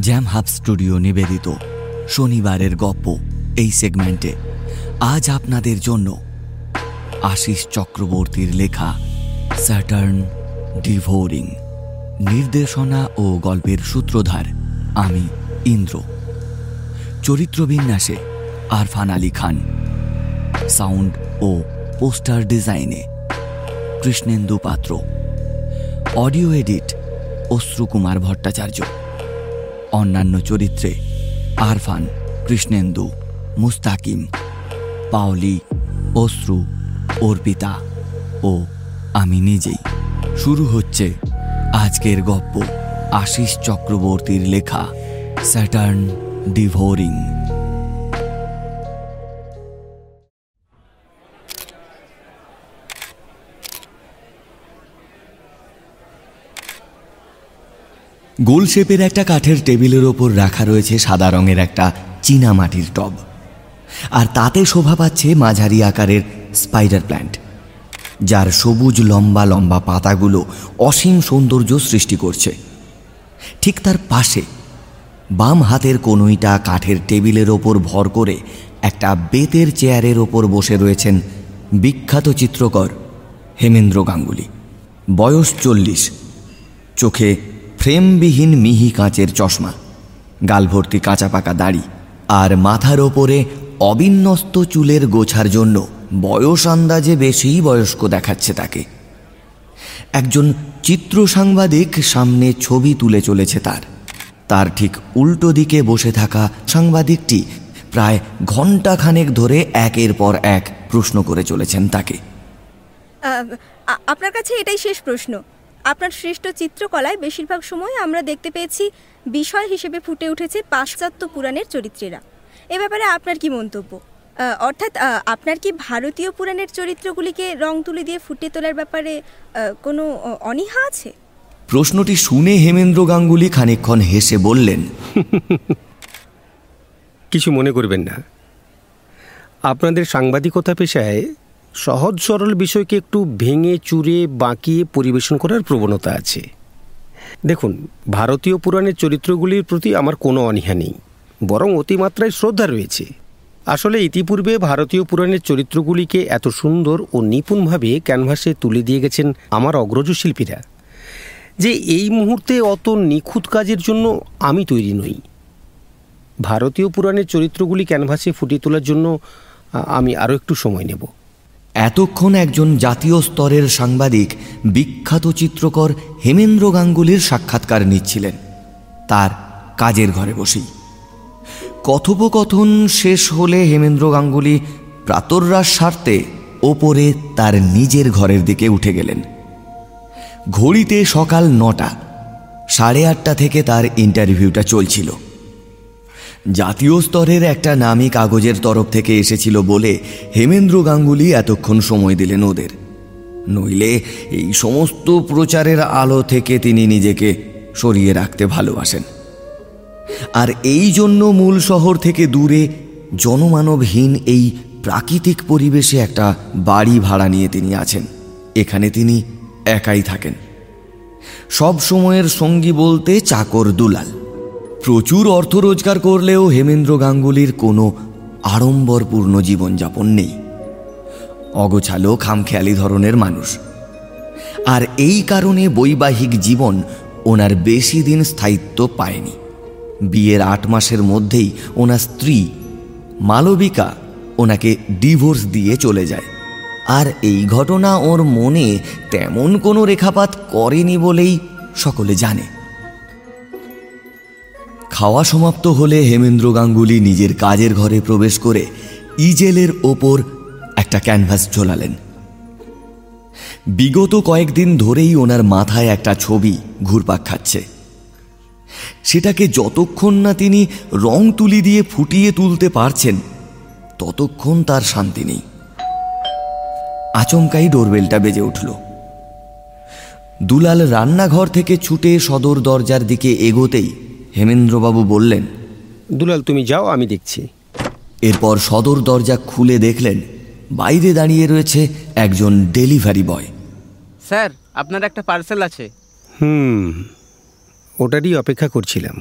Jam Hub studio নিবেদিত। শনিবারের গপ্প এই সেগমেন্টে আজ আপনাদের জন্য আশিস চক্রবর্তীর লেখা স্যাটার্ন ডিভোরিং নির্দেশনা ও গল্পের সূত্রধার আমি, ইন্দ্র। চরিত্রবিন্যাসে আরফান আলী খান। সাউন্ড ও পোস্টার ডিজাইনে কৃষ্ণেন্দু পাত্র। Audio edit Ashrukumar Bhattacharya. অন্যান্য চরিত্রে, আরফান, কৃষ্ণেন্দু, মুস্তাকিম, পাওলি, অশ্রু, অর্পিতা ও আমি নিজেই। শুরু হচ্ছে আজকের গপ্প আশিস চক্রবর্তীর লেখা স্যাটার্ন ডিভোরিং গোল শেপের একটা কাঠের টেবিলের ওপর রাখা রয়েছে সাদা রঙের একটা চীনা মাটির টব। আর তাতে শোভা পাচ্ছে মাঝারি আকারের স্পাইডার প্ল্যান্ট যার সবুজ লম্বা লম্বা পাতাগুলো অসীম সৌন্দর্য সৃষ্টি করছে। ঠিক তার পাশে বাম হাতের কনুইটা কাঠের টেবিলের ওপর ভর করে একটা বেতের চেয়ারের ওপর বসে রয়েছেন বিখ্যাত চিত্রকর হেমেন্দ্র গাঙ্গুলি। বয়স চল্লিশ, চোখে ফ্রেমবিহীন মিহি কাঁচের চশমা গাল ভর্তি কাঁচা পাকা দাড়ি আর মাথার ওপরে অবিন্যস্ত চুলের গোছার জন্য বয়স আন্দাজে বেশিই বয়স্ক দেখাচ্ছে তাকে। একজন চিত্র সাংবাদিক সামনে ছবি তুলে চলেছে তার। তার ঠিক উল্টো দিকে বসে থাকা সাংবাদিকটি প্রায় ঘণ্টাখানেক ধরে একের পর এক প্রশ্ন করে চলেছেন তাকে। আপনার কাছে এটাই শেষ প্রশ্ন। আপনার শ্রেষ্ঠ চিত্রকলায় বেশিরভাগ সময় আমরা দেখতে পেয়েছি বিষয় হিসেবে ফুটে উঠেছে পাশ্চাত্য পুরাণের চরিত্রেরা। এ ব্যাপারে আপনার কি মন্তব্য? অর্থাৎ আপনার কি ভারতীয় পুরাণের চরিত্রগুলিকে রং তুলি দিয়ে ফুটিয়ে তোলার ব্যাপারে কোনো অনীহা আছে? প্রশ্নটি শুনে হেমেন্দ্র গাঙ্গুলি খানিকক্ষণ হেসে বললেন কিছু মনে করবেন না। আপনাদের সাংবাদিকতা পেশায় সহজ সরল বিষয়কে একটু ভেঙে, চুরে, বাঁকিয়ে পরিবেশন করার প্রবণতা আছে। দেখুন, ভারতীয় পুরাণের চরিত্রগুলির প্রতি আমার কোনো অনীহা নেই, বরং অতিমাত্রায় শ্রদ্ধা রয়েছে। আসলে ইতিপূর্বে ভারতীয় পুরাণের চরিত্রগুলিকে এত সুন্দর ও নিপুণভাবে ক্যানভাসে তুলে দিয়ে গেছেন আমার অগ্রজ শিল্পীরা, যে এই মুহূর্তে অত নিখুঁত কাজের জন্য আমি তৈরি নই। ভারতীয় পুরাণের চরিত্রগুলি ক্যানভাসে ফুটিয়ে তোলার জন্য আমি আরও একটু সময় নেব। এতক্ষণ একজন জাতীয় স্তরের সাংবাদিক বিখ্যাত চিত্রকর হেমেন্দ্র গাঙ্গুলির সাক্ষাৎকার নিচ্ছিলেন। তার কাজের ঘরে বসেই। কথোপকথন শেষ হলে হেমেন্দ্র গাঙ্গুলি প্রাতরাস সারতে ওপরে তার নিজের ঘরের দিকে উঠে গেলেন। ঘড়িতে সকাল নটা, সাড়ে আটটা থেকে তার ইন্টারভিউটা চলছিল। জাতীয় স্তরের একটা নামী কাগজের তরফ থেকে এসেছিল বলে হেমেন্দ্র গাঙ্গুলি এতক্ষণ সময় দিলেন ওদের। নইলে এই সমস্ত প্রচারের আলো থেকে তিনি নিজেকে সরিয়ে রাখতে ভালোবাসেন। আর এই জন্য মূল শহর থেকে দূরে জনমানবহীন এই প্রাকৃতিক পরিবেশে একটা বাড়ি ভাড়া নিয়ে তিনি আছেন। এখানে তিনি একাই থাকেন। সব সময়ের সঙ্গী বলতে চাকর দুলাল। প্রচুর অর্থ রোজগার করলেও হেমেন্দ্র গাঙ্গুলির কোনো আড়ম্বরপূর্ণ জীবনযাপন নেই। অগোছালো, খামখেয়ালি ধরনের মানুষ। আর এই কারণে বৈবাহিক জীবন ওনার বেশি দিন স্থায়িত্ব পায়নি। বিয়ের আট মাসের মধ্যেই ওনার স্ত্রী মালবিকা ওনাকে ডিভোর্স দিয়ে চলে যায়। আর এই ঘটনা ওর মনে তেমন কোনো রেখাপাত করেনি বলেই সকলে জানে। খাওয়া সমাপ্ত হলে হেমেন্দ্র গাঙ্গুলি নিজের কাজের ঘরে প্রবেশ করে ইজেলের ওপর একটা ক্যানভাস ঝোলালেন। বিগত কয়েকদিন ধরেই ওনার মাথায় একটা ছবি ঘুরপাক খাচ্ছে। সেটাকে যতক্ষণ না তিনি রং তুলি দিয়ে ফুটিয়ে তুলতে পারছেন, ততক্ষণ তার শান্তি নেই। আচমকাই ডোরবেলটা বেজে উঠল। দুলাল রান্নাঘর থেকে ছুটে সদর দরজার দিকে এগোতেই হেমেন্দ্রবাবু বললেন দুলাল তুমি যাও আমি দেখছি। এরপর সদর দরজা খুলে দেখলেন বাইরে দাঁড়িয়ে রয়েছে একজন ডেলিভারি বয়। স্যার আপনার একটা পার্সেল আছে। হুম ওটারই অপেক্ষা করছিলাম।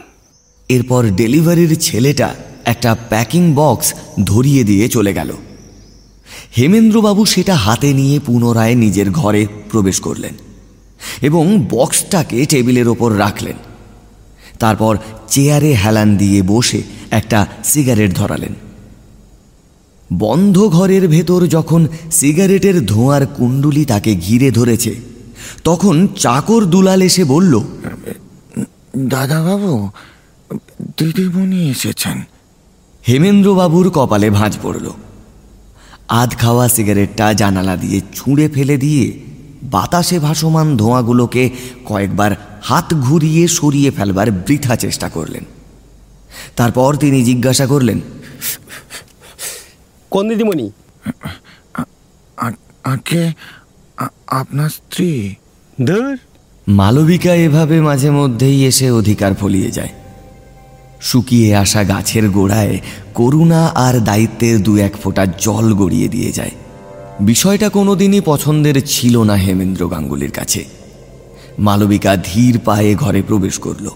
এরপর ডেলিভারির ছেলেটা একটা প্যাকিং বক্স ধরিয়ে দিয়ে চলে গেল। হেমেন্দ্রবাবু সেটা হাতে নিয়ে পুনরায় নিজের ঘরে প্রবেশ করলেন এবং বক্সটাকে টেবিলের ওপর রাখলেন। তারপর চেয়ারে হেলান দিয়ে বসে একটা সিগারেট ধরালেন। বন্ধ ঘরের ভেতর যখন সিগারেটের ধোঁয়ার কুণ্ডুলি তাকে ঘিরে ধরেছে তখন চাকর দুলাল এসে বলল দাদাবাবু দিদিমণি এসেছেন। হেমেন্দ্রবাবুর কপালে ভাঁজ পড়ল। আধ খাওয়া সিগারেটটা জানালা দিয়ে ছুঁড়ে ফেলে দিয়ে বাতাসে ভাসমান ধোঁয়াগুলোকে কয়েকবার হাত ঘুরিয়ে সরিয়ে ফেলবার বৃথা চেষ্টা করলেন। তারপর তিনি জিজ্ঞাসা করলেন কোন দিদিমণি? আগে আপনার স্ত্রী? ধর। মালবিকা এভাবে মাঝে মধ্যেই এসে অধিকার ফলিয়ে যায়। শুকিয়ে আসা গাছের গোড়ায় করুণা আর দায়িত্বের দু এক ফোঁটা জল গড়িয়ে দিয়ে যায়। বিষয়টা কোনোদিনই পছন্দের ছিল না হেমেন্দ্র গাঙ্গুলির কাছে। মালবিকা ধীর পায়ে ঘরে প্রবেশ করল।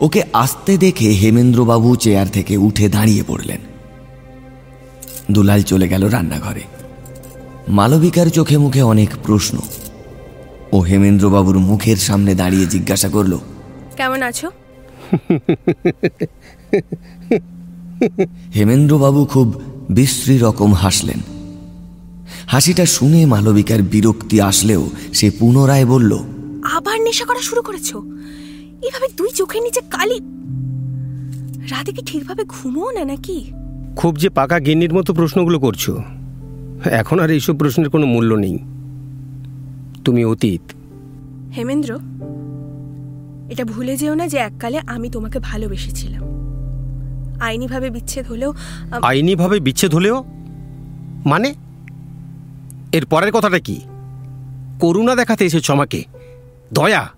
ওকে আসতে দেখে হেমেন্দ্রবাবু চেয়ার থেকে উঠে দাঁড়িয়ে পড়লেন। দুলাল চলে গেল রান্নাঘরে। মালবিকার চোখে মুখে অনেক প্রশ্ন। ও হেমেন্দ্রবাবুর মুখের সামনে দাঁড়িয়ে জিজ্ঞাসা করল কেমন আছো? হেমেন্দ্রবাবু খুব বিশ্রী রকম হাসলেন। হাসিটা শুনে মালবিকার বিরক্তি আসলেও সে পুনরায় বলল আবার নেশা করা শুরু করেছ? এভাবে দুই চোখের নিচে কালি? রাতে কি ঠিকভাবে ঘুমো না নাকি? খুব যে পাকা গিন্নির মতো প্রশ্নগুলো করছ। এখন আর এইসব প্রশ্নের কোনো মূল্য নেই। তুমি অতীত। হেমেন্দ্র এটা ভুলে যেও না যে এককালে আমি তোমাকে ভালোবেসেছিলাম। আইনিভাবে বিচ্ছেদ হলেও আইনিভাবে বিচ্ছেদ হলেও? মানে? এর পরের কথাটা কি? করুণা দেখাতে এসেছ আমাকে। দয়া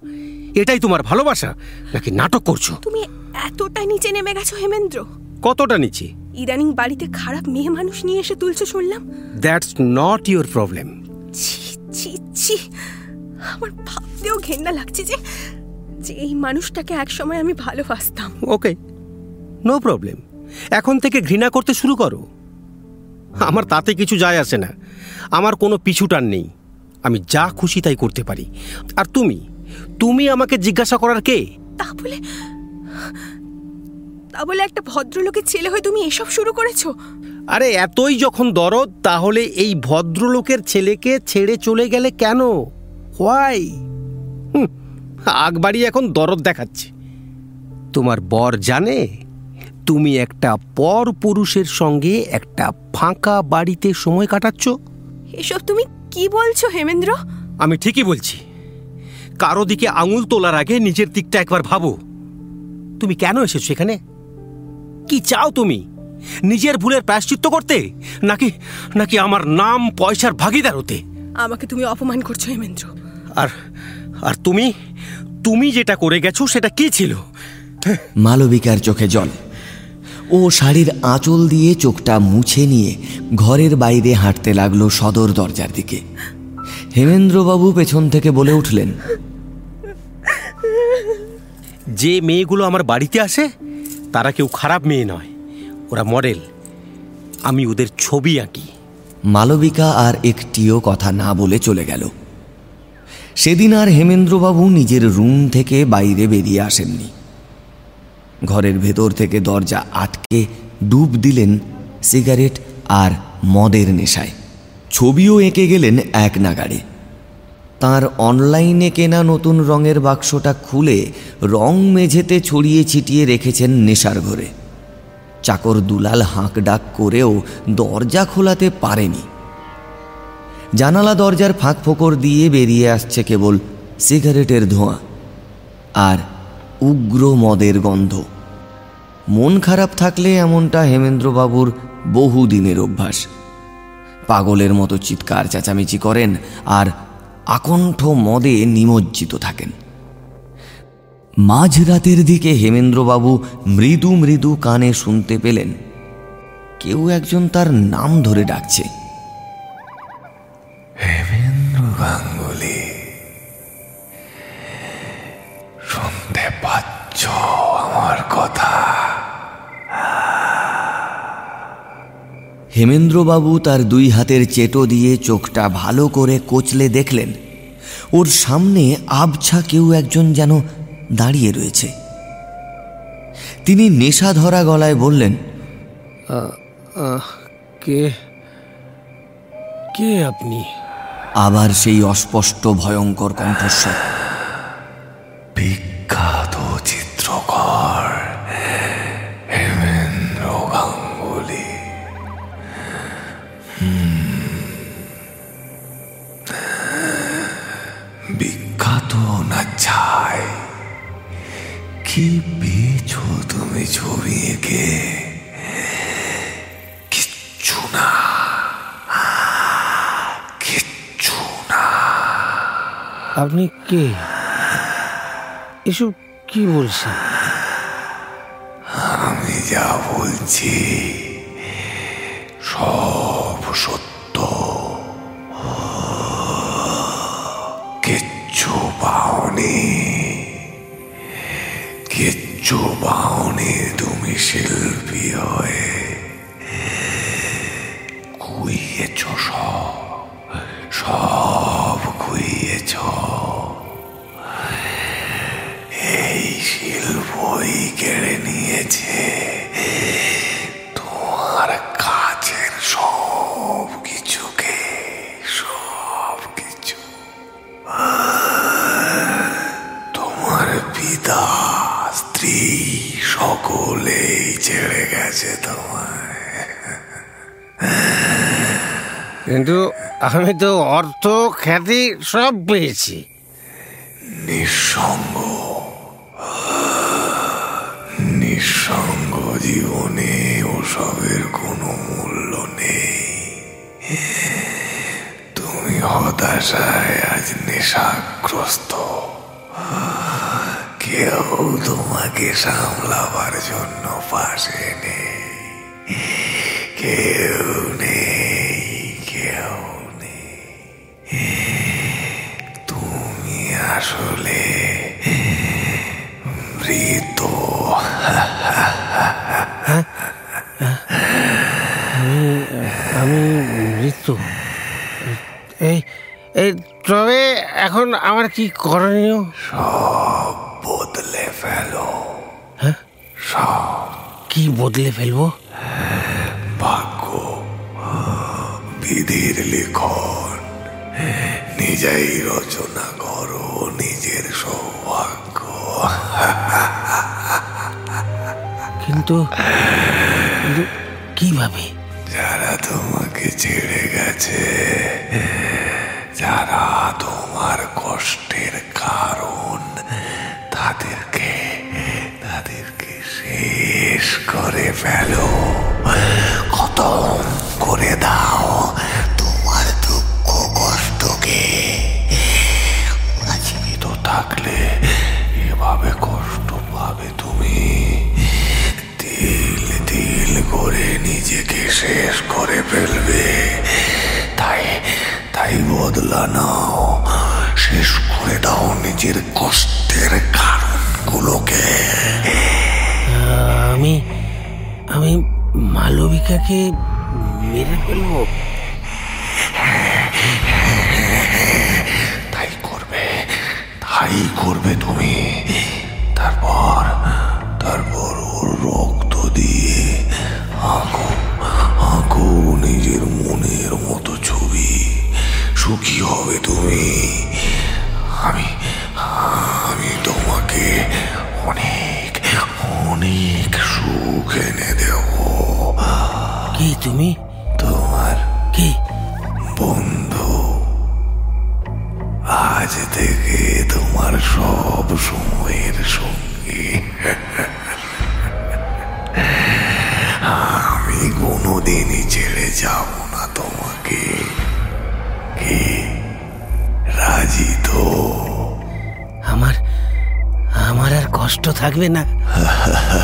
এটাই তোমার ভালোবাসা? নাকি নাটক করছ? তুমি এতটা নিচে নেমে গেছো হেমেন্দ্র। কতটা নিচে? ইদানিং বাড়িতে খারাপ মেয়ে মানুষ নিয়ে এসে তুলছো শুনলাম। দ্যাটস নট ইওর প্রবলেম ছি ছি ছি। আমার ভাবতেও ঘেন্না লাগছে যে যে এই মানুষটাকে একসময় আমি ভালোবাসতাম। ওকে নো প্রবলেম এখন থেকে ঘৃণা করতে শুরু করো। আমার তাতে কিছু যায় আসে না। আমার কোনো পিছুটান নেই। আমি যা খুশি তাই করতে পারি। আর তুমি? তুমি আমাকে জিজ্ঞাসা করার কে? তা বলে তা বলে একটা ভদ্রলোকের ছেলে হয়ে তুমি এসব শুরু করেছ? আরে এতই যখন দরদ তাহলে এই ভদ্রলোকের ছেলেকে ছেড়ে চলে গেলে কেন? হোয়াই আগবাড়ি এখন দরদ দেখাচ্ছে। তোমার বর জানে? তুমি একটা পর পুরুষের সঙ্গে একটা ফাঁকা বাড়িতে সময় কাটাচ্ছ? এসব তুমি কি বলছো হেমেন্দ্র? আমি ঠিকই বলছি। কারও দিকে আঙুল তোলার আগে নিজের দিকটা একবার ভাবো। তুমি কেন এসেছ এখানে? কি চাও তুমি? নিজের ভুলের প্রায়শ্চিত্ত করতে? নাকি নাকি আমার নাম পয়সার ভাগিদার হতে? আমাকে তুমি অপমান করছ হেমেন্দ্র। আর আর তুমি? তুমি যেটা করে গেছো সেটা কি ছিল? মালবিকার চোখে জল। ও শাড়ির আঁচল দিয়ে চোখটা মুছে নিয়ে ঘরের বাইরে হাঁটতে লাগল সদর দরজার দিকে। হেমেন্দ্রবাবু পেছন থেকে বলে উঠলেন যে মেয়েগুলো আমার বাড়িতে আসে তারা কেউ খারাপ মেয়ে নয়। ওরা মডেল। আমি ওদের ছবি আঁকি। মালবিকা আর একটিও কথা না বলে চলে গেল। সেদিন আর হেমেন্দ্রবাবু নিজের রুম থেকে বাইরে বেরিয়ে আসেননি। ঘরের ভেতর থেকে দরজা আটকে ডুব দিলেন সিগারেট আর মদের নেশায়। ছবিও এঁকে গেলেন এক নাগাড়ে। তার অনলাইনে কেনা নতুন রঙের বাক্সটা খুলে রং মেঝেতে ছড়িয়ে ছিটিয়ে রেখেছেন নেশার ঘরে। চাকর দুলাল হাঁক ডাক করেও দরজা খোলাতে পারেনি। জানালা দরজার ফাঁক ফোকর দিয়ে বেরিয়ে আসছে কেবল সিগারেটের ধোঁয়া। আর উগ্র মদের গন্ধ। মন খারাপ থাকলে এমনটা হেমেন্দ্রবাবুর বহুদিনের অভ্যাস। পাগলের মতো চিৎকার চেঁচামেচি করেন আর আকণ্ঠ মদে নিমজ্জিত থাকেন। মাঝরাতের দিকে হেমেন্দ্রবাবু মৃদু মৃদু কানে শুনতে পেলেন। কেউ একজন তার নাম ধরে ডাকছে। হেমেন্দ্র গাঙ্গুলি আমার কথা। হেমেন্দ্রবাবু তার দুই হাতের চেটো দিয়ে চোখটা ভালো করে কোচলে দেখলেন ওর সামনে আবছা কেউ একজন যেন দাঁড়িয়ে রয়েছে। তিনি নেশা ধরা গলায় বললেন কে কে আপনি? আবার সেই অস্পষ্ট ভয়ঙ্কর কণ্ঠস্বর। বিখ্যাত চিত্রকর হেমেন্দ্র গাঙ্গুলি। বিখ্যাত না চাই কি পেয়েছ তুমি ছবি এঁকে? না। আপনি কে? এসব কি বলছেন আমি যা বলছি, সব সত্য। কিচ্ছু পাওনি। কিচ্ছু পাওনি তুমি শিল্পী হয়ে। কুইয়েছ সব সব কুইয়েছ কিন্তু আমি তো অর্থ, খ্যাতি সব পেয়েছি। নিঃসঙ্গ। নিঃসঙ্গ জীবনে ওসবের কোনো মূল্য নেই। তুমি হতাশায় আজ নেশাগ্রস্ত। কেউ তোমাকে সামলাবার জন্য পাশে নেই। কেউ নেই। আসলে মৃত। আমি মৃত্যু। এই এই তবে এখন আমার কি করণীয়? সব বদলে ফেলো। হ্যাঁ? সব। কি বদলে ফেলব? ভাগ্য বিধির লিখন নিজেই রচনা করো নিজের সৌভাগ্য কিন্তু কীভাবে? যারা তোমাকে ছেড়ে গেছে, যারা তোমার কষ্টের কারণ তাদেরকে তাদেরকে শেষ করে ফেলো। খতম করে দাও। করে নিজেকে শেষ করে ফেলবে। তাই তাই বদলা নাও। শেষ করে দাও নিজের কষ্টের কারণগুলোকে। আমি আমি মালবিকাকে মেরে ফেলব। তাই করবে তাই করবে তুমি। তারপর তারপর ওর রক্ত দিয়ে আঁকো আঁকো নিজের মনের মতো ছবি। সুখী হবে তুমি। আমি আমি তোমাকে অনেক অনেক সুখ এনে দেব। কি তুমি? তোমার কি? বন্ধু। আজ থেকে তোমার সব সময়ের সঙ্গে। সঙ্গী কোনোদিনই ছেড়ে যাব না তোমাকে। কি রাজি তো? আমার আমার আর কষ্ট থাকবে না।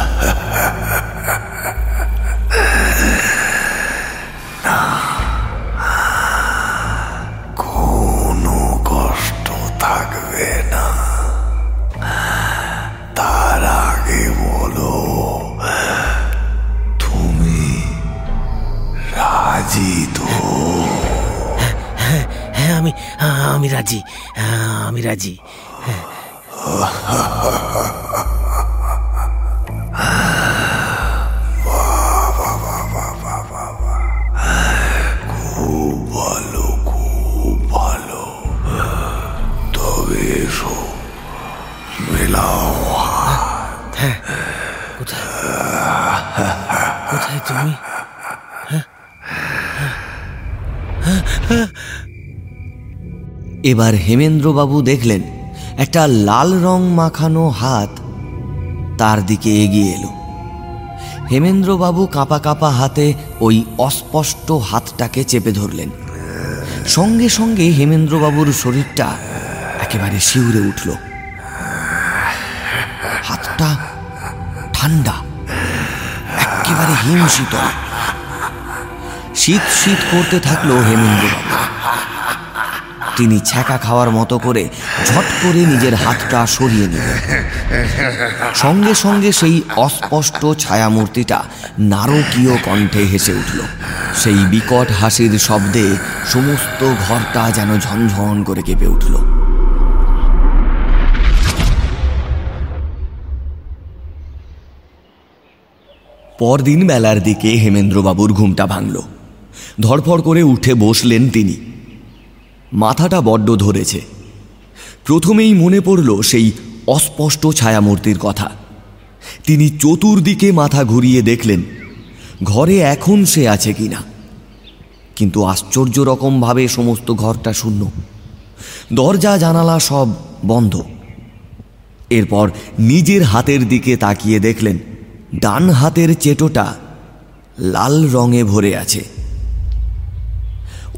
রাজি। হ্যাঁ, আমি রাজি। এবার হেমেন্দ্রবাবু দেখলেন, একটা লাল রং মাখানো হাত তার দিকে এগিয়ে এলো। হেমেন্দ্রবাবু কাঁপা কাঁপা হাতে ওই অস্পষ্ট হাতটাকে চেপে ধরলেন। সঙ্গে সঙ্গে হেমেন্দ্রবাবুর শরীরটা একেবারে শিউরে উঠল। হাতটা ঠান্ডা, একেবারে হিমশীতল। শীত শীত করতে থাকল হেমেন্দ্রবাবু। তিনি ছ্যাঁকা খাওয়ার মতো করে ঝট করে নিজের হাতটা সরিয়ে নিলেন। সঙ্গে সঙ্গে সেই অস্পষ্ট ছায়ামূর্তিটা নারকীয় কণ্ঠে হেসে উঠল। সেই বিকট হাসির শব্দে সমস্ত ঘরটা যেন ঝনঝন করে কেঁপে উঠল। পরদিন বেলার দিকে হেমেন্দ্রবাবুর ঘুমটা ভাঙল। ধড়ফড় করে উঠে বসলেন তিনি। মাথাটা বড্ড ধরেছে। প্রথমেই মনে পড়ল সেই অস্পষ্ট ছায়ামূর্তির কথা। তিনি চতুর্দিকে মাথা ঘুরিয়ে দেখলেন, ঘরে এখন সে আছে কিনা। কিন্তু আশ্চর্য রকমভাবে সমস্ত ঘরটা শূন্য। দরজা, জানালা সব বন্ধ। এরপর নিজের হাতের দিকে তাকিয়ে দেখলেন, ডান হাতের চেটোটা লাল রঙে ভরে আছে।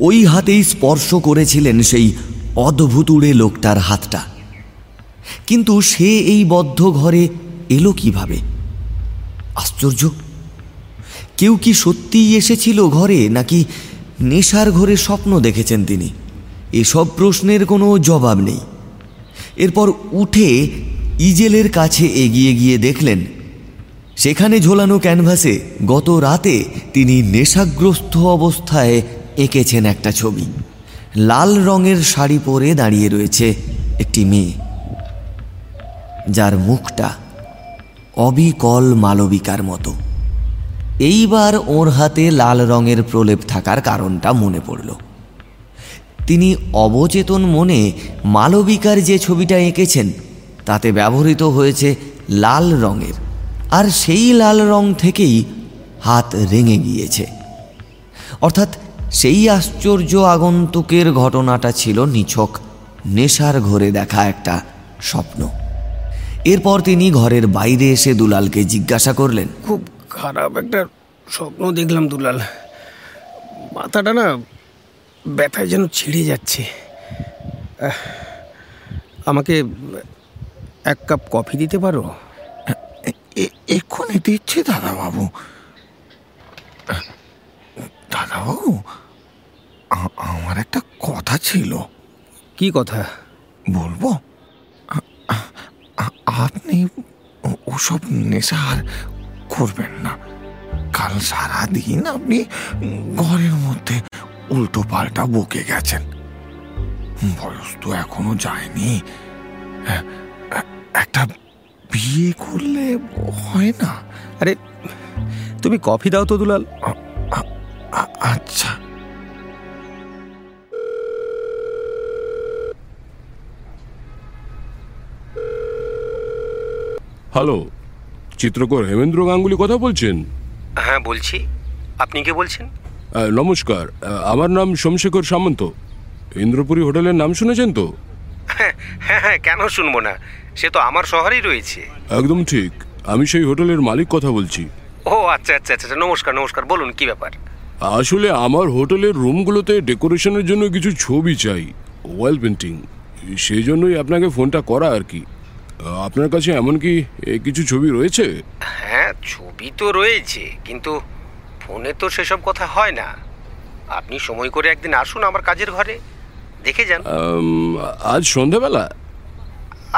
ওই হাতেই স্পর্শ করেছিলেন সেই অদ্ভুতুড়ে লোকটার হাতটা। কিন্তু সে এই বদ্ধ ঘরে এলো কীভাবে? আশ্চর্য! কেউ কি সত্যিই এসেছিল ঘরে, নাকি নেশার ঘরে স্বপ্ন দেখেছেন তিনি? এসব প্রশ্নের কোনো জবাব নেই। এরপর উঠে ইজেলের কাছে এগিয়ে গিয়ে দেখলেন, সেখানে ঝোলানো ক্যানভাসে গত রাতে তিনি নেশাগ্রস্ত অবস্থায় এঁকেছেন একটা ছবি। লাল রঙের শাড়ি পরে দাঁড়িয়ে রয়েছে একটি মেয়ে। যার মুখটা অবিকল মালবিকার মতো। এইবার ওর হাতে লাল রঙের প্রলেপ থাকার কারণটা মনে পড়ল। তিনি অবচেতন মনে মালবিকার যে ছবিটা এঁকেছেন, তাতে ব্যবহৃত হয়েছে লাল রঙের। আর সেই লাল রং থেকেই হাত রেঙে গিয়েছে। অর্থাৎ সেই আশ্চর্য আগন্তুকের ঘটনাটা ছিল নিছক নেশার ঘরে দেখা একটা স্বপ্ন। এরপর তিনি ঘরের বাইরে এসে দুলালকে জিজ্ঞাসা করলেন। খুব খারাপ একটা স্বপ্ন দেখলাম দুলাল। মাথাটা না ব্যথায় যেন ছিঁড়ে যাচ্ছে। আমাকে এক কাপ কফি দিতে পারো? এ- এক্ষুনি দিচ্ছি দাদাবাবু। দাদাবাবু আমার একটা কথা ছিল। কি কথা? বলব? আপনি ওসব নেশা আর করবেন না। কাল সারা দিন আপনি ঘরের মধ্যে উল্টো পাল্টা বকে গেছেন। বয়স তো এখনও যায়নি। একটা বিয়ে করলে হয় না। আরে তুমি কফি দাও তো দুলাল। আচ্ছা। হ্যালো চিত্রকর হেমেন্দ্র গাঙ্গুলি কথা বলছেন? হ্যাঁ বলছি। আপনি কে বলছেন? নমস্কার আমার নাম সোমশেখর সামন্ত। ইন্দ্রপুরী হোটেলের নাম শুনেছেন তো? হ্যাঁ হ্যাঁ কেন শুনব না? সে তো আমার শহরেই রয়েছে। একদম ঠিক। আমি সেই হোটেলের মালিক কথা বলছি। ও আচ্ছা আচ্ছা আচ্ছা নমস্কার নমস্কার বলুন কি ব্যাপার? আসলে আমার হোটেলের রুমগুলোতে ডেকোরেশনের জন্য কিছু ছবি চাই ওয়াল পেন্টিং। সেই জন্যই আপনাকে ফোনটা করা আর কি। আপনার কাছে এমন কি কিছু ছবি রয়েছে? হ্যাঁ ছবি তো রয়েছে কিন্তু ফোনে তো সেসব কথা হয় না। আপনি সময় করে একদিন আসুন আমার কাজের ঘরে দেখে যান। আজ সন্ধেবেলা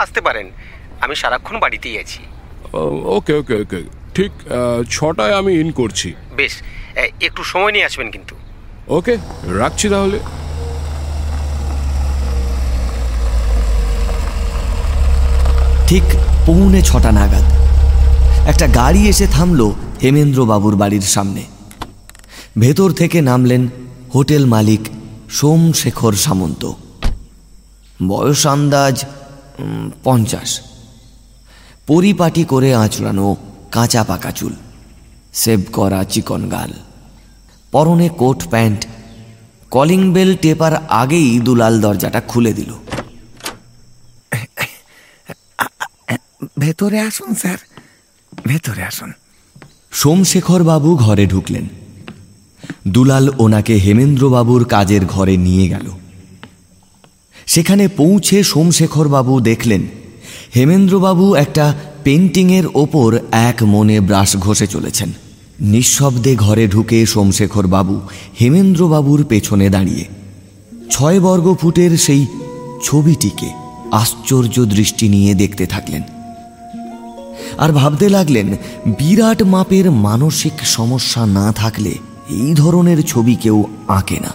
আসতে পারেন আমি সারাক্ষণ বাড়িতেই আছি। ওকে ওকে ওকে। ঠিক ছটায় আমি ইন করছি। বেশ একটু সময় নিয়ে আসবেন কিন্তু। ওকে রাখছি তাহলে। ঠিক পৌনে ছটা নাগাদ একটা গাড়ি এসে থামলো হেমেন্দ্রবাবুর বাড়ির সামনে। ভেতর থেকে নামলেন হোটেল মালিক সোমশেখর সামন্ত। বয়স আন্দাজ উম, পঞ্চাশ। পরিপাটি করে আঁচড়ানো কাঁচা পাকা চুল সেভ করা চিকন গাল। পরনে কোট প্যান্ট কলিং বেল টেপার আগেই দুলাল দরজাটা খুলে দিল। ভেতরে আসুন স্যার। ভেতরে আসুন। সোমশেখর বাবু ঘরে ঢুকলেন। দুলাল ওনাকে হেমেন্দ্রবাবুর কাজের ঘরে নিয়ে গেল। সেখানে পৌঁছে সোমশেখর বাবু দেখলেন হেমেন্দ্রবাবু একটা পেন্টিংয়ের ওপর এক মনে ব্রাশ ঘষে চলেছেন। নিঃশব্দে ঘরে ঢুকে সোমশেখর বাবু হেমেন্দ্রবাবুর পেছনে দাঁড়িয়ে। ছয় বর্গ ফুটের সেই ছবিটিকে আশ্চর্য দৃষ্টি নিয়ে দেখতে থাকলেন। আর ভাবতে লাগলেন, বিরাট মাপের মানসিক সমস্যা না থাকলে এই ধরনের ছবি কেউ আঁকে না।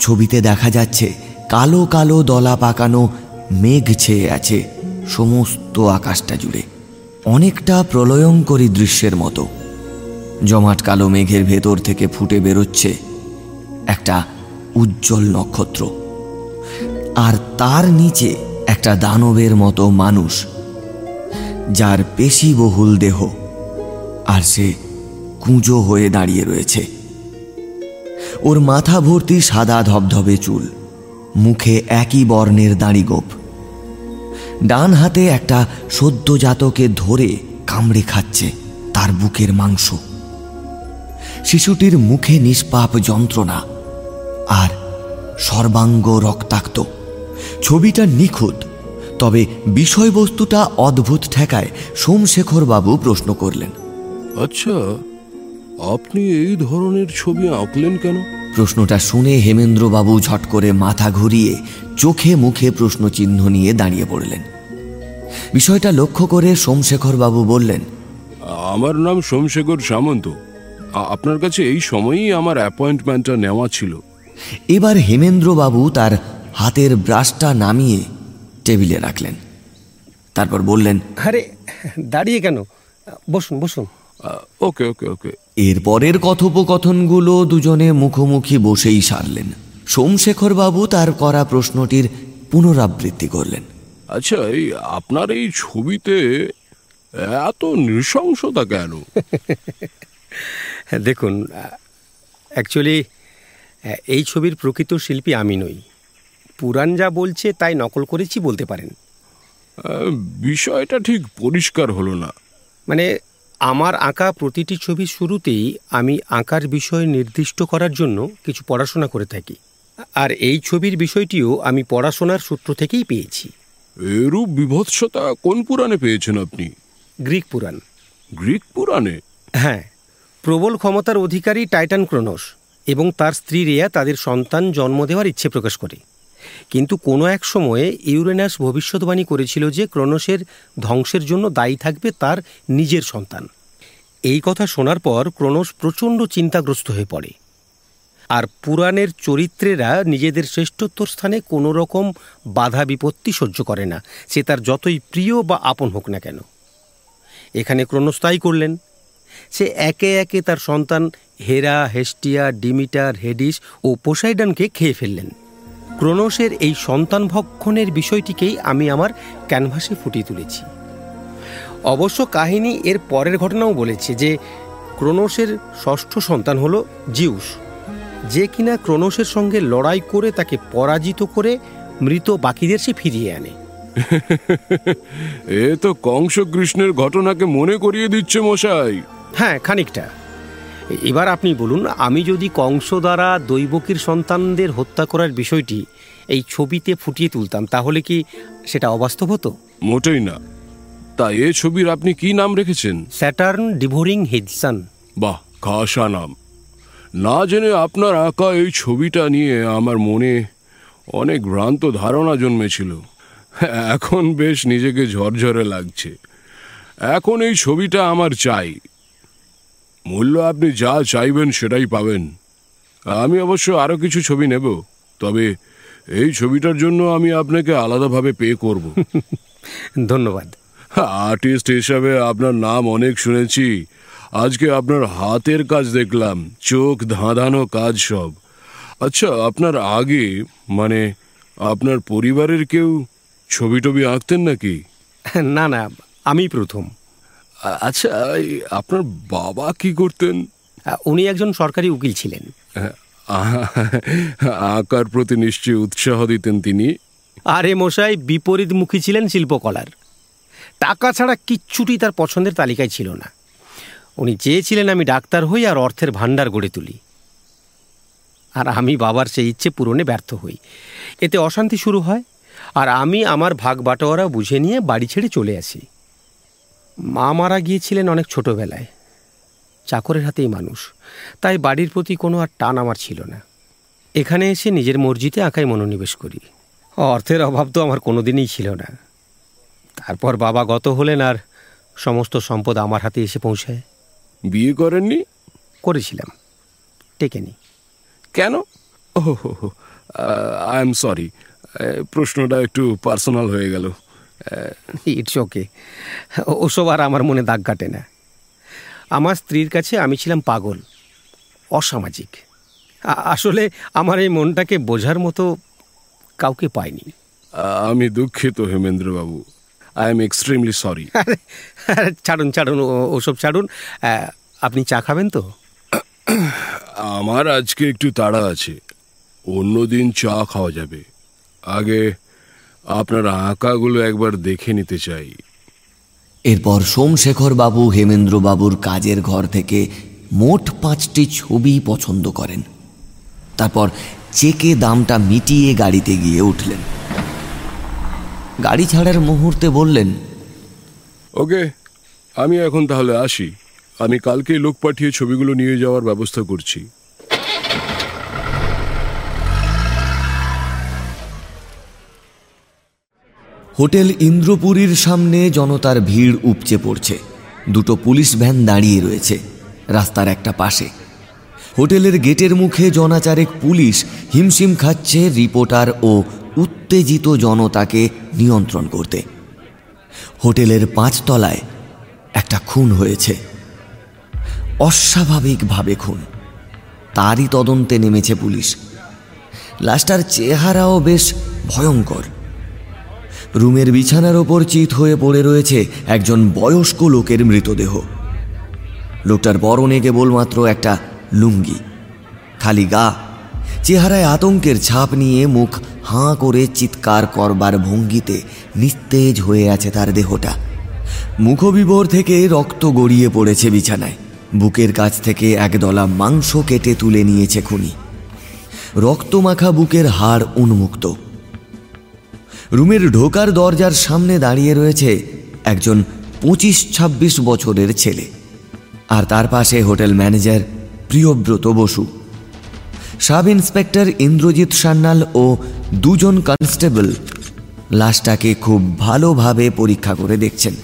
ছবিতে দেখা যাচ্ছে, কালো কালো দলা পাকানো মেঘ ছেয়ে আছে সমস্ত আকাশটা জুড়ে। অনেকটা প্রলয়ঙ্করী দৃশ্যের মতো। জমাট কালো মেঘের ভেতর থেকে ফুটে বেরোচ্ছে একটা উজ্জ্বল নক্ষত্র। আর তার নিচে একটা দানবের মতো মানুষ, যার পেশি বহুল দেহ, আর সে কুঁজো হয়ে দাঁড়িয়ে রয়েছে। ওর মাথা ভর্তি সাদা ধবধবে চুল, মুখে একই বর্ণের দাঁড়িগোপ ডান হাতে একটা সদ্যজাতকে ধরে কামড়ে খাচ্ছে তার বুকের মাংস। শিশুটির মুখে নিষ্পাপ যন্ত্রণা আর সর্বাঙ্গ রক্তাক্ত। ছবিটা নিখুঁত তবে বিষয়বস্তুটা অদ্ভুত ঠেকায় সোমশেখর বাবু প্রশ্ন করলেন। আচ্ছা আপনি এই ধরনের ছবি আঁকলেন কেন? প্রশ্নটা শুনে হেমেন্দ্রবাবু ঝট করে মাথা ঘুরিয়ে চোখে মুখে প্রশ্নচিহ্ন নিয়ে দাঁড়িয়ে পড়লেন। বিষয়টা লক্ষ্য করে সোমশেখর বাবু বললেন আমার নাম সোমশেখর সামন্ত। আপনার কাছে এই সময়ই আমার অ্যাপয়েন্টমেন্টটা নেওয়া ছিল। এবার হেমেন্দ্রবাবু তার হাতের ব্রাশটা নামিয়ে টেবিলে রাখলেন। তারপর বললেন আরে দাঁড়িয়ে কেন? বসুন বসুন। ওকে ওকে ওকে। এরপরের কথোপকথনগুলো দুজনে মুখোমুখি বসেই সারলেন। সোমশেখর বাবু তার করা প্রশ্নটির পুনরাবৃত্তি করলেন। আচ্ছা এই আপনার এই ছবিতে এত নৃশংসতা কেন? দেখুন অ্যাকচুয়ালি এই ছবির প্রকৃত শিল্পী আমি নই। পুরাণ যা বলছে তাই নকল করেছি বলতে পারেন। বিষয়টা ঠিক পরিষ্কার হলো না। মানে আমার আঁকা প্রতিটি ছবির শুরুতেই আমি আঁকার বিষয় নির্দিষ্ট করার জন্য কিছু পড়াশোনা করে থাকি। আর এই ছবির বিষয়টিও আমি পড়াশোনার সূত্র থেকেই পেয়েছি। এরূপ বিভৎসতা কোন পুরাণে পেয়েছেন আপনি? গ্রিক পুরাণ। গ্রিক পুরাণে? হ্যাঁ। প্রবল ক্ষমতার অধিকারী টাইটান ক্রোনোস এবং তার স্ত্রী রেয়া তাদের সন্তান জন্ম দেওয়ার ইচ্ছে প্রকাশ করে। কিন্তু কোনো এক সময়ে ইউরেনাস ভবিষ্যৎবাণী করেছিল যে ক্রোনোসের ধ্বংসের জন্য দায়ী থাকবে তার নিজের সন্তান। এই কথা শোনার পর ক্রোনোস প্রচণ্ড চিন্তাগ্রস্ত হয়ে পড়ে। আর পুরাণের চরিত্রেরা নিজেদের শ্রেষ্ঠত্বর স্থানে কোনো রকম বাধা বিপত্তি সহ্য করে না, সে তার যতই প্রিয় বা আপন হোক না কেন। এখানে ক্রোনোস তাই করলেন। সে একে একে তার সন্তান হেরা, হেস্টিয়া, ডিমিটার, হেডিস ও পোসাইডানকে খেয়ে ফেললেন। ক্রোনোসের এই সন্তান ভক্ষণের বিষয়টিকেই আমি আমার ক্যানভাসে ফুটিয়ে তুলেছি। অবশ্য কাহিনী এর পরের ঘটনাও বলেছে যে ক্রোনোসের ষষ্ঠ সন্তান হল জিউস। যে কিনা ক্রোনোসের সঙ্গে লড়াই করে তাকে পরাজিত করে মৃত বাকিদের সে ফিরিয়ে আনে। এ তো কংস কৃষ্ণের ঘটনাকে মনে করিয়ে দিচ্ছে মশাই। হ্যাঁ খানিকটা। এবার আপনি বলুন আমি যদি কংস দ্বারা দৈবকীর সন্তানদের হত্যা করার বিষয়টি এই ছবিতে ফুটিয়ে তুলতাম তাহলে কি সেটা অবাস্তব হতো? মোটেই না। তা এ ছবির আপনি কি নাম রেখেছেন? Saturn devouring his son. বাহ খাসা নাম। না জেনে আপনার আঁকা এই ছবিটা নিয়ে আমার মনে অনেক ভ্রান্ত ধারণা জন্মেছিল। এখন বেশ নিজেকে ঝরঝরে লাগছে। এখন এই ছবিটা আমার চাই। মূল্য আপনি যা চাইবেন সেটাই পাবেন। আমি অবশ্য আরও কিছু ছবি নেব তবে এই ছবিটার জন্য আমি আপনাকে আলাদাভাবে পে করব। ধন্যবাদ। আর্টিস্ট হিসাবে আপনার নাম অনেক শুনেছি। আজকে আপনার হাতের কাজ দেখলাম চোখ ধাঁধানো কাজ সব। আচ্ছা আপনার আগে মানে আপনার পরিবারের কেউ ছবি টবি আঁকতেন নাকি? না না আমি প্রথম। আচ্ছা আপনার বাবা কি করতেন? উনি একজন সরকারি উকিল ছিলেন। আ- আঁকার প্রতি নিশ্চয়ই উৎসাহ দিতেন তিনি। আরে মশাই বিপরীতমুখী ছিলেন শিল্পকলার। টাকা ছাড়া কিচ্ছুটি তার পছন্দের তালিকায় ছিল না। উনি চেয়েছিলেন আমি ডাক্তার হই আর অর্থের ভাণ্ডার গড়ে তুলি। আর আমি বাবার সেই ইচ্ছে পূরণে ব্যর্থ হই। এতে অশান্তি শুরু হয় আর আমি আমার ভাগ বাটোয়ারা বুঝে নিয়ে বাড়ি ছেড়ে চলে আসি। মা মারা গিয়েছিলেন অনেক ছোটোবেলায়। চাকরের হাতেই মানুষ। তাই বাড়ির প্রতি কোনো আর টান আমার ছিল না। এখানে এসে নিজের মর্জিতে আঁকায় মনোনিবেশ করি। অর্থের অভাব তো আমার কোনো দিনই ছিল না। তারপর বাবা গত হলেন আর সমস্ত সম্পদ আমার হাতে এসে পৌঁছায়। বিয়ে করেননি? করেছিলাম। টেকেনি। কেন? Oh I am sorry. প্রশ্নটা একটু পার্সোনাল হয়ে গেল। ইটস ওকে ওসব আর আমার মনে দাগ কাটে না। আমার স্ত্রীর কাছে আমি ছিলাম পাগল অসামাজিক। আসলে আমার এই মনটাকে বোঝার মতো কাউকে পাইনি। আমি দুঃখিত হেমেন্দ্রবাবু। আই এম এক্সট্রিমলি সরি ছাড়ুন ছাড়ুন ও- ওসব ছাড়ুন। আপনি চা খাবেন তো? আমার আজকে একটু তাড়া আছে। অন্যদিন চা খাওয়া যাবে। আগে আপনার আঁকাগুলো একবার দেখে নিতে চাই। এরপর সোমশেখর বাবু হেমেন্দ্র বাবুর কাজের ঘর থেকে মোট পাঁচটি ছবি পছন্দ করেন। তারপর চেকে দামটা মিটিয়ে গাড়িতে গিয়ে উঠলেন। গাড়ি ছাড়ার মুহূর্তে বললেন ওকে আমি এখন তাহলে আসি। আমি কালকেই লোক পাঠিয়ে ছবিগুলো নিয়ে যাওয়ার ব্যবস্থা করছি। হোটেল ইন্দ্রপুরীর সামনে জনতার ভিড় উপচে পড়ছে। দুটো পুলিশ ভ্যান দাঁড়িয়ে রয়েছে, রাস্তার একটা পাশে। হোটেলের গেটের মুখে জনাচারেক পুলিশ হিমশিম খাচ্ছে রিপোর্টার ও উত্তেজিত জনতাকে নিয়ন্ত্রণ করতে। হোটেলের পাঁচতলায় একটা খুন হয়েছে। অস্বাভাবিকভাবে খুন। তারই তদন্তে নেমেছে পুলিশ। লাশটার চেহারাও বেশ ভয়ঙ্কর। রুমের বিছানার ওপর চিত হয়ে পড়ে রয়েছে একজন বয়স্ক লোকের মৃতদেহ। লোকটার পরনে কেবলমাত্র একটা লুঙ্গি, খালি গা, চেহারায় আতঙ্কের ছাপ নিয়ে মুখ হাঁ করে চিৎকার করবার ভঙ্গিতে নিস্তেজ হয়ে আছে তার দেহটা। মুখবিবর থেকে রক্ত গড়িয়ে পড়েছে বিছানায়। বুকের কাছ থেকে একদলা মাংস কেটে তুলে নিয়েছে খুনি। রক্তমাখা বুকের হাড় উন্মুক্ত। রুমের ঢোকার দরজার সামনে দাঁড়িয়ে রয়েছে একজন পঁচিশ ছাব্বিশ বছরের ছেলে আর তার পাশে hotel manager Priyabrata Basu. Sub inspector Indrajit Sanyal ও দুজন কনস্টেবল লাশটাকে খুব ভালোভাবে পরীক্ষা করে দেখছেন।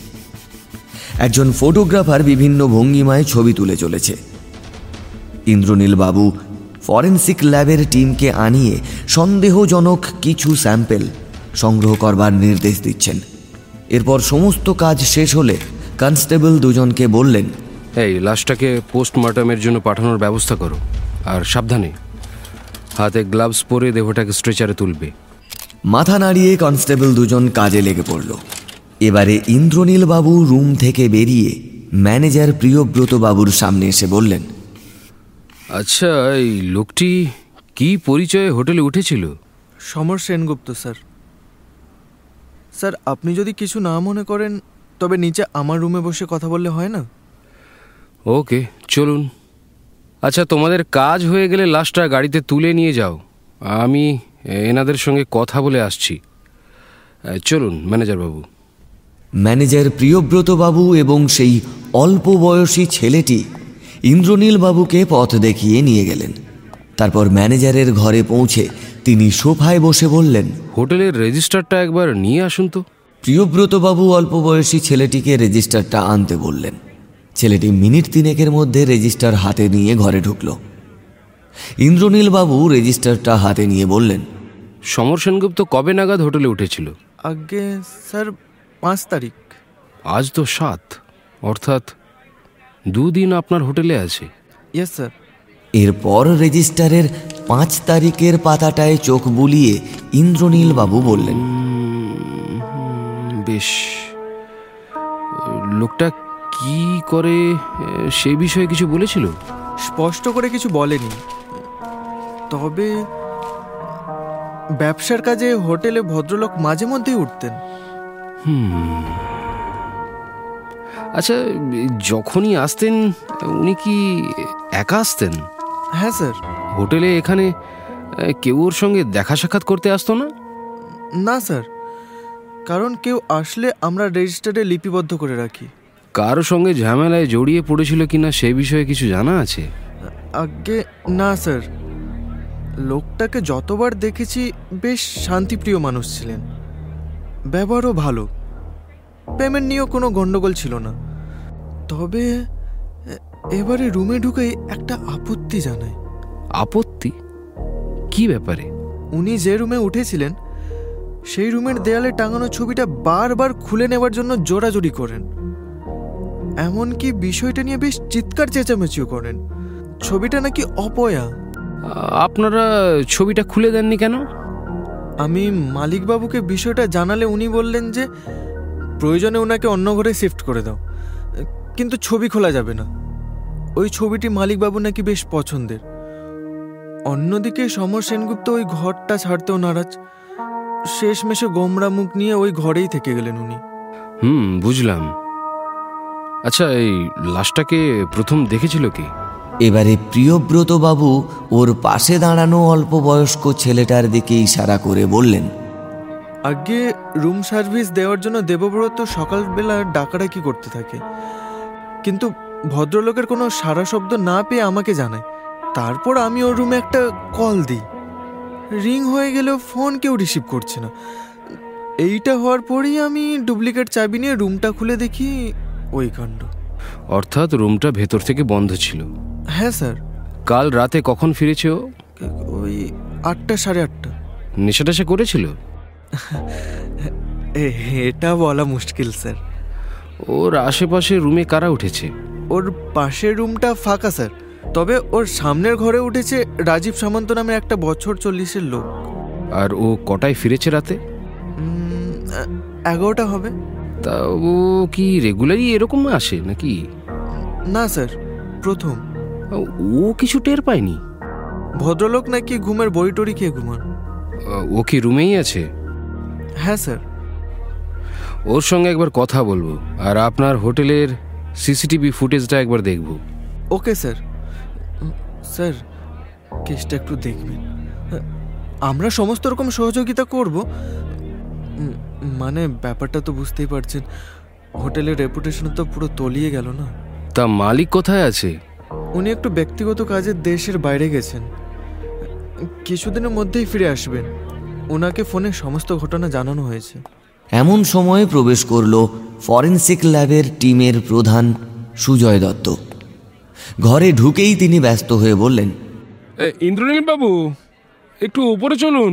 একজন ফটোগ্রাফার বিভিন্ন ভঙ্গিমায় ছবি তুলে চলেছে। ইন্দ্রনীল বাবু ফরেন্সিক ল্যাবের টিমকে আনিয়ে সন্দেহজনক কিছু স্যাম্পেল সংগ্রহ করবার নির্দেশ দিচ্ছেন। এরপর সমস্ত কাজ শেষ হলে কনস্টেবল দুজনকে বললেন এই লাশটাকে পোস্টমর্টমের জন্য পাঠানোর ব্যবস্থা করো আর সাবধানে। হাতে গ্লাভস পরে দেহটাকে স্ট্রেচারে তুলবে। মাথা নাড়িয়ে কনস্টেবল দুজন কাজে লেগে পড়ল। এবারে ইন্দ্রনীল বাবু রুম থেকে বেরিয়ে ম্যানেজার প্রিয়ব্রত বাবুর সামনে এসে বললেন আচ্ছা এই লোকটি কি পরিচয়ে হোটেলে উঠেছিল? সমর সেনগুপ্ত স্যার। স্যার আপনি যদি কিছু না মনে করেন তবে নিচে আমার রুমে বসে কথা বললে হয় না? ওকে চলুন। আচ্ছা তোমাদের কাজ হয়ে গেলে লাশটা গাড়িতে তুলে নিয়ে যাও। আমি এনাদের সঙ্গে কথা বলে আসছি। চলুন ম্যানেজার বাবু। ম্যানেজার প্রিয়ব্রত বাবু এবং সেই অল্প বয়সী ছেলেটি ইন্দ্রনীল বাবুকে পথ দেখিয়ে নিয়ে গেলেন। তারপর ম্যানেজারের ঘরে পৌঁছে তিনি সোফায় বসে বললেন হোটেলের রেজিস্টারটা একবার নিয়ে আসুন তো। প্রিয়ব্রত বাবু অল্প বয়সী ছেলেটিকে রেজিস্টারটা আনতে বললেন। ছেলেটি মিনিট তিনেকের মধ্যে রেজিস্টার হাতে নিয়ে ঘরে ঢুকল। ইন্দ্রনীল বাবু রেজিস্টারটা হাতে নিয়ে বললেন সমর সেনগুপ্ত কবে নাগাদ হোটেলে উঠেছিল? আগে স্যার পাঁচ তারিখ। আজ তো সাত। অর্থাৎ দুদিন আপনার হোটেলে আছে। Yes sir. এরপর রেজিস্টারের পাঁচ তারিখের পাতাটায় চোখ বুলিয়ে ইন্দ্রনীল বাবু বললেন বেশ লোকটা কি করে সে বিষয়ে কিছু বলেছিল? স্পষ্ট করে কিছু বলেনি। তবে ব্যবসার কাজে হোটেলে ভদ্রলোক মাঝে মধ্যেই উঠতেন। আচ্ছা যখনই আসতেন উনি কি একা আসতেন? হ্যাঁ স্যার। হোটেলে এখানে কেউ ওর সঙ্গে দেখা সাক্ষাৎ করতে আসতো না? না স্যার। কারণ কেউ আসলে আমরা রেজিস্টারে লিপিবদ্ধ করে রাখি। কারও সঙ্গে ঝামেলায় জড়িয়ে পড়েছিল কিনা সে বিষয়ে কিছু জানা আছে? আগে না স্যার। লোকটাকে যতবার দেখেছি বেশ শান্তিপ্রিয় মানুষ ছিলেন। ব্যবহারও ভালো। পেমেন্ট নিয়েও কোনো গন্ডগোল ছিল না। তবে এবারে রুমে ঢুকেই একটা আপত্তি জানায় আপত্তি? কি ব্যাপারে? উনি যে রুমে উঠেছিলেন সেই রুমের দেয়ালে টাঙানো ছবিটা বারবার খুলে নেবার জন্য জোরাজোরি করেন। এমনকি বিষয়টা নিয়ে বেশ চিৎকার চেঁচামেচিও করেন। ছবিটা নাকি অপয়া। আপনারা ছবিটা খুলে দেননি কেন? আমি মালিকবাবুকে বিষয়টা জানালে উনি বললেন যে প্রয়োজনে ওনাকে অন্য ঘরে শিফট করে দাও। কিন্তু ছবি খোলা যাবে না। ওই ছবিটি মালিকবাবু নাকি বেশ পছন্দের। অন্যদিকে সমর সেনগুপ্ত ওই ঘরটা ছাড়তেও নারাজ। শেষমেশে গোমরা মুখ নিয়ে ওই ঘরেই থেকে গেলেন উনি। হুম বুঝলাম। আচ্ছা এই লাশটাকে প্রথম দেখেছিল কি? এবারে প্রিয়ব্রত বাবু ওর পাশে দাঁড়ানো অল্প বয়স্ক ছেলেটার দিকে ইশারা করে বললেন আগে রুম সার্ভিস দেওয়ার জন্য দেবব্রত সকালবেলা ডাকাডাকি করতে থাকে। কিন্তু ভদ্রলোকের কোনো সারা শব্দ না পেয়ে আমাকে জানায়। তারপর আমি ওর রুমে একটা কল দিই। রিং হয়ে গেলেও ফোন কেউ রিসিভ করছে না। এইটা হওয়ার পরেই আমি ডুপ্লিকেট চাবি নিয়ে রুমটা খুলে দেখি ওই কাণ্ড। অর্থাৎ রুমটা ভেতর থেকে বন্ধ ছিল। হ্যাঁ স্যার। কাল রাতে কখন ফিরেছে ও? ওই আটটা সাড়ে আটটা। নেশা টেশা করেছিল? এ- এটা বলা মুশকিল স্যার। ওর আশেপাশে রুমে কারা উঠেছে? ওর পাশের রুমটা ফাঁকা স্যার। তবে ওর সামনের ঘরে উঠেছে রাজীব সামন্ত নামের একটা বছর চল্লিশের লোক। আর ও কটায় ফিরেছে রাতে? এগারোটা হবে। তা ও কি রেগুলারই এরকম আসে নাকি? না স্যার প্রথম। ও কিছু টের পায়নি? ভদ্রলোক নাকি ঘুমের বই টড়ি খেয়ে ঘুমান। ও কি রুমেই আছে? হ্যাঁ স্যার। ওর সঙ্গে একবার কথা বলব আর আপনার হোটেলের সিসিটিভি ফুটেজটা একবার দেখব। Okay sir. স্যার কেসটা একটু দেখবেন। আমরা সমস্ত রকম সহযোগিতা করব। মানে ব্যাপারটা তো বুঝতেই পারছেন হোটেলের রেপুটেশন তো পুরো তলিয়ে গেল না। তা মালিক কোথায় আছে? উনি একটু ব্যক্তিগত কাজে দেশের বাইরে গেছেন। কিছুদিনের মধ্যেই ফিরে আসবেন। ওনাকে ফোনে সমস্ত ঘটনা জানানো হয়েছে। এমন সময় প্রবেশ করল ফরেন্সিক ল্যাবের টিমের প্রধান সুজয় দত্ত। ঘরে ঢুকেই তিনি ব্যস্ত হয়ে বললেন ইন্দ্রনীল বাবু একটু উপরে চলুন।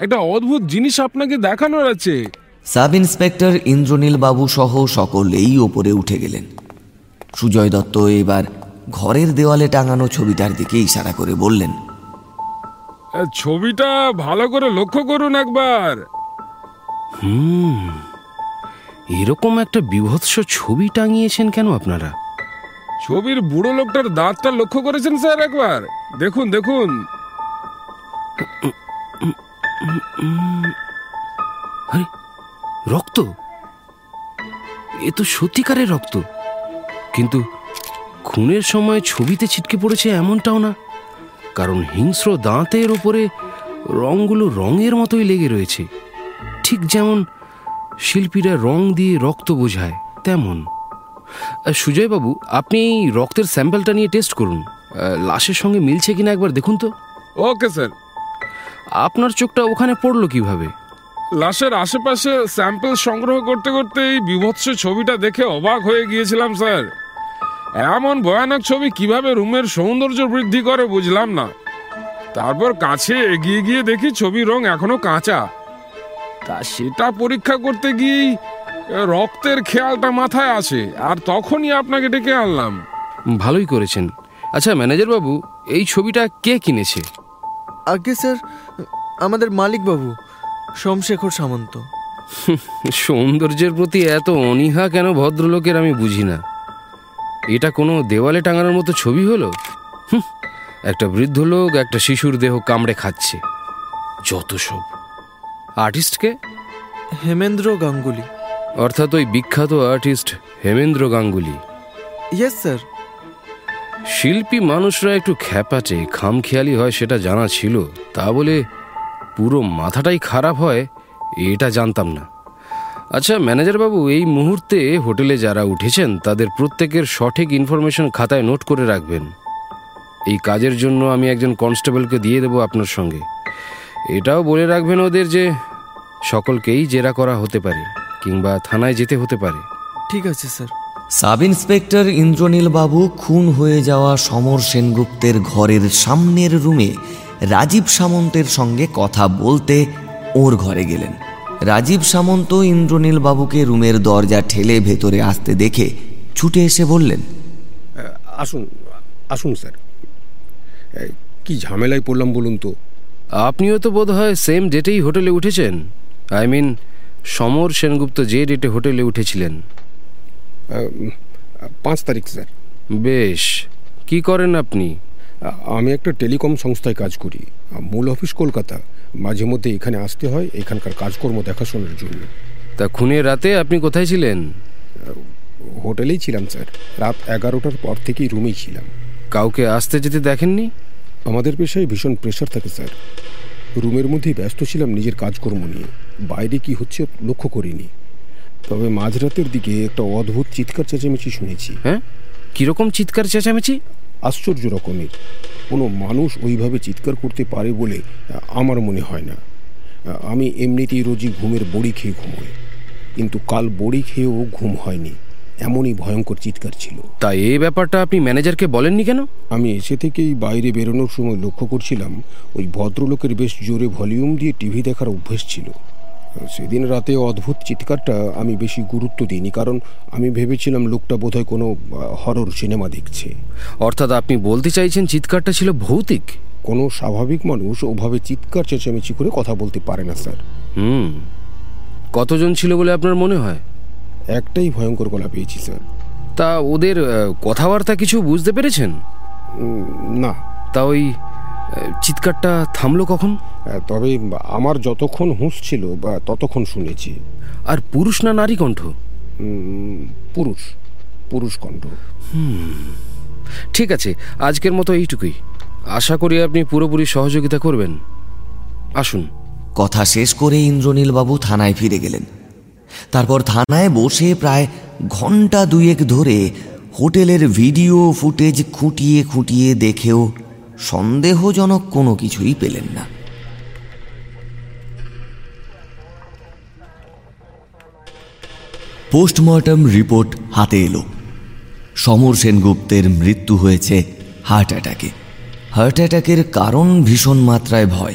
একটা অদ্ভুত জিনিস আপনাকে দেখানোর আছে। সাব ইন্সপেক্টর ইন্দ্রনীল বাবু সহ সকলেই ওপরে উঠে গেলেন। সুজয় দত্ত এবার ঘরের দেওয়ালে টাঙানো ছবিটার দিকে ইশারা করে বললেন ছবিটা ভালো করে লক্ষ্য করুন একবার। হুম। এরকম একটা বিভৎস ছবি টাঙিয়েছেন কেন আপনারা? ছবির বুড়ো লোকটার দাঁতটা লক্ষ্য করেছেন স্যার একবার? দেখুন দেখুন। আরে রক্ত? এ তো সত্যিকারের রক্ত। কিন্তু খুনের সময় ছবিতে ছিটকে পড়েছে এমনটাও না। কারণ হিংস্র দাঁতের ওপরে রঙগুলো রঙের মতোই লেগে রয়েছে। ঠিক যেমন শিল্পীরা রং দিয়ে রক্ত বোঝায় তেমন। সুজয়বাবু আপনি এই রক্তের স্যাম্পলটা নিয়ে টেস্ট করুন। লাশের সঙ্গে মিলছে কিনা একবার দেখুন তো। Okay sir. আপনার চোখটা ওখানে পড়ল কীভাবে? লাশের আশেপাশে স্যাম্পল সংগ্রহ করতে করতে এই বিভৎস ছবিটা দেখে অবাক হয়ে গিয়েছিলাম স্যার। এমন ভয়ানক ছবি কীভাবে রুমের সৌন্দর্য বৃদ্ধি করে বুঝলাম না। তারপর কাছে এগিয়ে গিয়ে দেখি ছবির রং এখনও কাঁচা। তা সেটা পরীক্ষা করতে গিয়েই রক্তের খেয়ালটা মাথায় আসে আর তখনই আপনাকে ডেকে আনলাম। ভালোই করেছেন। আচ্ছা ম্যানেজার বাবু এই ছবিটা কে কিনেছে? আগে স্যার আমাদের মালিক বাবু সোমশেখর সামন্ত। সৌন্দর্যের প্রতি এত অনীহা কেন ভদ্রলোকের আমি বুঝি না। এটা কোনো দেওয়ালে টাঙানোর মতো ছবি হলো? একটা বৃদ্ধ লোক একটা শিশুর দেহ কামড়ে খাচ্ছে। যত সব। আর্টিস্টকে? হেমেন্দ্র গাঙ্গুলি। অর্থাৎ ওই বিখ্যাত artist Hemendra Ganguly. Yes sir শিল্পী মানুষরা একটু খ্যাপাটে খামখেয়ালি হয় সেটা জানা ছিল। তা বলে পুরো মাথাটাই খারাপ হয় এটা জানতাম না। আচ্ছা ম্যানেজার বাবু এই মুহূর্তে হোটেলে যারা উঠেছেন তাদের প্রত্যেকের সঠিক ইনফরমেশন খাতায় নোট করে রাখবেন। এই কাজের জন্য আমি একজন কনস্টেবলকে দিয়ে দেবো আপনার সঙ্গে। এটাও বলে রাখবেন ওদের যে সকলকেই জেরা করা হতে পারে কিংবা থানায় যেতে হতে পারে। ঠিক আছে স্যার। সাব ইন্সপেক্টর ইন্দ্রনীল বাবু খুন হয়ে যাওয়া সমর সেনগুপ্তের ঘরের সামনের রুমে রাজীব সামন্তের সঙ্গে কথা বলতে ওর ঘরে গেলেন। রাজীব সামন্ত ইন্দ্রনীল বাবুকে রুমের দরজা ঠেলে ভেতরে আসতে দেখে ছুটে এসে বললেন আসুন আসুন স্যার। কি ঝামেলায় পড়লাম বলুন তো? আপনিও তো বোধ হয় সেম ডেটেই হোটেলে উঠেছেন। আই মিন সমর সেনগুপ্ত যে ডেটে হোটেলে উঠেছিলেন? পাঁচ তারিখ স্যার। বেশ। কি করেন আপনি? আমি একটা টেলিকম সংস্থায় কাজ করি মূল অফিস কলকাতা। মাঝে মধ্যে এখানে আসতে হয় এখানকার কাজকর্ম দেখাশোনার জন্য। তা খুনের রাতে আপনি কোথায় ছিলেন? হোটেলেই ছিলাম স্যার। রাত এগারোটার পর থেকেই রুমেই ছিলাম। কাউকে আসতে যেতে দেখেননি? আমাদের পেশায় ভীষণ প্রেশার থাকে স্যার। রুমের মধ্যেই ব্যস্ত ছিলাম নিজের কাজকর্ম নিয়ে। বাইরে কি হচ্ছে লক্ষ্য করিনি। তবে মাঝরাতের দিকে একটা অদ্ভুত চিৎকার চেঁচামেচি শুনেছি। হ্যাঁ? কীরকম চিৎকার চেঁচামেচি? আশ্চর্য রকমের। কোনো মানুষ ওইভাবে চিৎকার করতে পারে বলে আমার মনে হয় না। আমি এমনিতেই রোজই ঘুমের বড়ি খেয়ে ঘুমোই। কিন্তু কাল বড়ি খেয়েও ঘুম হয়নি। এমনই ভয়ঙ্কর চিৎকার ছিল। তা এই ব্যাপারটা আপনি ম্যানেজারকে বলেননি কেন? আমি এসে থেকেই বাইরে বেরোনোর সময় লক্ষ্য করছিলাম ওই ভদ্রলোকের বেশ জোরে ভলিউম দিয়ে টিভি দেখার অভ্যেস ছিল। সেদিন রাতে অদ্ভুত চিৎকারটা আমি বেশি গুরুত্ব দিইনি কারণ আমি ভেবেছিলাম লোকটা বোধহয় কোনো হরর সিনেমা দেখছে। অর্থাৎ আপনি বলতে চাইছেন চিৎকারটা ছিল ভৌতিক? কোনো স্বাভাবিক মানুষ ওভাবে চিৎকার চেঁচামেচি করে কথা বলতে পারে না স্যার। হুম। কতজন ছিল বলে আপনার মনে হয়? একটাই ভয়ঙ্কর গলা পেয়েছি স্যার। তা ওদের কথাবার্তা কিছু বুঝতে পেরেছেন? না। তা ওই চিৎকারটা থামলো কখন? তবে আমার যতক্ষণ হুঁশ ছিল বা ততক্ষণ শুনেছি। আর পুরুষ না নারী কণ্ঠ? পুরুষ। পুরুষ কণ্ঠ। ঠিক আছে আজকের মতো এইটুকুই। আশা করি আপনি পুরোপুরি সহযোগিতা করবেন। আসুন। কথা শেষ করে ইন্দ্রনীলবাবু থানায় ফিরে গেলেন। তারপর থানায় বসে প্রায় ঘণ্টা দুয়েক ধরে হোটেলের ভিডিও ফুটেজ খুঁটিয়ে খুঁটিয়ে দেখেও সন্দেহজনক কোনো কিছুই পেলেন না। পোস্টমর্টম রিপোর্ট হাতে এলো। সমর সেনগুপ্তের মৃত্যু হয়েছে হার্ট অ্যাটাকে। হার্ট অ্যাটাকের কারণ ভীষণ মাত্রায় ভয়।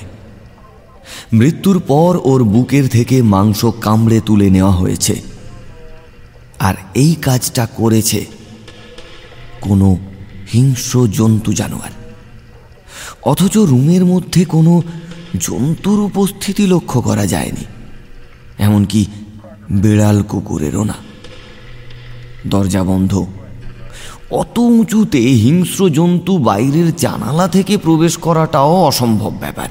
মৃত্যুর পর ওর বুকের থেকে মাংস কামড়ে তুলে নেওয়া হয়েছে। আর এই কাজটা করেছে কোনো হিংস্র জন্তু জানোয়ার। অথচ রুমের মধ্যে কোনো জন্তুর উপস্থিতি লক্ষ্য করা যায়নি। এমনকি বেড়াল কুকুরেরও না। দরজা বন্ধ। অত উঁচুতে হিংস্র জন্তু বাইরের জানালা থেকে প্রবেশ করাটাও অসম্ভব ব্যাপার।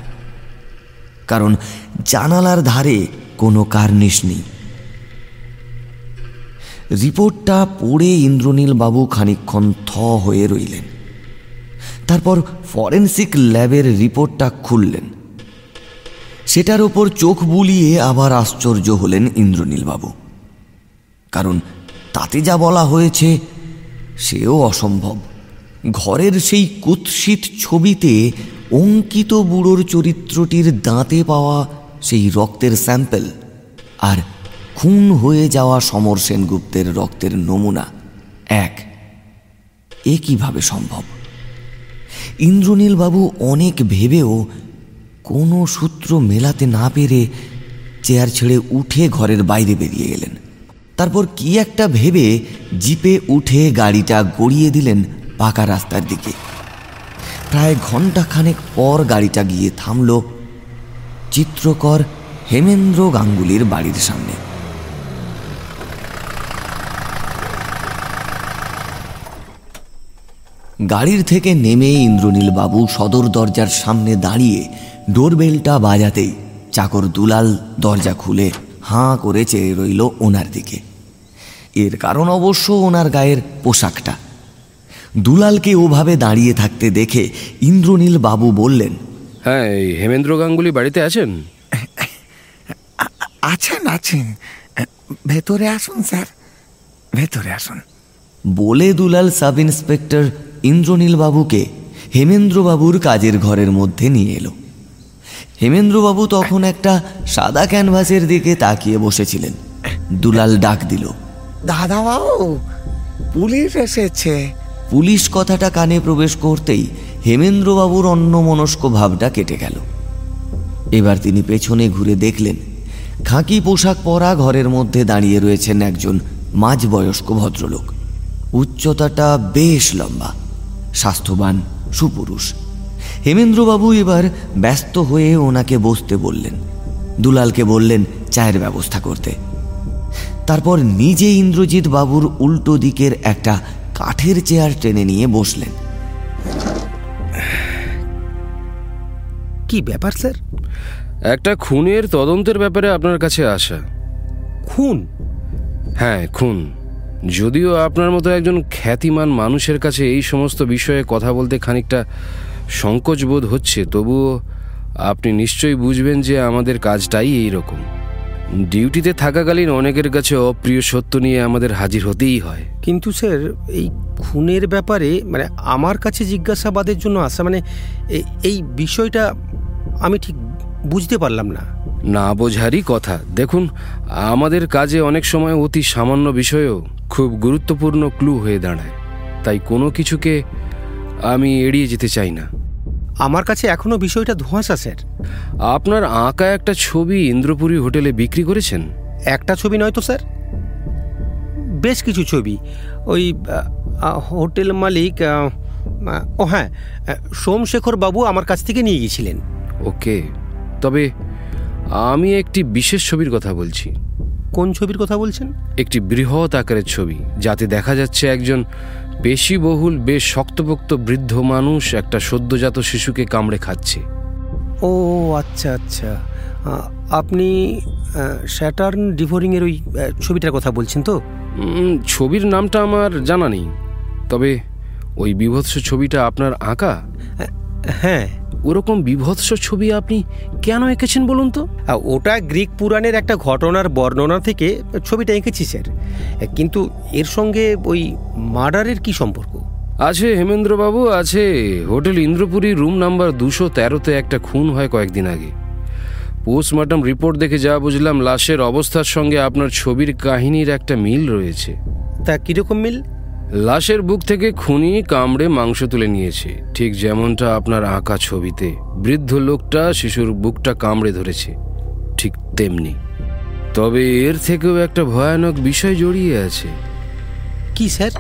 কারণ জানালার ধারে কোনো কার্নিশ নেই। রিপোর্টটা পড়ে ইন্দ্রনীল বাবু খানিকক্ষণ থ হয়ে রইলেন। তারপর ফরেন্সিক ল্যাবের রিপোর্টটা খুললেন। সেটার ওপর চোখ বুলিয়ে আবার আশ্চর্য হলেন ইন্দ্রনীলবাবু। কারণ তাতে যা বলা হয়েছে, সেও অসম্ভব। ঘরের সেই কুৎসিত ছবিতে অঙ্কিত বুড়োর চরিত্রটির দাঁতে পাওয়া সেই রক্তের স্যাম্পেল আর খুন হয়ে যাওয়া সমর সেনগুপ্তের রক্তের নমুনা। এক, এ কীভাবে সম্ভব? ইন্দ্রনীল বাবু অনেক ভেবেও কোনো সূত্র মেলাতে না পেরে চেয়ার ছেড়ে উঠে ঘরের বাইরে বেরিয়ে গেলেন। তারপর কি একটা ভেবে জিপে উঠে গাড়িটা গড়িয়ে দিলেন পাকা রাস্তার দিকে। প্রায় ঘণ্টা খানেক পর গাড়িটা গিয়ে থামল চিত্রকর হেমেন্দ্র গাঙ্গুলির বাড়ির সামনে। গাড়ির থেকে নেমে ইন্দ্রনীল বাবু সদর দরজার সামনে দাঁড়িয়ে ডোরবেলটা বাজাতেই চাকর দুলাল দরজা খুলে হাঁ করে চেয়ে রইল ওনার দিকে। এর কারণ অবশ্য ওনার গায়ের পোশাকটা। দুলালকে ওভাবে দাঁড়িয়ে থাকতে দেখে ইন্দ্রনীল বাবু বললেন হ্যাঁ এই হেমেন্দ্র গাঙ্গুলি বাড়িতে আছেন? আছেন আছেন। ভেতরে আসুন স্যার। ভেতরে আসুন। বলে দুলাল সাব ইন্সপেক্টর ইন্দ্রনীল বাবুকে হেমেন্দ্রবাবুর কাজের ঘরের মধ্যে নিয়ে এলো। হেমেন্দ্রবাবু তখন একটা সাদা ক্যানভাসের দিকে তাকিয়ে বসেছিলেন। দুলাল ডাক দিল দাদা বাবু পুলিশ এসেছে। পুলিশ কথাটা কানে প্রবেশ করতেই হেমেন্দ্রবাবুর অন্যমনস্ক ভাবটা কেটে গেল। এবার তিনি পেছনে ঘুরে দেখলেন খাঁকি পোশাক পরা ঘরের মধ্যে দাঁড়িয়ে রয়েছেন একজন মাঝবয়স্ক ভদ্রলোক। উচ্চতাটা বেশ লম্বা স্বাস্থ্যবান সুপুরুষ। হেমেন্দ্রবাবু এবার ব্যস্ত হয়ে ওনাকে বসতে বললেন। দুলালকে বললেন চায়ের ব্যবস্থা করতে। তারপর নিজে ইন্দ্রজিৎ বাবুর উল্টো দিকের একটা কাঠের চেয়ার টেনে নিয়ে বসলেন। কি ব্যাপার স্যার? একটা খুনের তদন্তের ব্যাপারে আপনার কাছে আসা। খুন? হ্যাঁ খুন। যদিও আপনার মতো একজন খ্যাতিমান মানুষের কাছে এই সমস্ত বিষয়ে কথা বলতে খানিকটা সংকোচ বোধ হচ্ছে তবুও আপনি নিশ্চয়ই বুঝবেন যে আমাদের কাজটাই এই রকম। ডিউটিতে থাকাকালীন অনেকের কাছে অপ্রিয় সত্য নিয়ে আমাদের হাজির হতেই হয়। কিন্তু স্যার এই খুনের ব্যাপারে মানে আমার কাছে জিজ্ঞাসাবাদের জন্য আসা মানে এই বিষয়টা আমি ঠিক বুঝতে পারলাম না। না বোঝারই কথা। দেখুন আমাদের কাজে অনেক সময় অতি সামান্য বিষয়েও খুব গুরুত্বপূর্ণ ক্লু হয়ে দাঁড়ায়। তাই কোনো কিছুকে আমি এড়িয়ে যেতে চাই না। আমার কাছে এখনও বিষয়টা ধোঁয়াশা স্যার। আপনার আঁকা একটা ছবি ইন্দ্রপুরী হোটেলে বিক্রি করেছেন? একটা ছবি নয় তো স্যার? বেশ কিছু ছবি। ওই হোটেল মালিক ও হ্যাঁ সোমশেখর বাবু আমার কাছ থেকে নিয়ে গিয়েছিলেন। ওকে। তবে আমি একটি বিশেষ ছবির কথা বলছি। কোন ছবির কথা বলছেন? একটি বৃহৎ আকারের ছবি যাতে দেখা যাচ্ছে একজন পেশিবহুল বেশ শক্তপোক্ত বৃদ্ধ মানুষ একটা সদ্যজাত শিশুকে কামড়ে খাচ্ছে। ও আচ্ছা আচ্ছা। আপনি স্যাটার্ন ডিভোরিংয়ের ওই ছবিটার কথা বলছেন তো? ছবির নামটা আমার জানা নেই। তবে ওই বিভৎস ছবিটা আপনার আঁকা? হ্যাঁ ওরকম বিভৎস ছবি আপনি কেন এঁকেছেন বলুন তো? ওটা গ্রিক পুরাণের একটা ঘটনার বর্ণনা থেকে ছবিটা এঁকেছি স্যার। কিন্তু এর সঙ্গে ওই মার্ডারের কি সম্পর্ক? আছে হেমেন্দ্রবাবু আছে। হোটেল ইন্দ্রপুরী রুম নাম্বার দুশো তেরোতে একটা খুন হয় কয়েকদিন আগে। পোস্টমর্টম রিপোর্ট দেখে যা বুঝলাম লাশের অবস্থার সঙ্গে আপনার ছবির কাহিনীর একটা মিল রয়েছে। তা কীরকম মিল? লাশের বুক থেকে খুনি কামড়ে মাংস তুলে নিয়েছে। ঠিক যেমনটা আপনার আঁকা ছবিতে। বৃদ্ধ লোকটা শিশুর বুকটা কামড়ে ধরেছে। ঠিক তেমনি। তবে এর থেকেও একটা ভয়ানক বিষয় জড়িয়ে আছে। কি স্যার?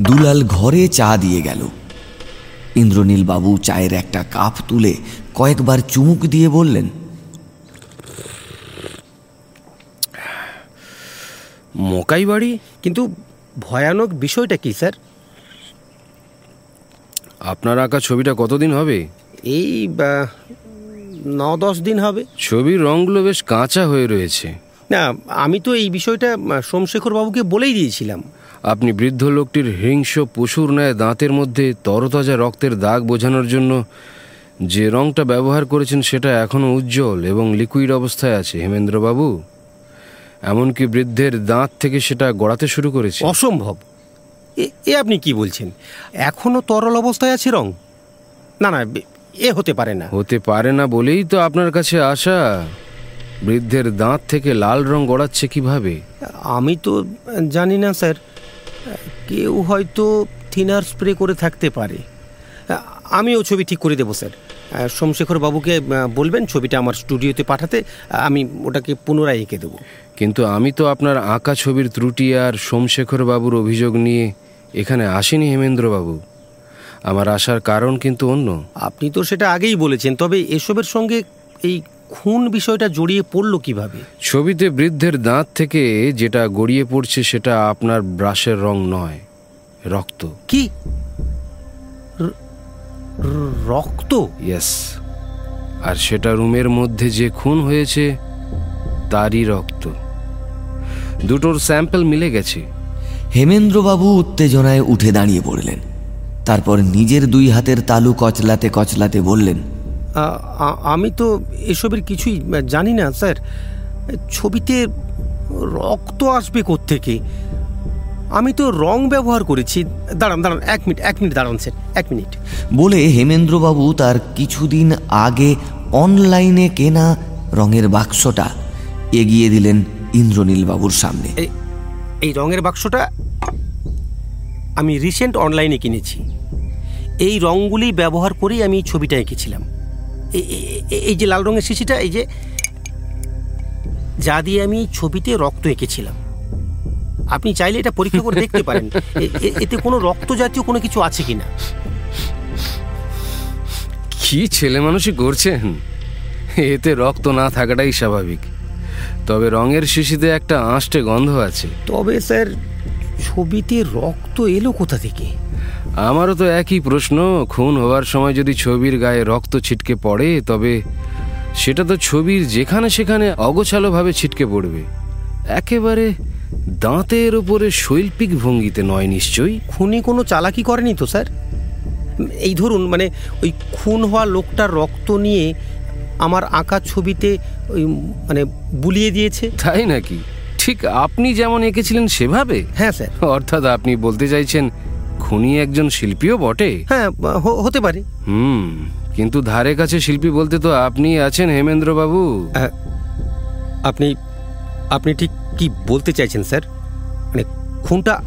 দুলাল ঘরে চা দিয়ে গেল। ইন্দ্রনীল বাবু চায়ের একটা কাপ তুলে কয়েকবার চুমুক দিয়ে বললেন মকাই বাড়ি? কিন্তু ভয়ানক বিষয়টা কি স্যার? আপনার আঁকা ছবিটা কতদিন হবে? এই ন দশ দিন হবে। ছবির রঙগুলো বেশ কাঁচা হয়ে রয়েছে। না আমি তো এই বিষয়টা আহ, সোমশেখর বাবুকে বলেই দিয়েছিলাম। আপনি বৃদ্ধ লোকটির হিংস পশুর ন্যায় দাঁতের মধ্যে তরতাজা রক্তের দাগ বোঝানোর জন্য যে রংটা ব্যবহার করেছেন সেটা এখনও উজ্জ্বল এবং লিকুইড অবস্থায় আছে। হেমেন্দ্রবাবু এমনকি বৃদ্ধের দাঁত থেকে সেটা গড়াতে শুরু করেছে। অসম্ভব। এ- আপনি কি বলছেন? এখনও তরল অবস্থায় আছে রং? না না এ হতে পারে না। হতে পারে না বলেই তো আপনার কাছে আসা বৃদ্ধের দাঁত থেকে লাল রং গড়াচ্ছে কীভাবে? আমি তো জানি না স্যার। কেউ হয়তো থিনার স্প্রে করে থাকতে পারে। আমিও ছবি ঠিক করে দেবো স্যার। সোমশেখর বাবুকে বলবেন ছবিটা আমার স্টুডিওতে পাঠাতে। আমি ওটাকে পুনরায় এঁকে দেবো। কিন্তু আমি তো আপনার আঁকা ছবির ত্রুটি আর সোমশেখর বাবুর অভিযোগ নিয়ে এখানে আসিনি হেমেন্দ্রবাবু। আমার আসার কারণ কিন্তু অন্য। আপনি তো সেটা আগেই বলেছেন তবে এসবের সঙ্গে এই খুন বিষয়টা জড়িয়ে পড়ল কীভাবে? ছবিতে বৃদ্ধের দাঁত থেকে যেটা গড়িয়ে পড়ছে সেটা আপনার ব্রাশের রং নয় রক্ত। কি? রক্ত? ইয়েস আর সেটা রুমের মধ্যে যে খুন হয়েছে তারই রক্ত। দুটোর স্যাম্পল মিলে গেছে। হেমেন্দ্রবাবু উত্তেজনায় উঠে দাঁড়িয়ে পড়লেন। তারপর নিজের দুই হাতের তালু কচলাতে কচলাতে বললেন আমি তো এসবের কিছুই জানি না স্যার। ছবিতে রক্ত আসবে থেকে আমি তো রং ব্যবহার করেছি। দাঁড়ান দাঁড়ান এক মিনিট এক মিনিট দাঁড়ান স্যার এক মিনিট। বলে হেমেন্দ্রবাবু তার কিছুদিন আগে অনলাইনে কেনা রঙের বাক্সটা এগিয়ে দিলেন ইন্দ্রনীলবাবুর সামনে। এই এই রঙের বাক্সটা আমি রিসেন্ট অনলাইনে কিনেছি। এই রঙগুলি ব্যবহার করেই আমি ছবিটা এঁকেছিলাম। এই- যে লাল রঙের শিশিটা এই যে যা দিয়ে আমি ছবিতে রক্ত এঁকেছিলাম। আপনি চাইলে এটা পরীক্ষা করে দেখতে পারেন। এতে কোনো রক্ত জাতীয় কোনো কিছু আছে কিনা? কি ছেলে মানুষই করছেন? এতে রক্ত না থাকাটাই স্বাভাবিক। তবে রঙের শিশিতে একটা আঁশটে গন্ধ আছে। তবে স্যার ছবিতে রক্ত এলো কোথা থেকে? আমারও তো একই প্রশ্ন খুন হওয়ার সময় যদি ছবির গায়ে রক্ত ছিটকে পড়ে তবে সেটা তো ছবির যেখানে সেখানে অগোছালোভাবে ছিটকে পড়বে। একেবারে দাঁতের উপরে শৈল্পিক ভঙ্গিতে নয় নিশ্চয়ই? খুনি কোনো চালাকি করেনি তো স্যার? এই ধরুন মানে ওই খুন হওয়া লোকটার রক্ত নিয়ে আমার আঁকা ছবিতে ওই মানে বুলিয়ে দিয়েছে। তাই নাকি? ঠিক আপনি যেমন এঁকেছিলেন সেভাবে? হ্যাঁ স্যার। অর্থাৎ আপনি বলতে চাইছেন খুনি একজন শিল্পীও বটে? হ্যাঁ হতে পারে। হুম কিন্তু ধারে কাছে শিল্পী বলতে তো আপনি আছেন হেমেন্দ্রবাবু। আপনি আপনি ঠিক কি বলতে চাইছেন স্যার? মানে খুনটা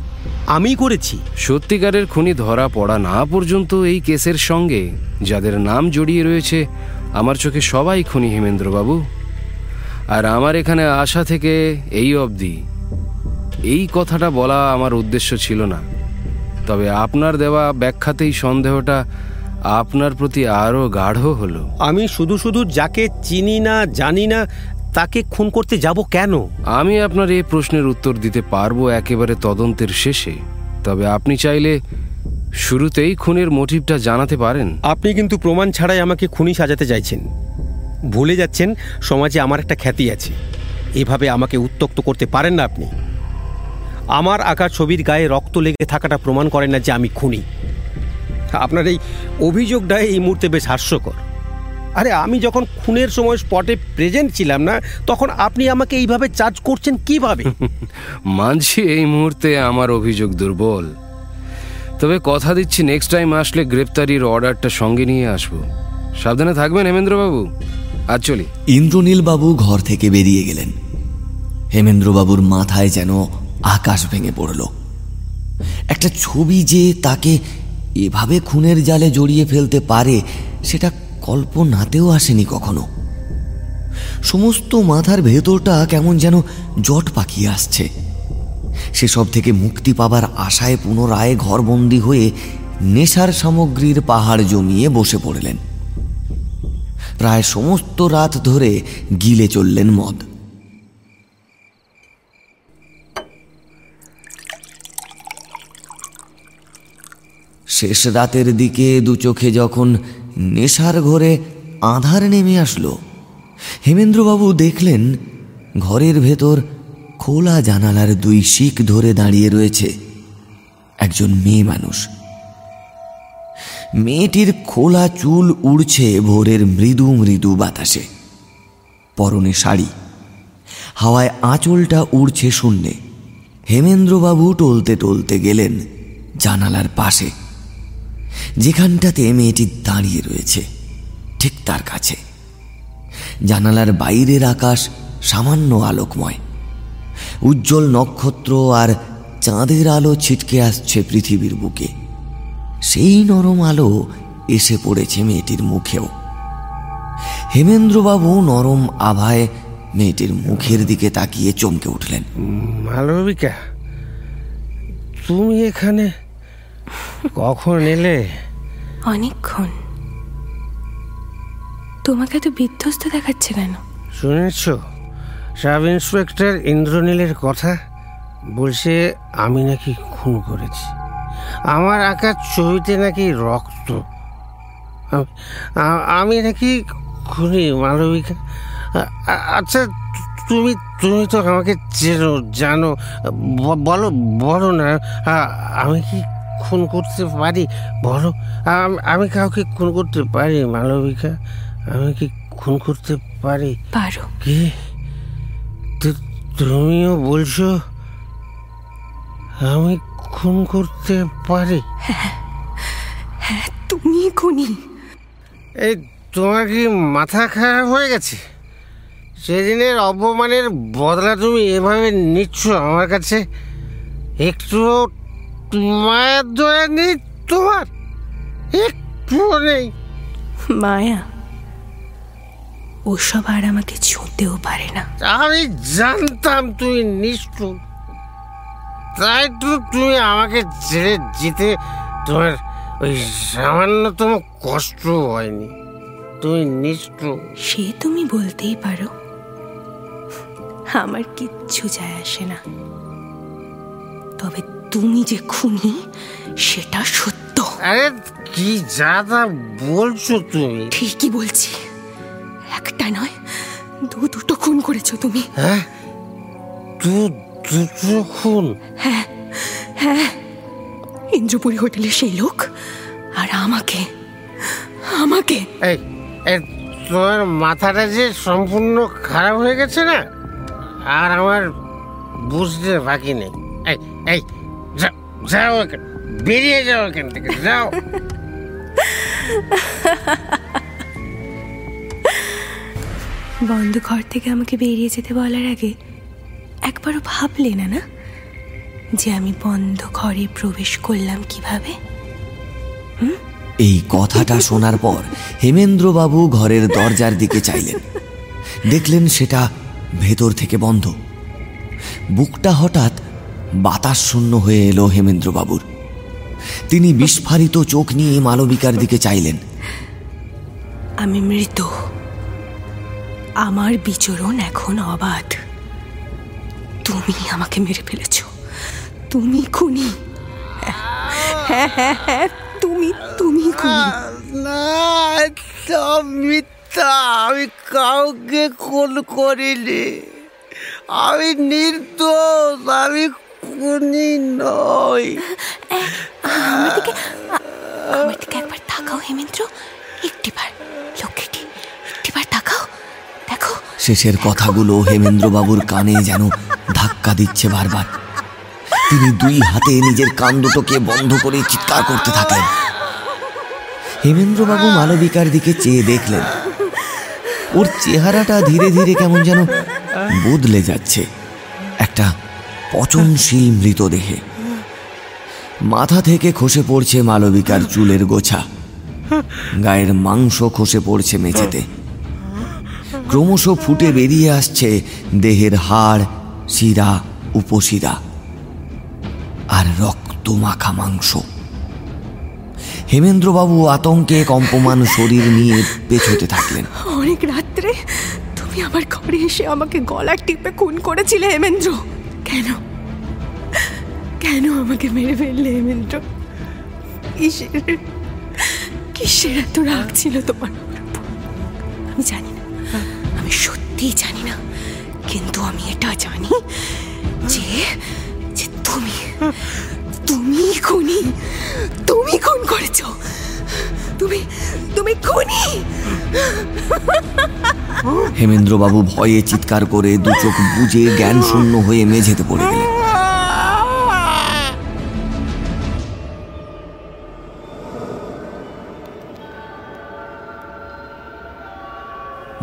আমি করেছি। সত্যিকারের খুনি ধরা পড়া না পর্যন্ত এই কেসের সঙ্গে যাদের নাম জড়িয়ে রয়েছে আমার চোখে সবাই খুনি হেমেন্দ্রবাবু। আর আমার এখানে আসা থেকে এই অবধি এই কথাটা বলা আমার উদ্দেশ্য ছিল না। তবে আপনার দেওয়া ব্যাখ্যাতেই সন্দেহটা আপনার প্রতি আরও গাঢ় হলো। আমি শুধু শুধু যাকে চিনি না জানি না তাকে খুন করতে যাব কেন? আমি আপনার এই প্রশ্নের উত্তর দিতে পারব একেবারে তদন্তের শেষে। তবে আপনি চাইলে শুরুতেই খুনের মোটিভটা জানাতে পারেন। আপনি কিন্তু প্রমাণ ছাড়াই আমাকে খুনি সাজাতে চাইছেন। ভুলে যাচ্ছেন সমাজে আমার একটা খ্যাতি আছে। এভাবে আমাকে উত্তক্ত করতে পারেন না আপনি। আমার আঁকা ছবির গায়ে রক্ত লেগে থাকাটা প্রমাণ করে না যে আমি খুনি। আপনার এই অভিযোগটা এই মুহূর্তে বেশ হাস্যকর। আরে আমি যখন খুনের সময় স্পটে প্রেজেন্ট ছিলাম না তখন আপনি আমাকে এইভাবে চার্জ করছেন কীভাবে? মানছি এই মুহূর্তে আমার অভিযোগ দুর্বল। তবে কথা দিচ্ছি নেক্সট টাইম আসলে গ্রেপ্তারির অর্ডারটা সঙ্গে নিয়ে আসব। সাবধানে থাকবেন হেমেন্দ্রবাবু। আজ চলি। ইন্দ্রনীলবাবু ঘর থেকে বেরিয়ে গেলেন। হেমেন্দ্রবাবুর মাথায় যেন আকাশ ভেঙে পড়ল। একটা ছবি যে তাকে এভাবে খুনের জালে জড়িয়ে ফেলতে পারে, সেটা কল্পনাতেও আসেনি কখনো। সমস্ত মাথার ভেতরটা কেমন যেন জট পাকিয়ে আসছে। সেসব থেকে মুক্তি পাবার আশায় পুনরায় ঘরবন্দি হয়ে নেশার সামগ্রীর পাহাড় জমিয়ে বসে পড়লেন। প্রায় সমস্ত রাত ধরে গিলে চললেন মদ। শেষ রাতের দিকে দু চোখে যখন নেশার ঘরে আধার নেমে আসলো, হেমেন্দ্রবাবু দেখলেন ঘরের ভেতর খোলা জানালার দুই শিখ ধরে দাঁড়িয়ে রয়েছে। একজন মেয়ে মানুষ। মেয়েটির খোলা চুল উড়ছে ভোরের মৃদু মৃদু বাতাসে। পরনে শাড়ি। হাওয়ায় আঁচলটা উড়ছে শূন্যে। হেমেন্দ্রবাবু টলতে টলতে গেলেন জানালার পাশে। যেখানটাতে মেয়েটি দাঁড়িয়ে রয়েছে, ঠিক তার কাছে। জানালার বাইরের আকাশ সামান্য আলোকময়। উজ্জ্বল নক্ষত্র আর চাঁদের আলো ছিটকে আসছে পৃথিবীর বুকে। সেই নরম আলো এসে পড়েছে মেয়েটির মুখেও। হেমেন্দ্রবাবু নরম আভায় মেয়েটির মুখের দিকে তাকিয়ে চমকে উঠলেন। মালবিকা তুমি এখানে কখন এলে? অনেকক্ষণ। তোমাকে তো বিধ্বস্ত দেখাচ্ছে কেন? শুনেছ? সাব ইন্সপেক্টর ইন্দ্রনীলের কথা বলছে আমি নাকি খুন করেছি। আমার আঁকা ছবিতে নাকি রক্ত। আমি নাকি খুনি মালবিকা আচ্ছা তুমি তুমি তো আমাকে চেনো জানো বলো বলো না আমি কি খুন করতে পারি? বলো আমি কাউকে খুন করতে পারি মালবিকা আমি কি খুন করতে পারি? পারো। কি? তুমিও বলছো আমি খুন করতে পারি? তুমি খুনি। এই তোমার কি মাথা খারাপ হয়ে গেছে? সেদিনের অপমানের বদলা তুমি এভাবে নিচ্ছ আমার কাছে? একটু মায়ের দয়া নেই তোমার? একটুও নেই। মায়া? ওসব আর আমাকে ছুঁতেও পারে না। আমি জানতাম তুই নিষ্ঠুর। তাই তো তুমি আমাকে ছেড়ে যেতে তোমার ওই সামান্যতম কষ্ট হয়নি। তুমি নিষ্ঠুর। সে তুমি বলতেই পারো। আমার কিচ্ছু যায় আসে না। তবে তুমি যে খুনি সেটা সত্য। আরে কি যা তা বলছো তুমি? ঠিকই বলছি। একটা নয় দু দুটো খুন করেছ তুমি। হ্যাঁ? তু দুটো খুন? হ্যাঁ হ্যাঁ। ইন্দ্রপুরী হোটেলে সেই লোক আর আমাকে আমাকে। এই তোমার মাথাটা যে সম্পূর্ণ খারাপ হয়ে গেছে না? আর আমার বুঝতে বাকি নেই। এই এই যাও এখান বেরিয়ে যাও এখান থেকে যাও। বন্ধ ঘর থেকে আমাকে বেরিয়ে যেতে বলার আগে একবারও ভাবলে না না? যে আমি বন্ধ ঘরে প্রবেশ করলাম কীভাবে? এই কথাটা শোনার পর হেমেন্দ্রবাবু ঘরের দরজার দিকে চাইলেন। দেখলেন সেটা ভেতর থেকে বন্ধ। বুকটা হঠাৎ বাতাস শূন্য হয়ে এলো হেমেন্দ্রবাবুর। তিনি বিস্ফারিত চোখ নিয়ে মালবিকার দিকে চাইলেন। আমি মৃত আমার বিচরণ এখন অবাধ। তুমি আমাকে মেরে ফেলেছ। তুমি খুনি। হ্যাঁ হ্যাঁ হ্যাঁ তুমি তুমি খুনি। না সব মিথ্যা। আমি কাউকে খুন করিনি। আমি নির্দোষ আমি খুনি নই। আমার দিকে আমার দিকে একবার তাকাও হেমেন্দ্র। একটিবার লক্ষ্মীটি একটিবার তাকাও। শেষের কথাগুলো হেমেন্দ্রবাবুর কানে যেন ধাক্কা দিচ্ছে বারবার। তিনি দুই হাতে নিজের কান দুটোকে বন্ধ করে চিৎকার করতে থাকলেন। হেমেন্দ্রবাবু মালবিকার দিকে চেয়ে দেখলেন। ওর চেহারাটা ধীরে ধীরে কেমন যেন বদলে যাচ্ছে। একটা পচনশীল মৃতদেহে মাথা থেকে খসে পড়ছে মালবিকার চুলের গোছা। গায়ের মাংস খসে পড়ছে মেঝেতে। ক্রমশ ফুটে বেরিয়ে আসছে দেহের হাড় শিরা উপশিরা আর রক্ত মাখা মাংস। হেমেন্দ্রবাবু আতঙ্কে কম্পমান শরীর নিয়ে পেছোতে থাকলেন। অনেক রাত্রে তুমি আমার ঘরে এসে আমাকে গলা টিপে খুন করেছিলে হেমেন্দ্র। কেন? কেন আমাকে মেরে ফেললে হেমেন্দ্র? কিসের? কিসের এত রাগ ছিল তোমার আমি জানি না। আমি সত্যিই জানি না, কিন্তু আমি এটা জানি যে যে তুমি তুমি খুনি, তুমি খুন করেছ। তুমি তুমি খুনি! হেমেন্দ্রবাবু ভয়ে চিৎকার করে দু চোখ বুঝে জ্ঞান শূন্য হয়ে মেঝেতে পড়ে গেলেন।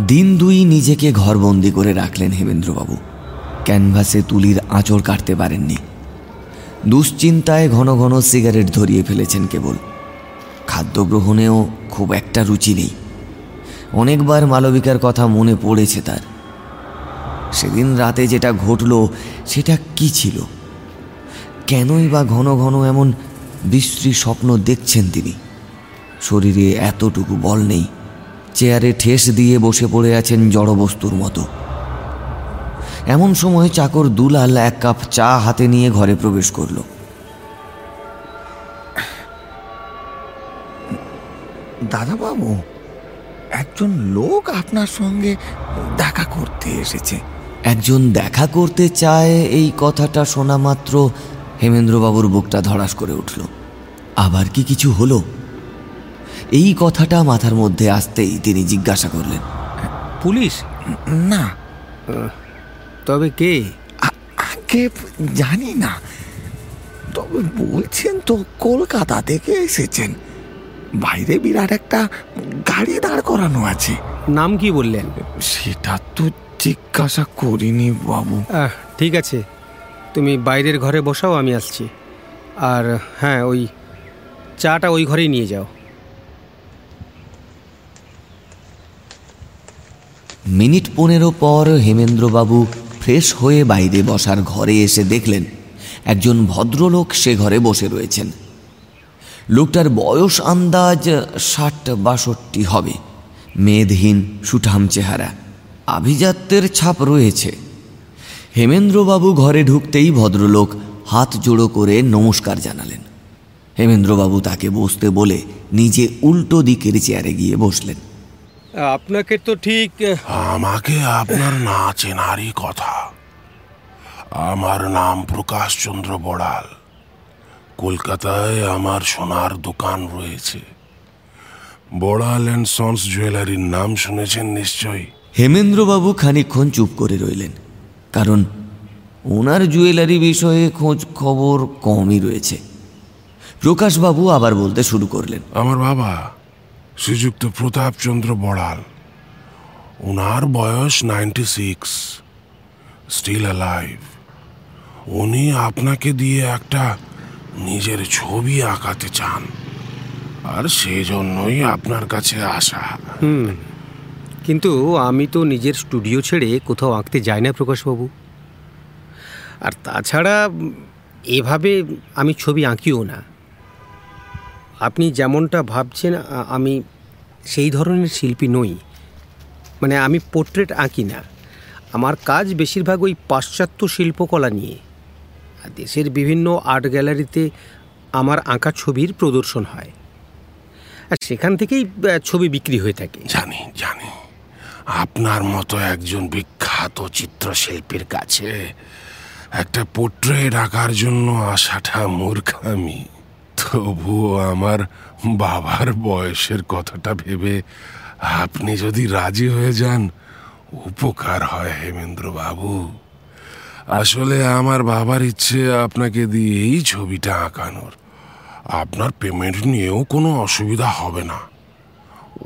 দিন দুই নিজেকে ঘরবন্দি করে রাখলেন হেমেন্দ্রবাবু। ক্যানভাসে তুলির আঁচড় কাটতে পারেননি। দুশ্চিন্তায় ঘন ঘন সিগারেট ধরিয়ে ফেলেছেন কেবল। খাদ্য গ্রহণেও খুব একটা রুচি নেই। অনেকবার মালবিকার কথা মনে পড়েছে তার। সেদিন রাতে যেটা ঘটল, সেটা কি ছিল? কেনই বা ঘন ঘন এমন বিশ্রী স্বপ্ন দেখছেন তিনি? শরীরে এতটুকু বল নেই। চেয়ারে ঠেস দিয়ে বসে পড়ে আছেন জড়বস্তুর মতো। এমন সময় চাকর দুলাল এক কাপ চা হাতে নিয়ে ঘরে প্রবেশ করল। দাদাবাবু একজন লোক আপনার সঙ্গে দেখা করতে এসেছে। একজন দেখা করতে চায় এই কথাটা শোনা মাত্র হেমেন্দ্রবাবুর বুকটা ধড়াস করে উঠল। আবার কি কিছু হলো? এই কথাটা মাথার মধ্যে আসতেই তিনি জিজ্ঞাসা করলেন। পুলিশ? না। তবে কে? আগে জানি না। তবে বলছেন তো কলকাতা থেকে এসেছেন। বাইরে বিরাট একটা গাড়ি দাঁড় করানো আছে। নাম কি বললেন? সেটা তো জিজ্ঞাসা করিনি বাবু। ঠিক আছে। তুমি বাইরের ঘরে বসাও আমি আসছি। আর হ্যাঁ ওই চাটা ওই ঘরেই নিয়ে যাও। মিনিট পনেরো পর হেমেন্দ্রবাবু ফ্রেশ হয়ে বাইরে বসার ঘরে এসে দেখলেন একজন ভদ্রলোক সে ঘরে বসে রয়েছেন। লোকটার বয়স আন্দাজ ষাট বাষট্টি হবে। মেদহীন সুঠাম চেহারা। আভিজাত্যের ছাপ রয়েছে। হেমেন্দ্রবাবু ঘরে ঢুকতেই ভদ্রলোক হাত জোড়ো করে নমস্কার জানালেন। হেমেন্দ্রবাবু তাকে বসতে বলে নিজে উল্টো দিকের চেয়ারে গিয়ে বসলেন। আপনাকে তো ঠিক আমাকে আপনার না চেনারই কথা। আমার নাম প্রকাশচন্দ্র বড়াল। কলকাতায় আমার সোনার দোকান রয়েছে। বড়াল অ্যান্ড সন্স জুয়েলারির নাম শুনেছেন নিশ্চয়ই? হেমেন্দ্রবাবু খানিকক্ষণ চুপ করে রইলেন কারণ ওনার জুয়েলারি বিষয়ে খোঁজ খবর কমই রয়েছে। প্রকাশবাবু আবার বলতে শুরু করলেন। আমার বাবা শ্রীযুক্ত প্রতাপচন্দ্র বড়াল। ওনার বয়স নাইনটি সিক্স স্টিল অ্যালাইভ উনি আপনাকে দিয়ে একটা নিজের ছবি আঁকাতে চান। আর সেজন্যই আপনার কাছে আসা। হুম। কিন্তু আমি তো নিজের স্টুডিও ছেড়ে কোথাও আঁকতে যাই না, প্রকাশবাবু। আর তাছাড়া এভাবে আমি ছবি আঁকিও না। আপনি যেমনটা ভাবছেন আমি সেই ধরনের শিল্পী নই। মানে আমি পোর্ট্রেট আঁকি না। আমার কাজ বেশিরভাগ ওই পাশ্চাত্য শিল্পকলা নিয়ে। দেশের বিভিন্ন আর্ট গ্যালারিতে আমার আঁকা ছবির প্রদর্শন হয়। আর সেখান থেকেই ছবি বিক্রি হয়ে থাকে। জানি জানি। আপনার মতো একজন বিখ্যাত চিত্রশিল্পীর কাছে একটা পোর্ট্রেট আঁকার জন্য আসাটা মূর্খামি তবুও আমার বাবার বয়সের কথাটা ভেবে আপনি যদি রাজি হয়ে যান, উপকার হয় হেমেন্দ্র বাবু আসলে আমার বাবার ইচ্ছে আপনাকে দিয়ে এই ছবিটা আঁকানোর। আপনার পেমেন্ট নিয়েও কোনো অসুবিধা হবে না।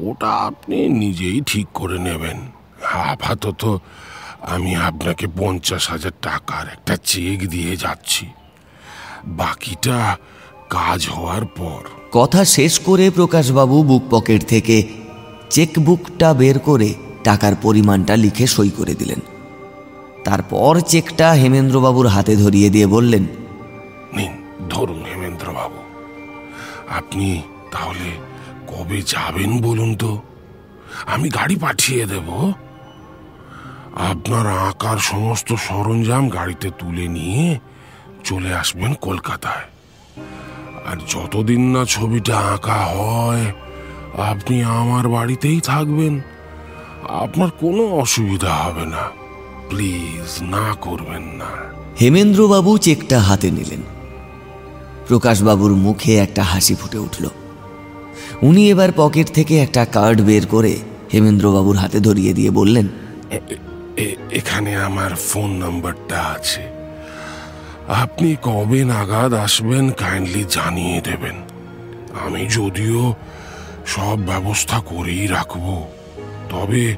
ওটা আপনি নিজেই ঠিক করে নেবেন। আপাতত আমি আপনাকে পঞ্চাশ হাজার টাকার একটা চেক দিয়ে যাচ্ছি। বাকিটা কাজ হওয়ার পর। কথা শেষ করে প্রকাশবাবু বুক পকেট থেকে চেকবুকটা বের করে টাকার পরিমাণটা লিখে সই করে দিলেন। তারপর চেকটা হেমেন্দ্রবাবুর হাতে ধরিয়ে দিয়ে বললেন নিন ধরুন হেমেন্দ্র বাবু আপনি তাহলে কবে যাবেন বলুন তো? আমি গাড়ি পাঠিয়ে দেব। আপনার আঁকার সমস্ত সরঞ্জাম গাড়িতে তুলে নিয়ে চলে আসবেন কলকাতায়। আর যতদিন না ছবিটা আঁকা হয় আপনি আমার বাড়িতেই থাকবেন। আপনার কোনো অসুবিধা হবে না। প্লিজ না করবেন না। হেমেন্দ্রবাবু চেকটা হাতে নিলেন। প্রকাশবাবুর মুখে একটা হাসি ফুটে উঠল। উনি এবার পকেট থেকে একটা কার্ড বের করে হেমেন্দ্রবাবুর হাতে ধরিয়ে দিয়ে বললেন এখানে আমার ফোন নাম্বারটা আছে। আপনি কবে নাগাদ আসবেন কাইন্ডলি জানিয়ে দেবেন। আমি যদিও সব ব্যবস্থা করেই রাখব, তবে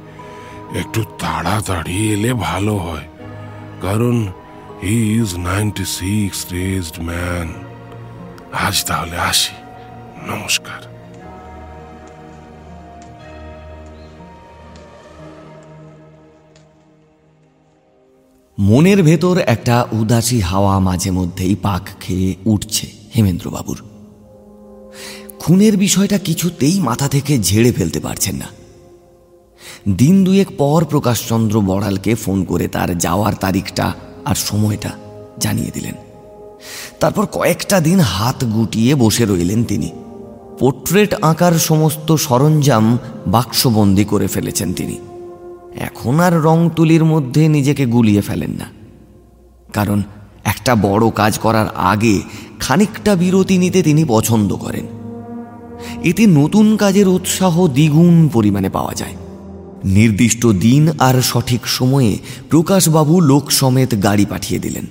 একটু তাড়াতাড়ি এলে ভালো হয়, কারণ he is ninety six raised man আজ তাহলে আসি। নমস্কার। মনের ভেতর একটা উদাসী হাওয়া মাঝে মধ্যেই পাক খেয়ে উঠছে হেমেন্দ্রবাবুর। খুনের বিষয়টা কিছুতেই মাথা থেকে ঝেড়ে ফেলতে পারছেন না। দিন দুয়েক পর প্রকাশচন্দ্র বড়ালকে ফোন করে তার যাওয়ার তারিখটা আর সময়টা জানিয়ে দিলেন। তারপর কয়েকটা দিন হাত গুটিয়ে বসে রইলেন তিনি। পোর্ট্রেট আঁকার সমস্ত সরঞ্জাম বাক্সবন্দি করে ফেলেছেন তিনি। এখন আর রং তুলির মধ্যে নিজেকে গুলিয়ে ফেলেন না। কারণ একটা বড় কাজ করার আগে খানিকটা বিরতি নিতে তিনি পছন্দ করেন। এতে নতুন কাজের উৎসাহ দ্বিগুণ পরিমাণে পাওয়া যায়। নির্দিষ্ট দিন আর সঠিক সময়ে প্রকাশবাবু লোক সমেত গাড়ি পাঠিয়ে দিলেন।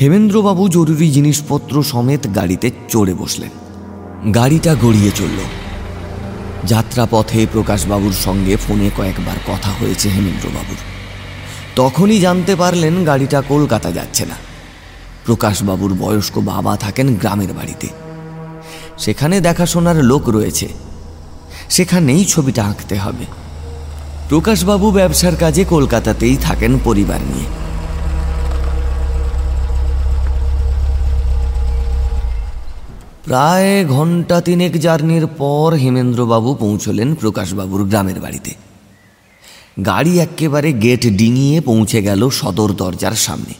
হেমেন্দ্রবাবু জরুরি জিনিসপত্র সমেত গাড়িতে চড়ে বসলেন। গাড়িটা গড়িয়ে চলল। যাত্রাপথে প্রকাশবাবুর সঙ্গে ফোনে কয়েকবার কথা হয়েছে হেমেন্দ্রবাবুর। তখনই জানতে পারলেন গাড়িটা কলকাতা যাচ্ছে না। প্রকাশবাবুর বয়স্ক বাবা থাকেন গ্রামের বাড়িতে। সেখানে দেখাশোনার লোক রয়েছে। সেখানেই ছবিটা আঁকতে হবে। প্রকাশবাবু ব্যবসার কাজে কলকাতাতেই থাকেন পরিবার নিয়ে। প্রায় ঘণ্টা তিনেক জার্নির পর হেমেন্দ্রবাবু পৌঁছলেন প্রকাশবাবুর গ্রামের বাড়িতে। গাড়ি একেবারে গেট ডিঙিয়ে পৌঁছে গেল সদর দরজার সামনে।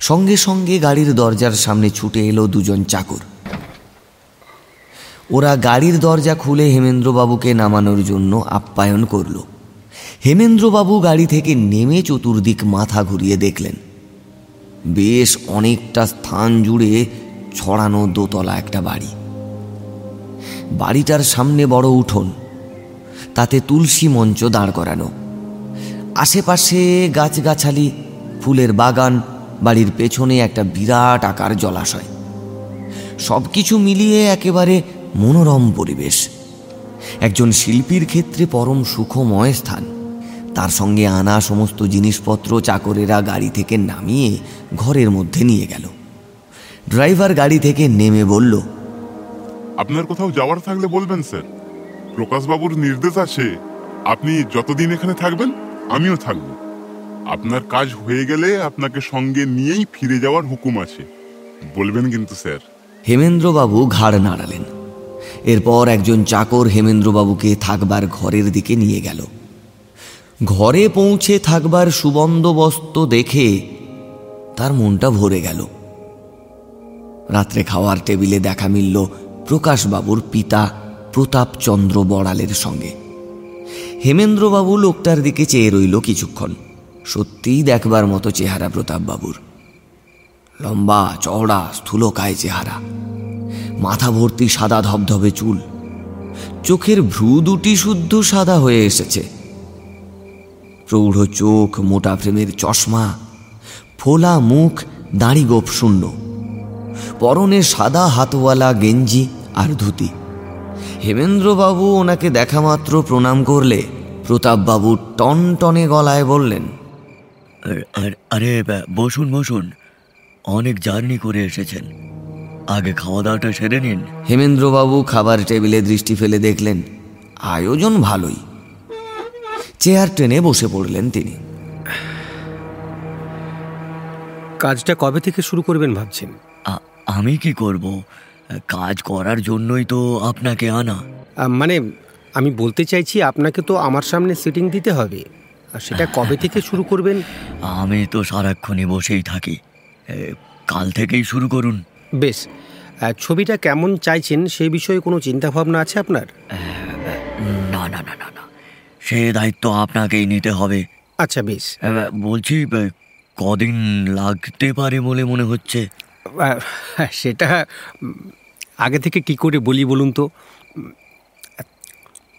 সঙ্গে সঙ্গে গাড়ির দরজার সামনে ছুটে এলো দুজন চাকর। ওরা গাড়ির দরজা খুলে হেমেন্দ্রবাবুকে নামানোর জন্য আপ্যায়ন করল। হেমেন্দ্রবাবু গাড়ি থেকে নেমে চতুর্দিক মাথা ঘুরিয়ে দেখলেন। বেশ অনেকটা স্থান জুড়ে ছড়ানো দোতলা একটা বাড়ি। বাড়িটার সামনে বড় উঠোন, তাতে তুলসী মঞ্চ দাঁড় করানো। আশেপাশে গাছগাছালি, ফুলের বাগান, বাড়ির পেছনে একটা বিরাট আকার জলাশয়। সব কিছু মিলিয়ে একেবারে মনোরম পরিবেশ। একজন শিল্পীর ক্ষেত্রে পরম সুখময় স্থান। তার সঙ্গে আনা সমস্ত জিনিসপত্র চাকরেরা গাড়ি থেকে নামিয়ে ঘরের মধ্যে নিয়ে গেল। ড্রাইভার গাড়ি থেকে নেমে বলল আপনার কোথাও যাওয়ার থাকলে বলবেন স্যার। প্রকাশবাবুর নির্দেশ আছে। আপনি যতদিন এখানে থাকবেন আমিও থাকব। আপনার কাজ হয়ে গেলে আপনাকে সঙ্গে নিয়েই ফিরে যাওয়ার হুকুম আছে। বলবেন কিন্তু স্যার। হেমেন্দ্রবাবু ঘাড় নাড়ালেন। এরপর একজন চাকর হেমেন্দ্রবাবুকে থাকবার ঘরের দিকে নিয়ে গেল। ঘরে পৌঁছে থাকবার সুবন্দোবস্ত দেখে তার মনটা ভরে গেল। রাত্রে খাওয়ার টেবিলে দেখা মিলল প্রকাশবাবুর পিতা প্রতাপচন্দ্র বড়ালের সঙ্গে। হেমেন্দ্রবাবু লোকটার দিকে চেয়ে রইল কিছুক্ষণ। সত্যিই দেখবার মতো চেহারা প্রতাপবাবুর। লম্বা, চওড়া, স্থূলকায় চেহারা। মাথা ভর্তি সাদা ধবধবে চুল। চোখের ভ্রু দুটি শুদ্ধ সাদা হয়ে এসেছে। প্রৌঢ় চোখ, মোটা ফ্রেমের চশমা, ফোলা মুখ, দাড়ি গোপ শূন্য। পরনে সাদা হাতওয়ালা গেঞ্জি আর ধুতি। হেমেন্দ্রবাবু ওনাকে দেখা মাত্র প্রণাম করলে প্রতাপবাবু টন টনে গলায় বললেন আরে বসুন বসুন। অনেক জার্নি করে এসেছেন। আগে খাওয়া দাওয়াটা সেরে নিন। হেমেন্দ্রবাবু খাবার টেবিলে দৃষ্টি ফেলে দেখলেন আয়োজন ভালোই। চেয়ার টেনে বসে পড়লেন তিনি। কাজটা কবে থেকে শুরু করবেন ভাবছেন? আমি কি করব? কাজ করার জন্যই তো আপনাকে আনা। মানে আমি বলতে চাইছি আপনাকে তো আমার সামনে সিটিং দিতে হবে। আর সেটা কবে থেকে শুরু করবেন? আমি তো সারাক্ষণই বসেই থাকি। কাল থেকেই শুরু করুন। বেশ। ছবিটা কেমন চাইছেন সেই বিষয়ে কোনো চিন্তা ভাবনা আছে আপনার? না না না না না। সে দায়িত্ব আপনাকেই নিতে হবে। আচ্ছা বেশ। বলছি কদিন লাগতে পারে বলে মনে হচ্ছে। সেটা, আগে থেকে কি করে বলি বলুন তো?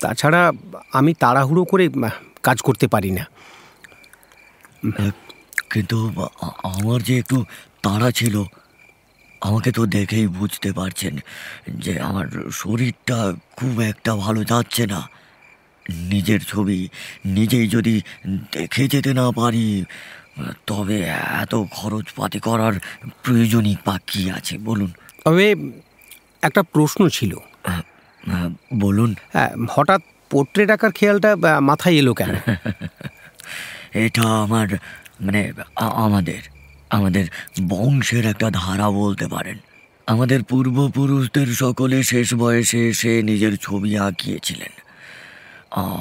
তাছাড়া আমি তাড়াহুড়ো করে কাজ করতে পারি না। কিন্তু আমার যে একটু তাড়া ছিল, আমাকে তো দেখেই বুঝতে পারছেন যে আমার শরীরটা খুব একটা ভালো যাচ্ছে না। নিজের ছবি নিজেই যদি দেখে যেতে না পারি তবে এত খরচপাতি করার প্রয়োজনই বা কী আছে? বলুন। তবে একটা প্রশ্ন ছিল। বলুন। হ্যাঁ, হঠাৎ পোর্ট্রেট আঁকার খেয়ালটা মাথায় এলো কেন? এটা আমার মানে আমাদের আমাদের বংশের একটা ধারা বলতে পারেন। আমাদের পূর্বপুরুষদের সকলে শেষ বয়সে এসে নিজের ছবি আঁকিয়েছিলেন।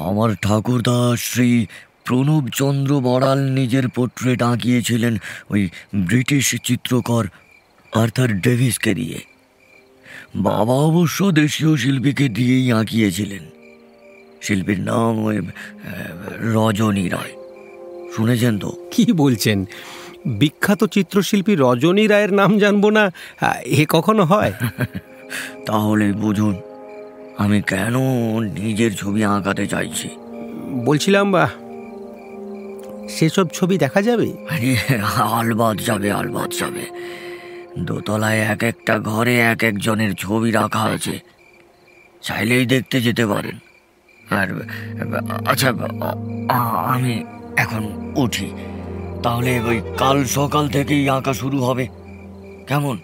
আমার ঠাকুরদা শ্রী প্রণবচন্দ্র বড়াল নিজের পোর্ট্রেট আঁকিয়েছিলেন ওই ব্রিটিশ চিত্রকর আর্থার ডেভিসকে দিয়ে। বাবা অবশ্য দেশীয় শিল্পীকে দিয়েই আঁকিয়েছিলেন। শিল্পীর নাম ওই রজনী রায়। শুনেছেন তো? কি বলছেন? বিখ্যাত চিত্রশিল্পী রজনী রায়ের নাম জানব না এ কখনো হয়? তাহলে বুঝুন আমি কেন নিজের ছবি আঁকাতে চাইছি? বলছিলাম সেসব ছবি দেখা যাবে? আরে আলবাদ যাবে আলবাদ যাবে। দোতলায় এক একটা ঘরে এক একজনের ছবি রাখা আছে। চাইলেই দেখতে যেতে পারেন। আর আচ্ছা আমি এখন উঠি। তাহলে ওই কাল সকাল থেকেই আঁকা শুরু হবে। কেমন?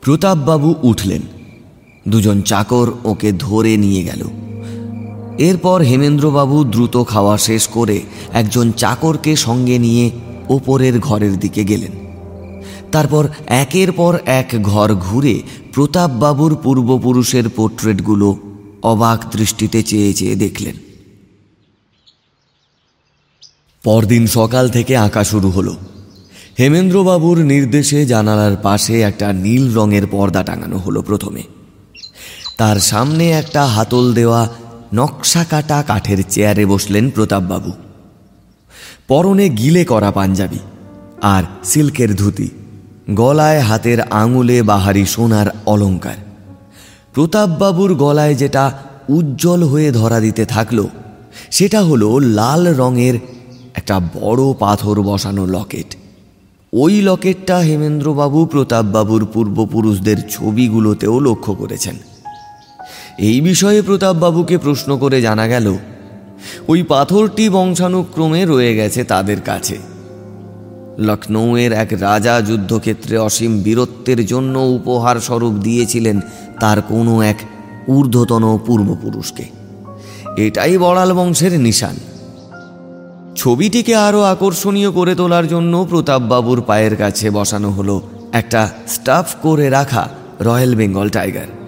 প্রতাপবাবু উঠলেন। দুজন চাকর ওকে ধরে নিয়ে গেল। এরপর হেমেন্দ্রবাবু দ্রুত খাওয়া শেষ করে একজন চাকরকে সঙ্গে নিয়ে ওপরের ঘরের দিকে গেলেন। তারপর একের পর এক ঘর ঘুরে প্রতাপবাবুর পূর্বপুরুষের পোর্ট্রেটগুলো অবাক দৃষ্টিতে চেয়ে চেয়ে দেখলেন। পরদিন সকাল থেকে আঁকা শুরু হলো। হেমেন্দ্রবাবুর নির্দেশে জানালার পাশে একটা নীল রঙের পর্দা টাঙানো হলো প্রথমে। তার সামনে একটা হাতল দেওয়া নকশা কাটা কাঠের চেয়ারে বসলেন প্রতাপবাবু। পরনে গিলে করা পাঞ্জাবি আর সিল্কের ধুতি, গলায় হাতের আঙুলে বাহারি সোনার অলংকার প্রতাপবাবুর গলায় যেটা উজ্জ্বল হয়ে ধরা দিতে থাকল, সেটা হলো লাল রঙের একটা বড় পাথর বসানো লকেট। ওই লকেটটা হেমেন্দ্রবাবু প্রতাপবাবুর পূর্বপুরুষদের ছবিগুলোতেও লক্ষ্য করেছেন। এই বিষয়ে প্রতাপবাবুকে প্রশ্ন করে জানা গেল, ওই পাথরটি বংশানুক্রমে রয়ে গেছে তাদের কাছে। লখনৌয়ের এক রাজা যুদ্ধক্ষেত্রে অসীম বীরত্বের জন্য উপহার স্বরূপ দিয়েছিলেন তার কোনো এক ঊর্ধ্বতন পূর্বপুরুষকে। এটাই বড়াল বংশের নিশান। ছবিটিকে আরও আকর্ষণীয় করে তোলার জন্য প্রতাপবাবুর পায়ের কাছে বসানো হলো একটা স্টাফ করে রাখা রয়্যাল বেঙ্গল টাইগার।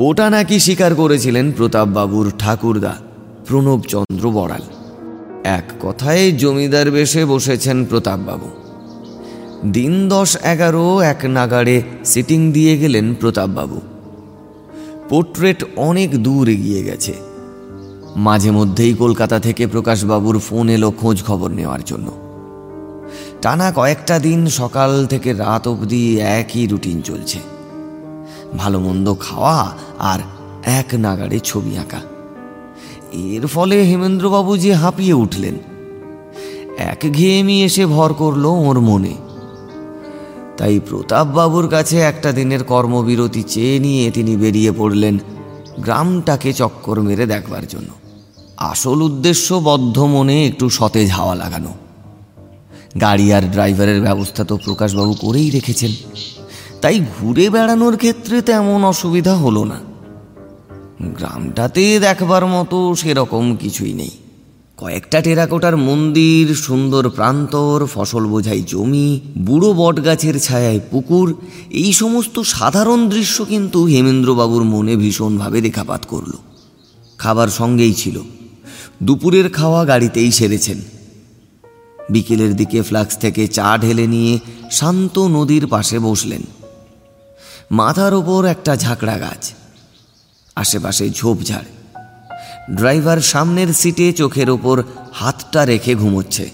ওটা নাকি স্বীকার করেছিলেন প্রতাপবাবুর ঠাকুরদা, প্রণবচন্দ্র বড়াল। এক কথায় জমিদার বেশে বসেছেন প্রতাপবাবু। দিন দশ এগারো এক নাগাড়ে সিটিং দিয়ে গেলেন প্রতাপবাবু। পোর্ট্রেট অনেক দূর এগিয়ে গেছে। মাঝে মধ্যেই কলকাতা থেকে প্রকাশবাবুর ফোন এলো খোঁজ খবর নেওয়ার জন্য। টানা কয়েকটা দিন সকাল থেকে রাত অবধি একই রুটিন চলছে। ভালো মন্দ খাওয়া আর এক নাগাড়ে ছবি আঁকা। এর ফলে হেমেন্দ্রবাবু যে হাঁপিয়ে উঠলেন, এক ঘেয়েমি এসে ভর করল ওর মনে। তাই প্রতাপবাবুর কাছে একটা দিনের কর্মবিরতি চেয়ে নিয়ে তিনি বেরিয়ে পড়লেন গ্রামটাকে চক্কর মেরে দেখবার জন্য। আসল উদ্দেশ্য বদ্ধ মনে একটু সতেজ হাওয়া লাগানো। গাড়ি আর ড্রাইভারের ব্যবস্থা তো প্রকাশবাবু করেই রেখেছেন। তাই ঘুরে বেড়ানোর ক্ষেত্রে তেমন অসুবিধা হলো না। গ্রামটাতে দেখবার মতো সেরকম কিছুই নেই। কয়েকটা টেরাকোটার মন্দির, সুন্দর প্রান্তর, ফসল বোঝাই জমি, বুড়ো বটগাছের ছায়ায় পুকুর, এই সমস্ত সাধারণ দৃশ্য কিন্তু হেমেন্দ্রবাবুর মনে ভীষণভাবে রেখাপাত করল। খাবার সঙ্গেই ছিল। দুপুরের খাওয়া গাড়িতেই সেরেছেন। বিকেলের দিকে ফ্লাক্স থেকে চা ঢেলে নিয়ে শান্ত নদীর পাশে বসলেন। মাথার ওপর একটা ঝাঁকড়া গাছ। আশেপাশে ঝোপঝাড়। ড্রাইভার সামনের সিটে চোখের ওপর হাতটা রেখে ঘুমোচ্ছে।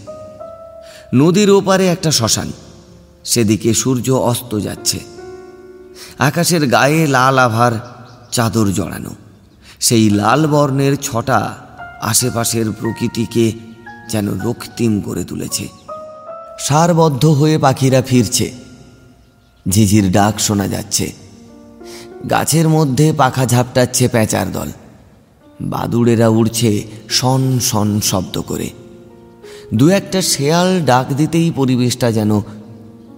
নদীর ওপারে একটা শ্মশান। সেদিকে সূর্য অস্ত যাচ্ছে। আকাশের গায়ে লাল আভার, চাদর জড়ানো। সেই লাল বর্ণের ছটা আশেপাশের প্রকৃতিকে যেন রক্তিম করে তুলেছে। সারবদ্ধ হয়ে পাখিরা ফিরছে। ঝিঝির ডাক শোনা যাচ্ছে। গাছের মধ্যে পাখা ঝাপটাচ্ছে প্যাঁচার দল। বাদুড়েরা উড়ছে শন শন শব্দ করে। দু একটা শেয়াল ডাক দিতেই পরিবেশটা যেন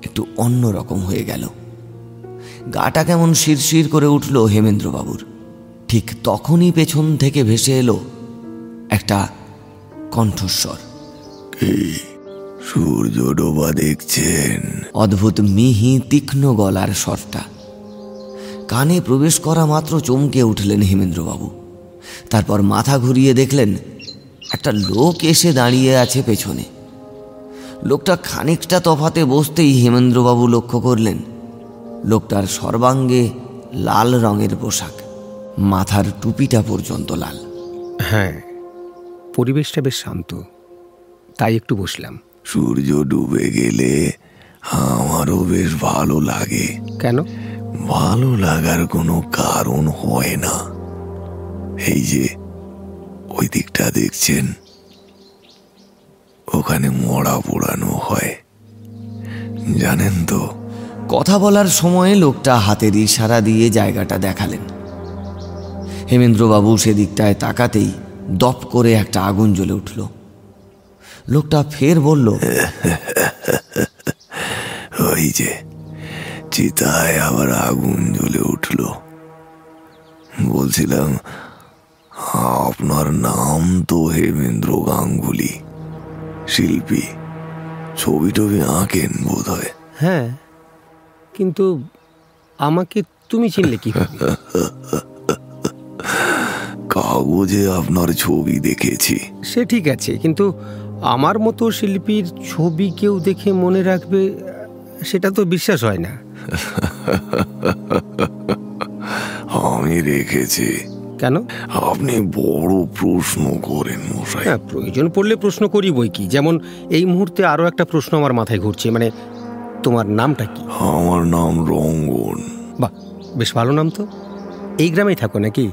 একটু অন্য রকম হয়ে গেল। গাটা কেমন শিরশির করে উঠল হেমেন্দ্রবাবুর। ঠিক তখনই পেছন থেকে ভেসে এলো একটা কণ্ঠস্বর। সূর্য ডোবা দেখছেন। অদ্ভুত মিহি তীক্ষ্ণ গলার স্বরটা। কানে প্রবেশ করা মাত্র চমকে উঠলেন হেমেন্দ্রবাবু। তারপর মাথা ঘুরিয়ে দেখলেন একটা লোক এসে দাঁড়িয়ে আছে পেছনে। লোকটা খানিকটা তফাতে বসতেই হেমেন্দ্রবাবু লক্ষ্য করলেন লোকটার সর্বাঙ্গে লাল রঙের পোশাক মাথার টুপিটা পর্যন্ত লাল। হ্যাঁ পরিবেশটা বেশ শান্ত তাই একটু বসলাম। সূর্য ডুবে গেলে আমারও বেশ ভালো লাগে। কেন? ভালো লাগার কোনো কারণ হয় না। এই যে ওই দিকটা দেখছেন? ওখানে মরা পোড়ানো হয়। জানেন তো? কথা বলার সময়ে লোকটা হাতের ইশারা দিয়ে জায়গাটা দেখালেন। হেমেন্দ্রবাবু সেদিকটায় তাকাতেই দপ করে একটা আগুন জ্বলে উঠল। লোকটা ফের বলল ওই যে চিতায় আবার আগুন জ্বলে উঠল। বলছিলাম আপনার নাম তো হেমেন্দ্র গাঙ্গুলি শিল্পী। ছবি টবি আঁকেন বোধ হয় হ্যাঁ কিন্তু আমাকে তুমি চিনলে কি কাগজে আপনার ছবি দেখেছি। সে ঠিক আছে কিন্তু আমার মতো শিল্পীর ছবি কেউ দেখে মনে রাখবে সেটা তো বিশ্বাস হয় না। আমি রেখেছি। কেন? আপনি বড় প্রশ্ন করেন মশাই। হ্যাঁ প্রয়োজন পড়লে প্রশ্ন করি বই কি? যেমন এই মুহূর্তে আরও একটা প্রশ্ন আমার মাথায় ঘুরছে মানে তোমার নামটা কি? আমার নাম রঙ্গন। বাহ বেশ ভালো নাম তো। এই গ্রামেই থাকো নাকি?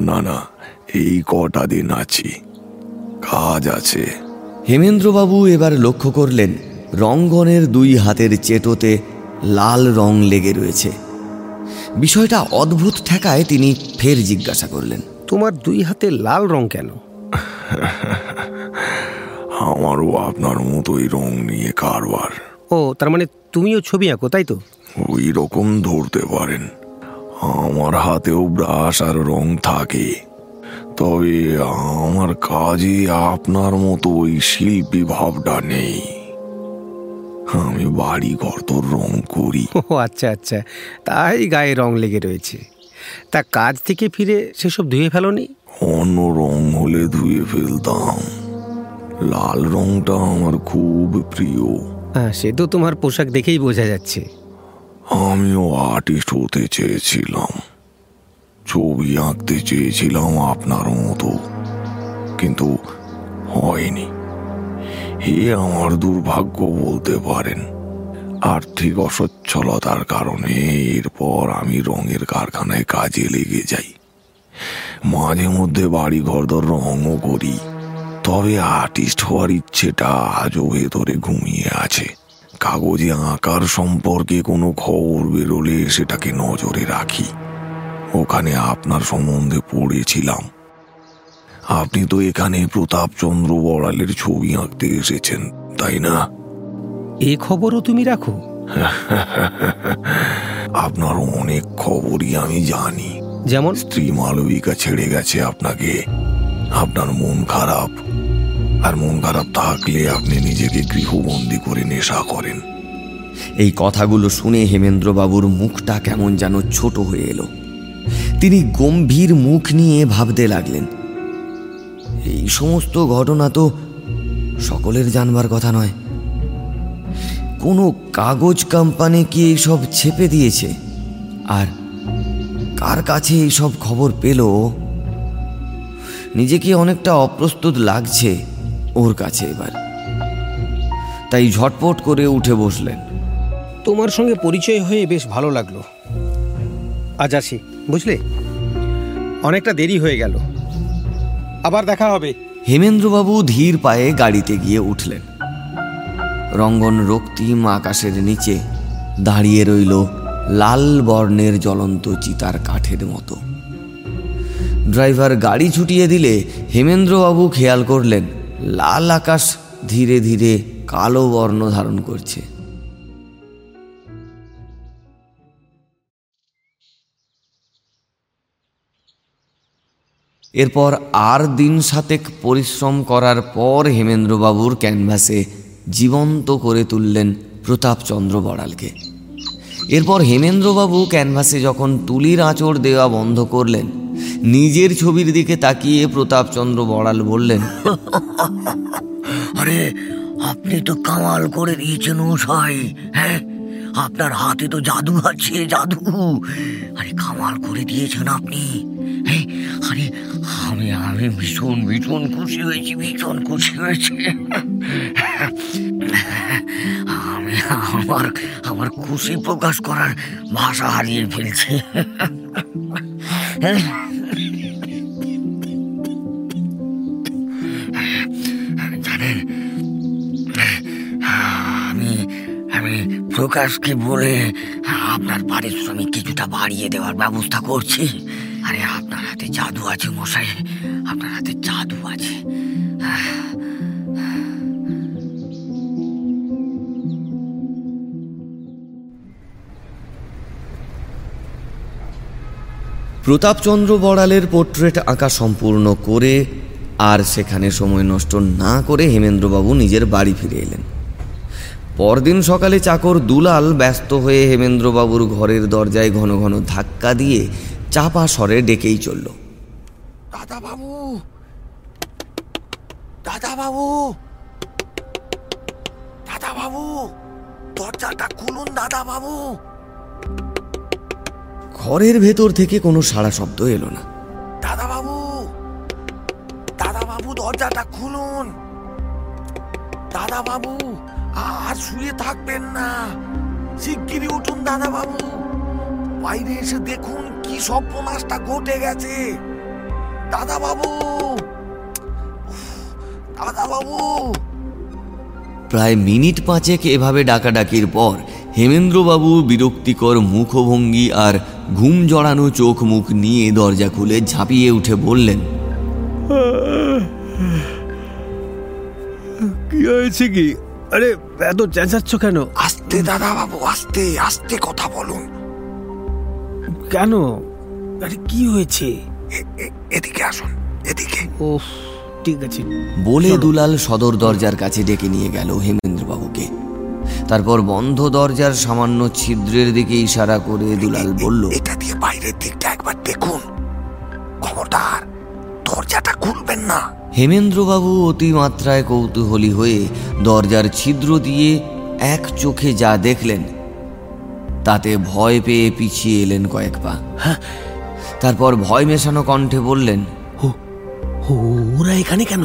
না না এই কটা দিন আছি। কাজ আছে। হেমেন্দ্রবাবু এবার লক্ষ্য করলেন রঙ্গনের দুই হাতের চেটোতে লাল রং লেগে রয়েছে। বিষয়টা অদ্ভুত ঠেকায় তিনি ফের জিজ্ঞাসা করলেন তোমার দুই হাতে লাল রং কেন? আমারও আপনার মতোই রং নিয়ে কারবার। ও তার মানে তুমিও ছবি আঁকো তাই তো? ওই রকম ধরতে পারেন। আমার হাতেও ব্রাশ আর রং থাকে। তবে আমার কাজে আপনার মতো ওই শিল্পী ভাবটা নেই। আমি বাড়ি ঘর তো রং করি। ও আচ্ছা আচ্ছা। তাই গায়ে রং লেগে রয়েছে। তা কাজ থেকে ফিরে সেসব ধুয়ে ফেলোনি? অন্য রং হলে ধুয়ে ফেলতাম। লাল রংটা আমার খুব প্রিয়। হ্যাঁ সে তো তোমার পোশাক দেখেই বোঝা যাচ্ছে। আমিও আর্টিস্ট হতে চেয়েছিলাম। ছবি আঁকতে চেয়েছিলাম আপনার মতো। কিন্তু হয়নি। এ আমার দুর্ভাগ্য বলতে পারেন। আর্থিক অসচ্ছলতার কারণে এরপর আমি রঙের কারখানায় কাজে লেগে যাই। মাঝে মধ্যে বাড়ি ঘরদর রঙও করি। তবে আর্টিস্ট হওয়ার ইচ্ছেটা আজও ভেতরে ঘুমিয়ে আছে। কাগজে আঁকার সম্পর্কে কোনো খবর বেরোলে সেটাকে নজরে রাখি। ওখানে আপনার সম্বন্ধে পড়েছিলাম। আপনি তো এখানে প্রতাপচন্দ্র বড়ালের ছবি আঁকতে এসেছেন তাই না? এ খবরও তুমি রাখো। আপনার অনেক খবরই আমি জানি। যেমন? স্ত্রী মালবিকা ছেড়ে গেছে আপনাকে। আপনার মন খারাপ। আর মন খারাপ থাকলে আপনি নিজেকে গৃহবন্দী করে নেশা করেন। এই কথাগুলো শুনে হেমেন্দ্রবাবুর মুখটা কেমন যেন ছোট হয়ে এলো। তিনি গম্ভীর মুখ নিয়ে ভাবতে লাগলেন। এই সমস্ত ঘটনা তো সকলের জানবার কথা নয়। কোনো কাগজ কোম্পানি কি এইসব ছেপে দিয়েছে? আর কার কাছে এইসব খবর পেল? নিজেকে অনেকটা অপ্রস্তুত লাগছে ওর কাছে এবার। তাই ঝটপট করে উঠে বসলেন। তোমার সঙ্গে পরিচয় হয়ে বেশ ভালো লাগল। আজ আসি। বুঝলে? অনেকটা দেরি হয়ে গেল। আবার দেখা হবে। হেমেন্দ্রবাবু ধীর পায়ে গাড়িতে গিয়ে উঠলেন। রঙ্গন রক্তিম আকাশের নিচে দাঁড়িয়ে রইল লাল বর্ণের জ্বলন্ত চিতার কাঠের মতো। ড্রাইভার গাড়ি ছুটিয়ে দিলে হেমেন্দ্রবাবু খেয়াল করলেন, লাল আকাশ ধীরে ধীরে কালো বর্ণ ধারণ করছে। এরপর আর দিন সাতেক পরিশ্রম করার পর হেমেন্দ্রবাবুর ক্যানভাসে জীবন্ত করে তুললেন প্রতাপচন্দ্র বড়ালকে। এরপর হেমেন্দ্রবাবু ক্যানভাসে যখন তুলির আঁচড় দেওয়া বন্ধ করলেন, নিজের ছবির দিকে তাকিয়ে প্রতাপচন্দ্র বড়াল বললেন, আরে, আপনি তো কামাল করে দিয়েছেন মশাই হ্যাঁ? আপনার হাতে তো জাদু আছে, জাদু। আরে, কামাল করে দিয়েছেন আপনি হ্যাঁ? আরে আমি আমি ভীষণ ভীষণ খুশি হয়েছি, ভীষণ খুশি হয়েছি। আমি আমার আমার খুশি প্রকাশ করার ভাষা হারিয়ে ফেলছি। জানেন, আমি আমি প্রকাশকে বলে আপনার পারিশ্রমিক কিছুটা বাড়িয়ে দেওয়ার ব্যবস্থা করছি। আরে, আপনার হাতে জাদু আছে মশাই। প্রতাপচন্দ্র বড়ালের পোর্ট্রেট আঁকা সম্পূর্ণ করে আর সেখানে সময় নষ্ট না করে হেমেন্দ্রবাবু নিজের বাড়ি ফিরে এলেন। পরদিন সকালে চাকর দুলাল ব্যস্ত হয়ে হেমেন্দ্রবাবুর ঘরের দরজায় ঘন ঘন ধাক্কা দিয়ে চাপা স্বরে ডেকেই চলল। দাদা বাবু দাদা বাবু দাদা বাবু দরজাটা খুলুন দাদা বাবু ঘরের ভেতর থেকে কোনো সাড়া শব্দ এলো না। দাদা বাবু দাদা বাবু দরজাটা খুলুন। দাদা বাবু আর শুয়ে থাকবেন না। শিগগিরই উঠুন দাদা বাবু বাইরে এসে দেখুন কি সর্বনাশটা ঘটে গেছে। দাদা বাবু দাদা বাবু প্রায় মিনিট পাঁচেক এভাবে ডাকাডাকির পর হেমেন্দ্রবাবু বিরক্তিকর মুখভঙ্গি আর ঘুম জড়ানো চোখ মুখ নিয়ে দরজা খুলে ঝাঁপিয়ে উঠে বললেন কি হয়েছে কি? আরে এত চেঁচাচ্ছ কেন? আস্তে দাদা বাবু আস্তে আস্তে কথা বলুন। কেন? আরে কি হয়েছে? এদিকে আসুন এদিকে। ও ঠিক আছে। বলে দুলাল সদর দরজার কাছে ডেকে নিয়ে গেল হেমেন্দ্রবাবুকে। তারপর বন্ধ দরজার সামান্য ছিদ্রের দিকে ইশারা করে দুলাল বলল এটা দিয়ে বাইরের দিকটা একবার দেখুন। খবরদার দরজাটা খুলবেন না। হেমেন্দ্রবাবু অতিমাত্রায় কৌতূহলী হয়ে দরজার ছিদ্র দিয়ে এক চোখে যা দেখলেন তাতে ভয় পেয়ে পিছিয়ে এলেন কয়েক পা। তারপর ভয় মেশানো কণ্ঠে বললেন ওরা এখানে কেন?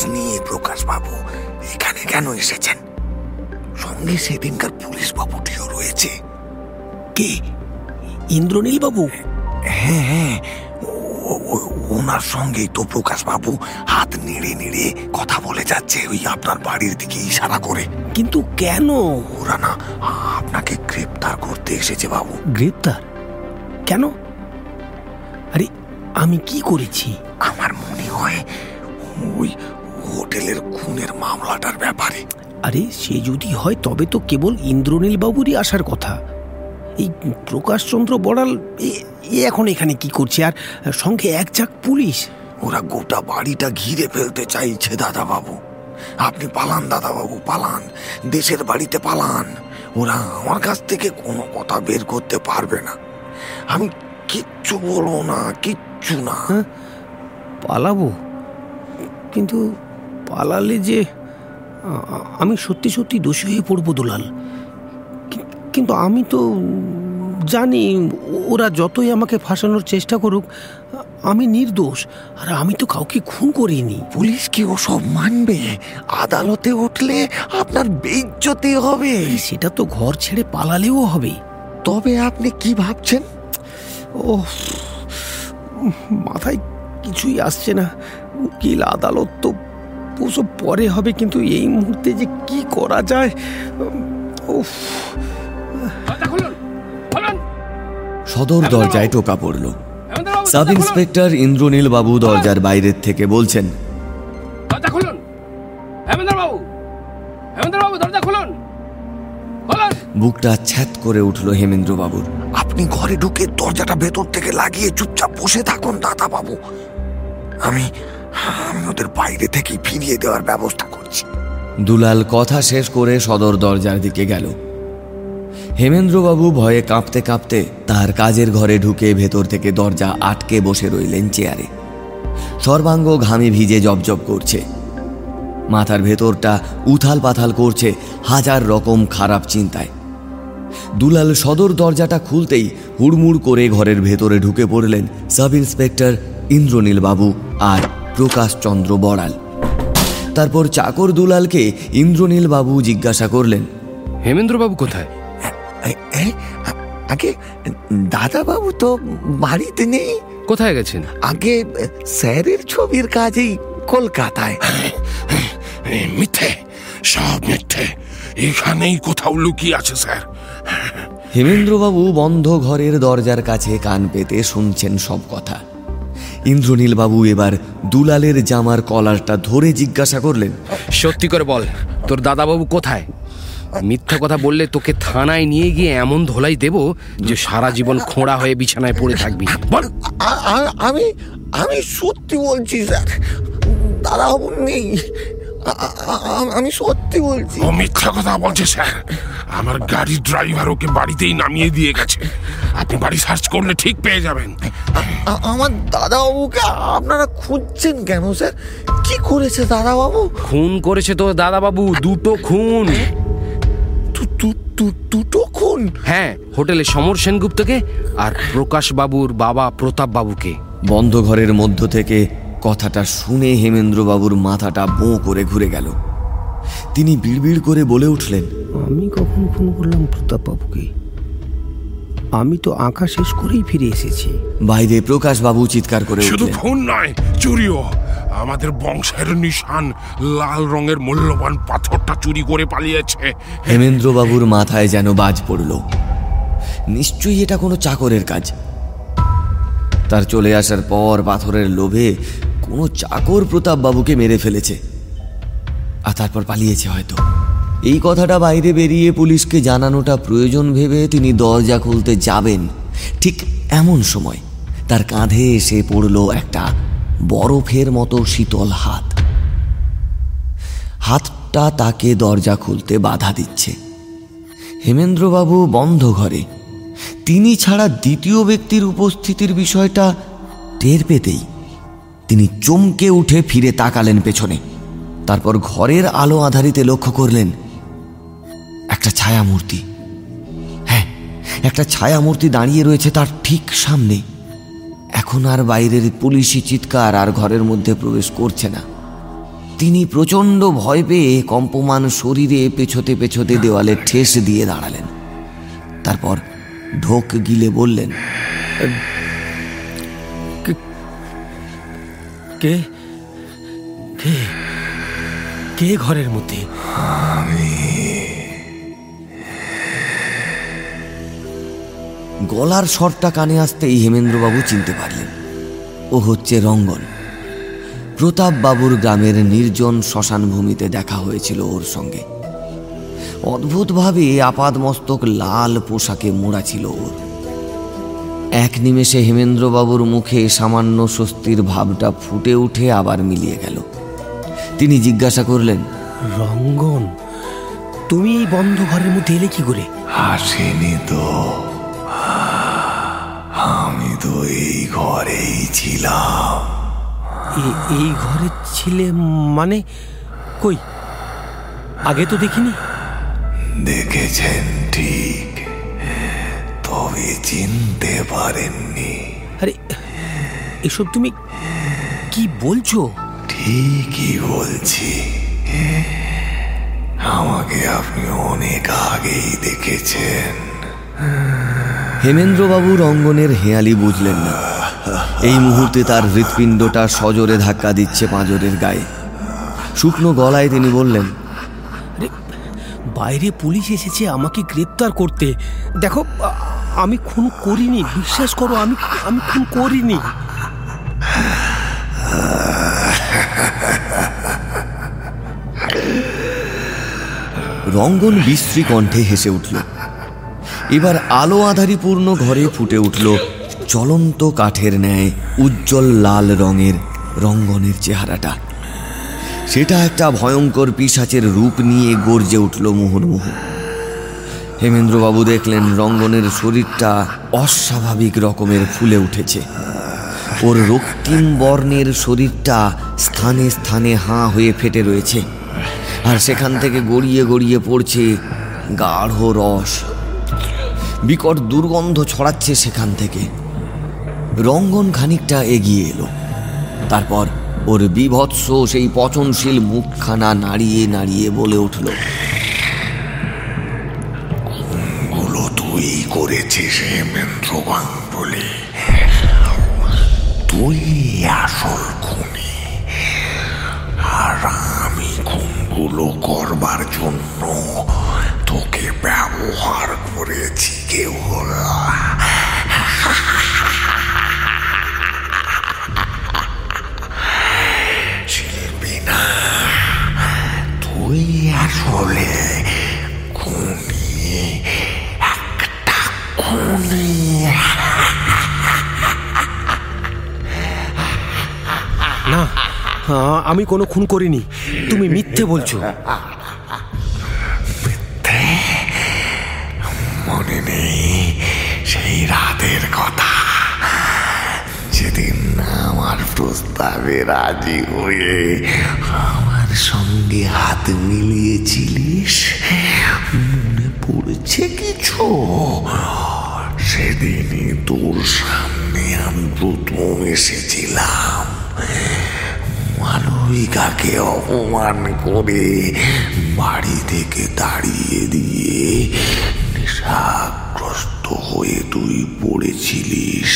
পুলিশ নিয়ে প্রকাশ বাবু এখানে কেন এসেছেন? সঙ্গে সেদিনকার পুলিশ বাবুটিও রয়েছে। কে? ইন্দ্রনীল বাবু হ্যাঁ। হ্যাঁ ওনার সঙ্গেই তো প্রকাশ বাবু হাত নেড়ে নেড়ে কথা বলে যাচ্ছে ওই আপনার বাড়ির দিকে ইশারা করে। কিন্তু কেন? ওরা না আপনাকে গ্রেপ্তার করতে এসেছে বাবু। গ্রেপ্তার? কেন? আরে আমি কি করেছি? আমার মনে হয় ওই হোটেলের খুনের মামলাটার ব্যাপারে। আরে সে যদি হয় তবে তো কেবল ইন্দ্রনীল বাবুরই আসার কথা। এই প্রকাশচন্দ্র বড়াল এ- এখন এখানে কি করছে? আর সঙ্গে এক ঝাঁক পুলিশ? ওরা গোটা বাড়িটা ঘিরে ফেলতে চাইছে দাদা বাবু আপনি পালান দাদা বাবু পালান। দেশের বাড়িতে পালান। ওরা আমার কাছ থেকে কোনো কথা বের করতে পারবে না। আমি কিচ্ছু বলব না কিচ্ছু না। পালাবো। কিন্তু পালালে যে আমি সত্যি সত্যি দোষী হয়ে পড়ব দুলাল। কিন্তু আমি তো জানি ওরা যতই আমাকে ফাঁসানোর চেষ্টা করুক আমি নির্দোষ। আর আমি তো কাউকে খুন করিনি। পুলিশ কি ওসব মানবে? আদালতে উঠলে আপনার বেইজ্জতি হবে। সেটা তো ঘর ছেড়ে পালালেও হবে। তবে আপনি কি ভাবছেন? ও মাথায় কিছুই আসছে না। উকিল আদালত তো ওসব পরে হবে কিন্তু এই মুহূর্তে যে কি করা যায় উফ। সদর দরজায় টোকা পড়ল। সাব ইন্সপেক্টর ইন্দ্রনীল বাবু দরজার বাইরের থেকে বলছেন দরজা খুলুন। হেমেন্দ্র বাবু হেমেন্দ্র বাবু দরজা খুলুন। বুকটা ছ্যাত করে উঠল হেমেন্দ্র বাবুর। আপনি ঘরে ঢুকে দরজাটা ভেতর থেকে লাগিয়ে চুপচাপ বসে থাকুন দাদা বাবু। আমি আমি ওদের বাইরে থেকে ফিরিয়ে দেওয়ার ব্যবস্থা করছি। দুলাল কথা শেষ করে সদর দরজার দিকে গেল। হেমেন্দ্রবাবু ভয়ে কাঁপতে কাঁপতে তার কাজের ঘরে ঢুকে ভেতর থেকে দরজা আটকে বসে রইলেন চেয়ারে। সর্বাঙ্গ ঘামে ভিজে জবজব করছে। মাথার ভেতরটা উথাল পাথাল করছে হাজার রকম খারাপ চিন্তায়। দুলাল সদর দরজাটা খুলতেই হুড়মুড় করে ঘরের ভেতরে ঢুকে পড়লেন সাব ইন্সপেক্টর ইন্দ্রনীলবাবু আর প্রকাশচন্দ্র বড়াল। তারপর চাকর দুলালকে ইন্দ্রনীল বাবু জিজ্ঞাসা করলেন হেমেন্দ্রবাবু কোথায়? আগে দাদা বাবু তো বাড়িতে নেই। কোথায় গেছেন? আগে স্যারের ছবির কাজেই কলকাতায়। মিথ্যে সব মিথ্যে। এখানেই কোথাও লুকিয়ে আছে স্যার। হেমেন্দ্রবাবু বন্ধ ঘরের দরজার কাছে কান পেতে শুনছেন সব কথা। ইন্দ্রনীল বাবু এবার দুলালের জামার কলারটা ধরে জিজ্ঞাসা করলেন সত্যি করে বল তোর দাদাবাবু কোথায়? মিথ্যা কথা বললে তোকে থানায় নিয়ে গিয়ে এমন ধোলাই দেব যে সারা জীবন খোঁড়া হয়ে বিছানায় পড়ে থাকবি। বল। আমি আমি সত্যি বলছি স্যার। দাদা বাবু নেই। আমি সত্যি বলছি। ও মিথ্যা কথা বলছে স্যার। আমার গাড়ির ড্রাইভার ওকে বাড়িতেই নামিয়ে দিয়ে গেছে। আপনি বাড়ি সার্চ করলে ঠিক পেয়ে যাবেন। আমার দাদা বাবুকে আপনারা খুঁজছেন কেন স্যার? কি করেছে দাদা বাবু খুন করেছে তোর দাদাবাবু দুটো খুন। দুটো খুন? হ্যাঁ হোটেলে সমর সেনগুপ্তকে আর প্রকাশ বাবুর বাবা প্রতাপ বাবুকে বন্ধ ঘরের মধ্য থেকে কথাটা শুনে হেমেন্দ্রবাবুর মাথাটা বোঁ করে ঘুরে গেল। তিনি বিড়বিড় করে বলে উঠলেন আমি কখন খুন করলাম প্রতাপ বাবুকে আমি তো আঁকা শেষ করেই ফিরে এসেছি। বাইরে প্রকাশবাবু চিৎকার করে শুধু খুন নয় চুরিও। আমাদের বংশের নিশান লাল রঙের মূল্যবান পাথরটা চুরি করে পালিয়েছে। হেমেন্দ্রবাবুর মাথায় যেন বাজ পড়ল। নিশ্চয়ই এটা কোনো চাকরের কাজ। তার চলে আসার পর পাথরের লোভে কোনো চাকর প্রতাপবাবুকে মেরে ফেলেছে। আর তারপর পালিয়েছে হয়তো। এই কথাটা বাইরে বেরিয়ে পুলিশকে জানানোটা প্রয়োজন ভেবে তিনি দরজা খুলতে যাবেন ঠিক এমন সময়। তার কাঁধে এসে পড়ল একটা বরফের মতো শীতল হাত। হাতটা তাকে দরজা খুলতে বাধা দিচ্ছে। হেমেন্দ্রবাবু বন্ধ ঘরে। তিনি ছাড়া দ্বিতীয় ব্যক্তির উপস্থিতির বিষয়টা টের পেতেই তিনি চমকে উঠে ফিরে তাকালেন পেছনে। তারপর ঘরের আলো আধারিতে লক্ষ্য করলেন, একটা ছায়ামূর্তি। হ্যাঁ একটা ছায়ামূর্তি দাঁড়িয়ে রয়েছে তার ঠিক সামনে। এখন আর বাইরের পুলিশি চিৎকার আর ঘরের মধ্যে প্রবেশ করছে না। তিনি প্রচণ্ড ভয় পেয়ে কম্পমান শরীরে পেছোতে পেছোতে দেওয়ালে ঠেস দিয়ে দাঁড়ালেন। তারপর ঢোক গিলে বললেন কে? কে? কে ঘরের মধ্যে? গলার স্বরটা কানে আসতেই হেমেন্দ্রবাবু চিনতে পারলেন। ও হচ্ছে রঙ্গন। প্রতাপ বাবুর গ্রামের নির্জন শ্মশান ভূমিতে দেখা হয়েছিল ওর সঙ্গে। অদ্ভুতভাবে আপাদ মস্তক লাল পোশাকে মোড়া ছিল ওর। এক নিমেষে হেমেন্দ্রবাবুর মুখে সামান্য স্বস্তির ভাবটা ফুটে উঠে আবার মিলিয়ে গেল। তিনি জিজ্ঞাসা করলেন রঙ্গন তুমি এই বন্ধ ঘরের মধ্যে এলে কি করে? আসেনি তো। আমি তো এই ঘরেই ছিলাম। এ- এই ঘরে ছিলে মানে কই? আগে তো দেখিনি। দেখেছেন তবে চিনতে পারেননি? আরে এসব তুমি কি বলছো? ঠিকই বলছি। আমাকে আপনি অনেক আগেই দেখেছেন। হেমেন্দ্রবাবু রঙ্গনের হেয়ালি বুঝলেন না। এই মুহূর্তে তার হৃৎপিণ্ডটা সজোরে ধাক্কা দিচ্ছে পাঁজরের গায়ে। শুকনো গলায় তিনি বললেন বাইরে পুলিশ এসেছে আমাকে গ্রেপ্তার করতে। দেখো আমি খুন করিনি, বিশ্বাস করো, আমি আমি খুন করিনি। রঙ্গন বিশ্রী কণ্ঠে হেসে উঠল। এবার আলো আধারিপূর্ণ ঘরে ফুটে উঠল চলন্ত কাঠের ন্যায় উজ্জ্বল লাল রঙের রঙ্গনের চেহারাটা। সেটা একটা ভয়ঙ্কর পিসাচের রূপ নিয়ে গর্জে উঠল মুহুর্মুহু। হেমেন্দ্রবাবু দেখলেন রঙ্গনের শরীরটা অস্বাভাবিক রকমের ফুলে উঠেছে। ওর রক্তিম বর্ণের শরীরটা স্থানে স্থানে হাঁ হয়ে ফেটে রয়েছে। আর সেখান থেকে গড়িয়ে গড়িয়ে পড়ছে গাঢ় রস। বিকট দুর্গন্ধ ছড়াচ্ছে সেখান থেকে। রঙ্গন খানিকটা এগিয়ে এলো। তারপর ওর বিভৎস সেই পচনশীল মুখখানা নাড়িয়ে নাড়িয়ে বলে উঠল করেছিস হেমেন্দ্র গাঙ্গুলি তুই আসল খুনি। আর আমি খুনগুলো করবার জন্য তোকে ব্যবহার করেছি, কেউ শিল্পী না, তুই আসলে আমি কোনো খুন করিনি। তুমি মিথ্যে বলছো। মনে নেই সেই রাতের কথা। যেদিন আমার প্রস্তাবে রাজি হয়ে আমার সঙ্গে হাত মিলিয়েছিলিস, মনে পড়ছে কিছু? সেদিনই তোর সামনে আমি প্রথম এসেছিলাম। মালবিকাকে অপমান করে বাড়ি থেকে তাড়িয়ে দিয়ে নেশাগ্রস্ত হয়ে তুই পড়েছিলিস,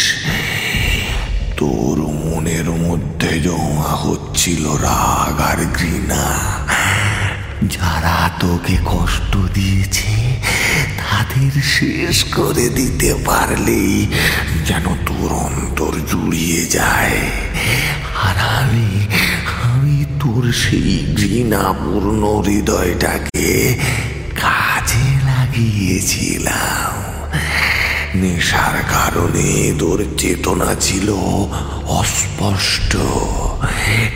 তোর মনের মধ্যে জমা হচ্ছিল রাগ আর ঘৃণা। যারা তোকে কষ্ট দিয়েছে, তাদের শেষ করে দিতে পারলেই যেন তোর অন্তর জুড়িয়ে যায়। আর আমি তোর সেই ঘৃণাপূর্ণ হৃদয়টাকে কাজে লাগিয়েছিলাম। নেশার কারণে তোর চেতনা ছিল অস্পষ্ট।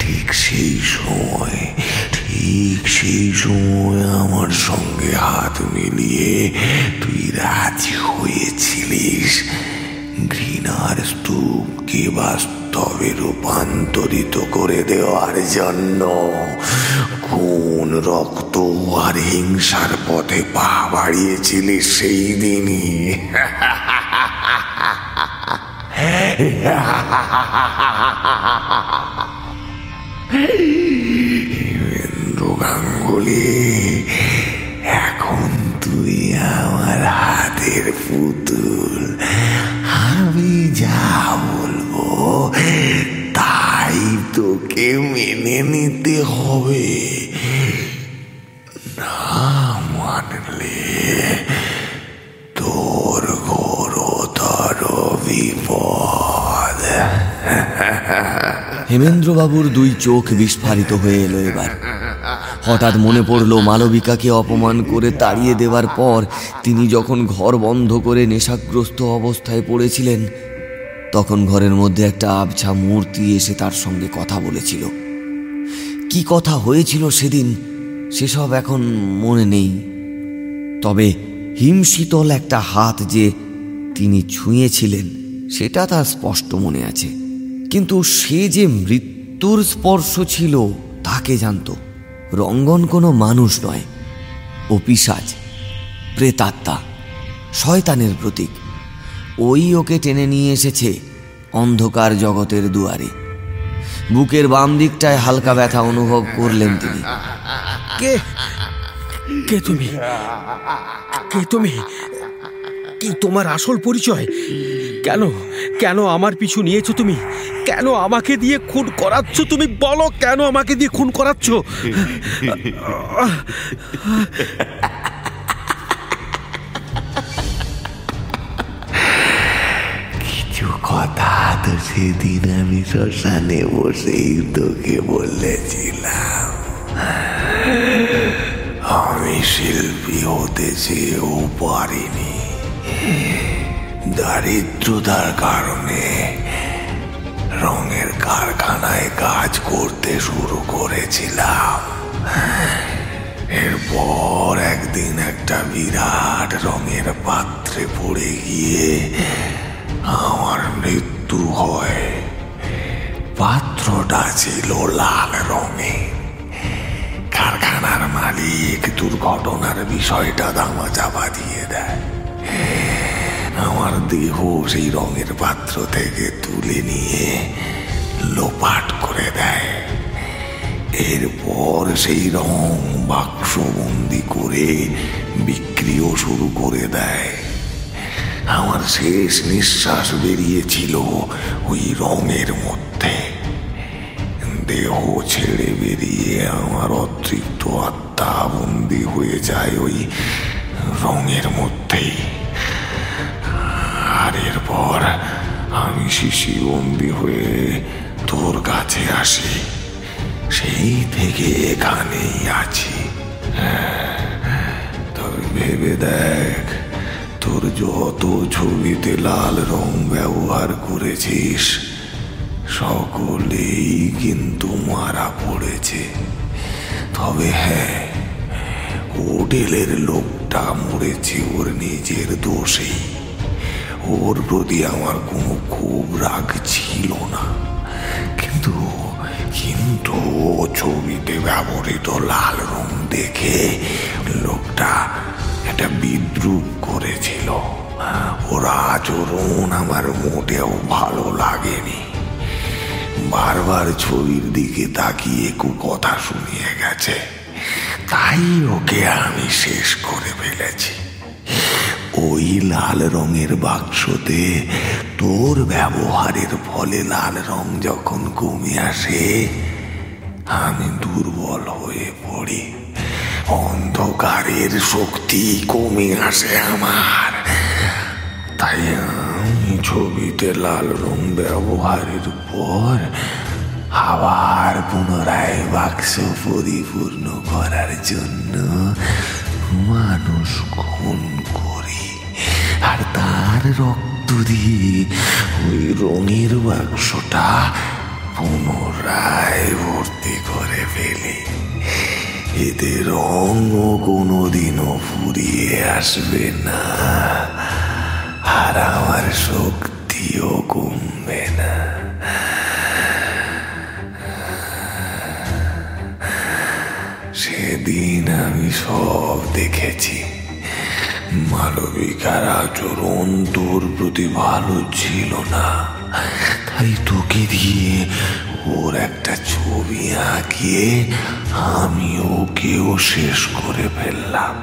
ঠিক সেই সময়, ঠিক সেই সময় আমার সঙ্গে হাত মিলিয়ে তুই রাজি হয়েছিলিস। ঘৃণার স্তূপকে বাস্তবে রূপান্তরিত করে দেওয়ার জন্য কোন রক্ত আর হিংসার পথে পা বাড়িয়েছিলিস সেই দিনই। এখন তুই আমার হাতের পুতুল। আমি যা বলব তাই তোকে মেনে নিতে হবে। না মানলে তোর ঘোরতর বিপদ। হেমেন্দ্রবাবুর দুই চোখ বিস্ফারিত হয়ে এলো এবার। হঠাৎ মনে পড়ল মালবিকাকে অপমান করে তাড়িয়ে দেওয়ার পর তিনি যখন ঘর বন্ধ করে নেশাগ্রস্ত অবস্থায় পড়েছিলেন তখন ঘরের মধ্যে একটা আবছা মূর্তি এসে তার সঙ্গে কথা বলেছিল। কি কথা হয়েছিল সেদিন, সেসব এখন মনে নেই। তবে হিমশীতল একটা হাত যে তিনি ছুঁয়েছিলেন, সেটা তার স্পষ্ট মনে আছে। কিন্তু সে যে মৃত্যুর স্পর্শ ছিল, তাকে জানত। রঙ্গন কোনো মানুষ নয়, ও পিসাজ, প্রেতাত্মা, শয়তানের প্রতীক। ওই ওকে টেনে নিয়ে এসেছে অন্ধকার জগতের দুয়ারে। বুকের বাম দিকটায় হালকা ব্যথা অনুভব করলেন তিনি। কে? কে তুমি? কে তুমি? কি তোমার আসল পরিচয়? কেন? কেন আমার পিছু নিয়েছো তুমি? কেন আমাকে দিয়ে খুন করাচ্ছ তুমি? বলো, কেন আমাকে দিয়ে খুন করাচ্ছ? সেদিন আমি শ্মশানে বসেই তোকে বলেছিলাম। আমি শিল্পী হতে চেয়েও পারিনি। দারিদ্রতার কারণে রঙের কারখানায় কাজ করতে শুরু করেছিলাম। এরপর একদিন একটা বিরাট রঙের পাত্রে পড়ে গিয়ে আমার মৃত্যু হয় পাত্রটা ছিল লাল রঙে। কারখানার মালিক দুর্ঘটনার বিষয়টা দামা চাপা দিয়ে দেয়। আমার দেহ সেই রঙের পাত্র থেকে তুলে নিয়ে লোপাট করে দেয়। এরপর সেই রং বাক্সবন্দি করে বিক্রিও শুরু করে দেয়। আমার শেষ নিঃশ্বাস বেরিয়েছিল ওই রঙের মধ্যে। দেহ ছেড়ে বেরিয়ে আমার অতৃপ্ত আত্মা বন্দি হয়ে যায় ওই রঙের মধ্যেই আর এরপর আমি শিশি বন্দী হয়ে তোর কাছে আসি। সেই থেকে এখানেই আছি। তবে ভেবে দেখ তোর যত ছবিতে লাল রং ব্যবহার করেছিস। সকলেই কিন্তু মারা পড়েছে। তবে হ্যাঁ হোটেলের লোকটা মরেছে ওর নিজের দোষেই। ওর প্রতি আমার কোনো খুব রাগ ছিল না। কিন্তু কিন্তু ছবিতে ব্যবহৃত লাল রং দেখে লোকটা একটা বিদ্রুপ করেছিল। ওর আচরণ আমার মোটেও ভালো লাগেনি। বারবার ছবির দিকে তাকিয়ে কু কথা শুনিয়ে গেছে। তাই ওকে আমি শেষ করে ফেলেছি। ওই লাল রঙের বাক্সতে তোর ব্যবহারের ফলে লাল রং যখন কমে আসে, আমি দুর্বল হয়ে পড়ি। অন্ধকারের শক্তি কমে আসে আমার। তাই আমি ছবিতে লাল রং ব্যবহারের পর আবার পুনরায় বাক্স পরিপূর্ণ করার জন্য মানুষ খুন করি। আর তার রক্ত দিয়ে ওই রঙের বাক্সটা পুনরায় ভর্তি করে ফেলি। এতে রঙও কোনোদিনও ফুরিয়ে আসবে না। আর আমার শক্তিও কমবে না। সেদিন আমি সব দেখেছি। মালবিকার আচরণ তোর প্রতি ভালো ছিল না। তাই তোকে দিয়ে ওর একটা ছবি আঁকিয়ে আমি ওকেও শেষ করে ফেললাম।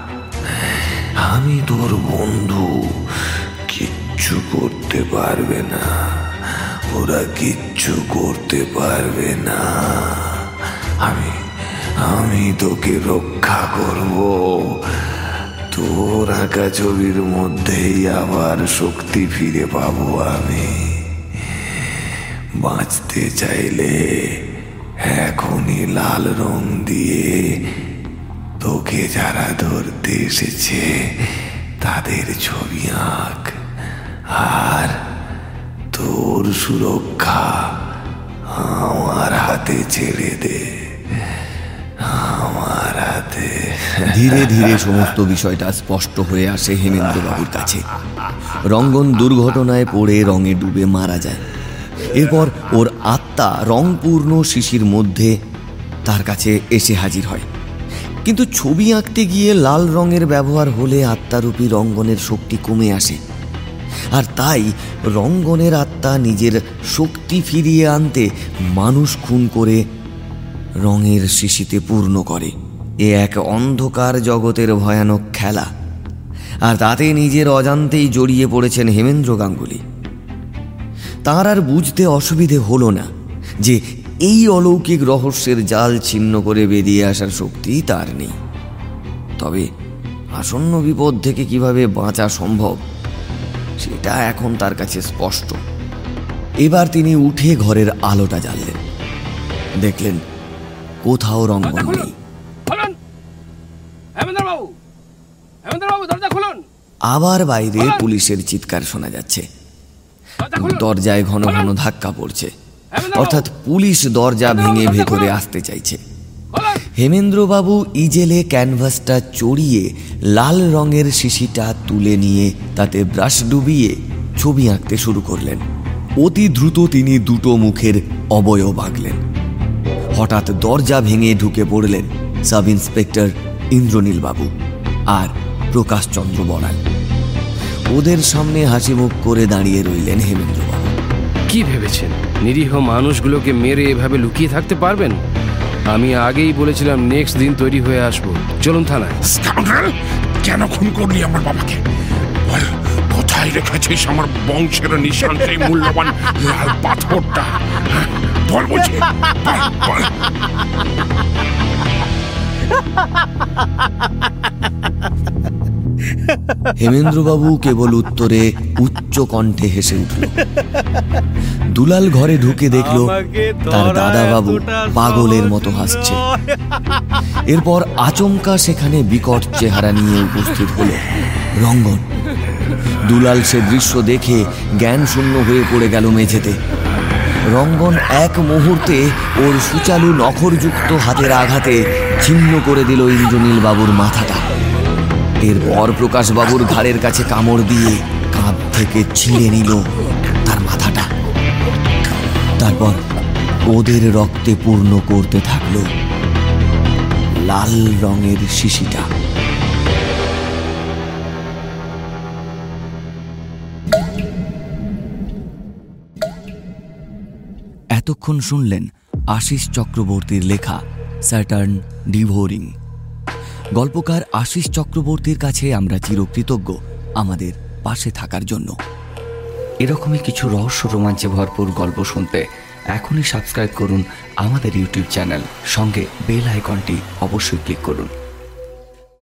আমি তোর বন্ধু, কিচ্ছু করতে পারবে না, ওরা কিচ্ছু করতে পারবে না। আমি আমি তোকে রক্ষা করব। তোর আঁকা ছবির মধ্যেই আবার শক্তি ফিরে পাবো আমি। বাঁচতে চাইলে এখনই লাল রং দিয়ে তোকে যারা ধরতে এসেছে, তাদের ছবি আঁক। আর তোর সুরক্ষা আমার হাতে ছেড়ে দে। আমার হাতে। ধীরে ধীরে সমস্ত বিষয়টা স্পষ্ট হয়ে আসে হেমেন্দ্রবাবুর কাছে। রঙ্গন দুর্ঘটনায় পড়ে রঙে ডুবে মারা যায়। এরপর ওর আত্মা রংপূর্ণ শিশির মধ্যে তার কাছে এসে হাজির হয়। কিন্তু ছবি আঁকতে গিয়ে লাল রঙের ব্যবহার হলে আত্মারূপী রঙ্গনের শক্তি কমে আসে। আর তাই রঙ্গনের আত্মা নিজের শক্তি ফিরিয়ে আনতে মানুষ খুন করে রঙের শিশিতে পূর্ণ করে। এ এক অন্ধকার জগতের ভয়ানক খেলা। আর তাতে নিজের অজান্তেই জড়িয়ে পড়েছেন হেমেন্দ্র গাঙ্গুলি। তার আর বুঝতে অসুবিধে হলো না যে এই অলৌকিক রহস্যের জাল ছিন্ন করে বেরিয়ে আসার শক্তি তার নেই। তবে আসন্ন বিপদ থেকে কীভাবে বাঁচা সম্ভব সেটা এখন তার কাছে স্পষ্ট। এবার তিনি উঠে ঘরের আলোটা জ্বাললেন। দেখলেন কোথাও রঙ্গন নেই। আবার বাইরে পুলিশের চিৎকার শোনা যাচ্ছে। দরজায় ঘন ঘন ধাক্কা পড়ছে। অর্থাৎ পুলিশ দরজা ভেঙে ভেতরে আসতে চাইছে। হেমেন্দ্রবাবু ইজেলে ক্যানভাসটা চড়িয়ে লাল রঙের শিশিটা তুলে নিয়ে তাতে ব্রাশ ডুবিয়ে ছবি আঁকতে শুরু করলেন। অতি দ্রুত তিনি দুটো মুখের অবয়ব আঁকলেন। হঠাৎ দরজা ভেঙে ঢুকে পড়লেন সাব ইন্সপেক্টর ইন্দ্রনীল বাবু আর প্রকাশচন্দ্র বড়াল। ওদের সামনে হাসি মুখ করে দাঁড়িয়ে রইলেন হেমেন্দ্রবাবু। কি ভেবেছেন? নিরীহ মানুষগুলোকে মেরে এভাবে লুকিয়ে থাকতে পারবেন? আমি আগেই বলেছিলাম নেক্সট দিন তৈরি হয়ে আসব। চলুন থানায়। কেন খুন করলি আমার বাবাকে? বল কোথায় রেখেছিস আমার বংশের নিশান সেই মূল্যবান লাল পাথরটা? হ্যাঁ, বল বলছি। বল, বল। হেমেন্দ্রবাবু কেবল উত্তরে উচ্চ কণ্ঠে হেসে উঠল। দুলাল ঘরে ঢুকে দেখল তার দাদা বাবু পাগলের মতো হাসছে। এরপর আচমকা সেখানে বিকট চেহারা নিয়ে উপস্থিত হল। রঙ্গন। দুলাল সে দৃশ্য দেখে জ্ঞান শূন্য হয়ে পড়ে গেল মেঝেতে। রঙ্গন এক মুহূর্তে ওর সুচালু নখরযুক্ত হাতের আঘাতে ছিন্ন করে দিল ইন্দ্রনীল বাবুর মাথাটা। এরপর প্রকাশবাবুর ঘাড়ের কাছে কামড় দিয়ে কাঁধ থেকে ছিঁড়ে নিল তার মাথাটা। তারপর ওদের রক্তে পূর্ণ করতে থাকল লাল রঙের শিশিটা। এতক্ষণ শুনলেন আশিস চক্রবর্তীর লেখা স্যাটার্ন ডিভোরিং। গল্পকার আশিস চক্রবর্তীর কাছে আমরা চিরকৃতজ্ঞ আমাদের পাশে থাকার জন্য। এরকমই কিছু রহস্য রোমাঞ্চে ভরপুর গল্প শুনতে এখনই সাবস্ক্রাইব করুন আমাদের ইউটিউব চ্যানেল। সঙ্গে বেল আইকনটি অবশ্যই ক্লিক করুন।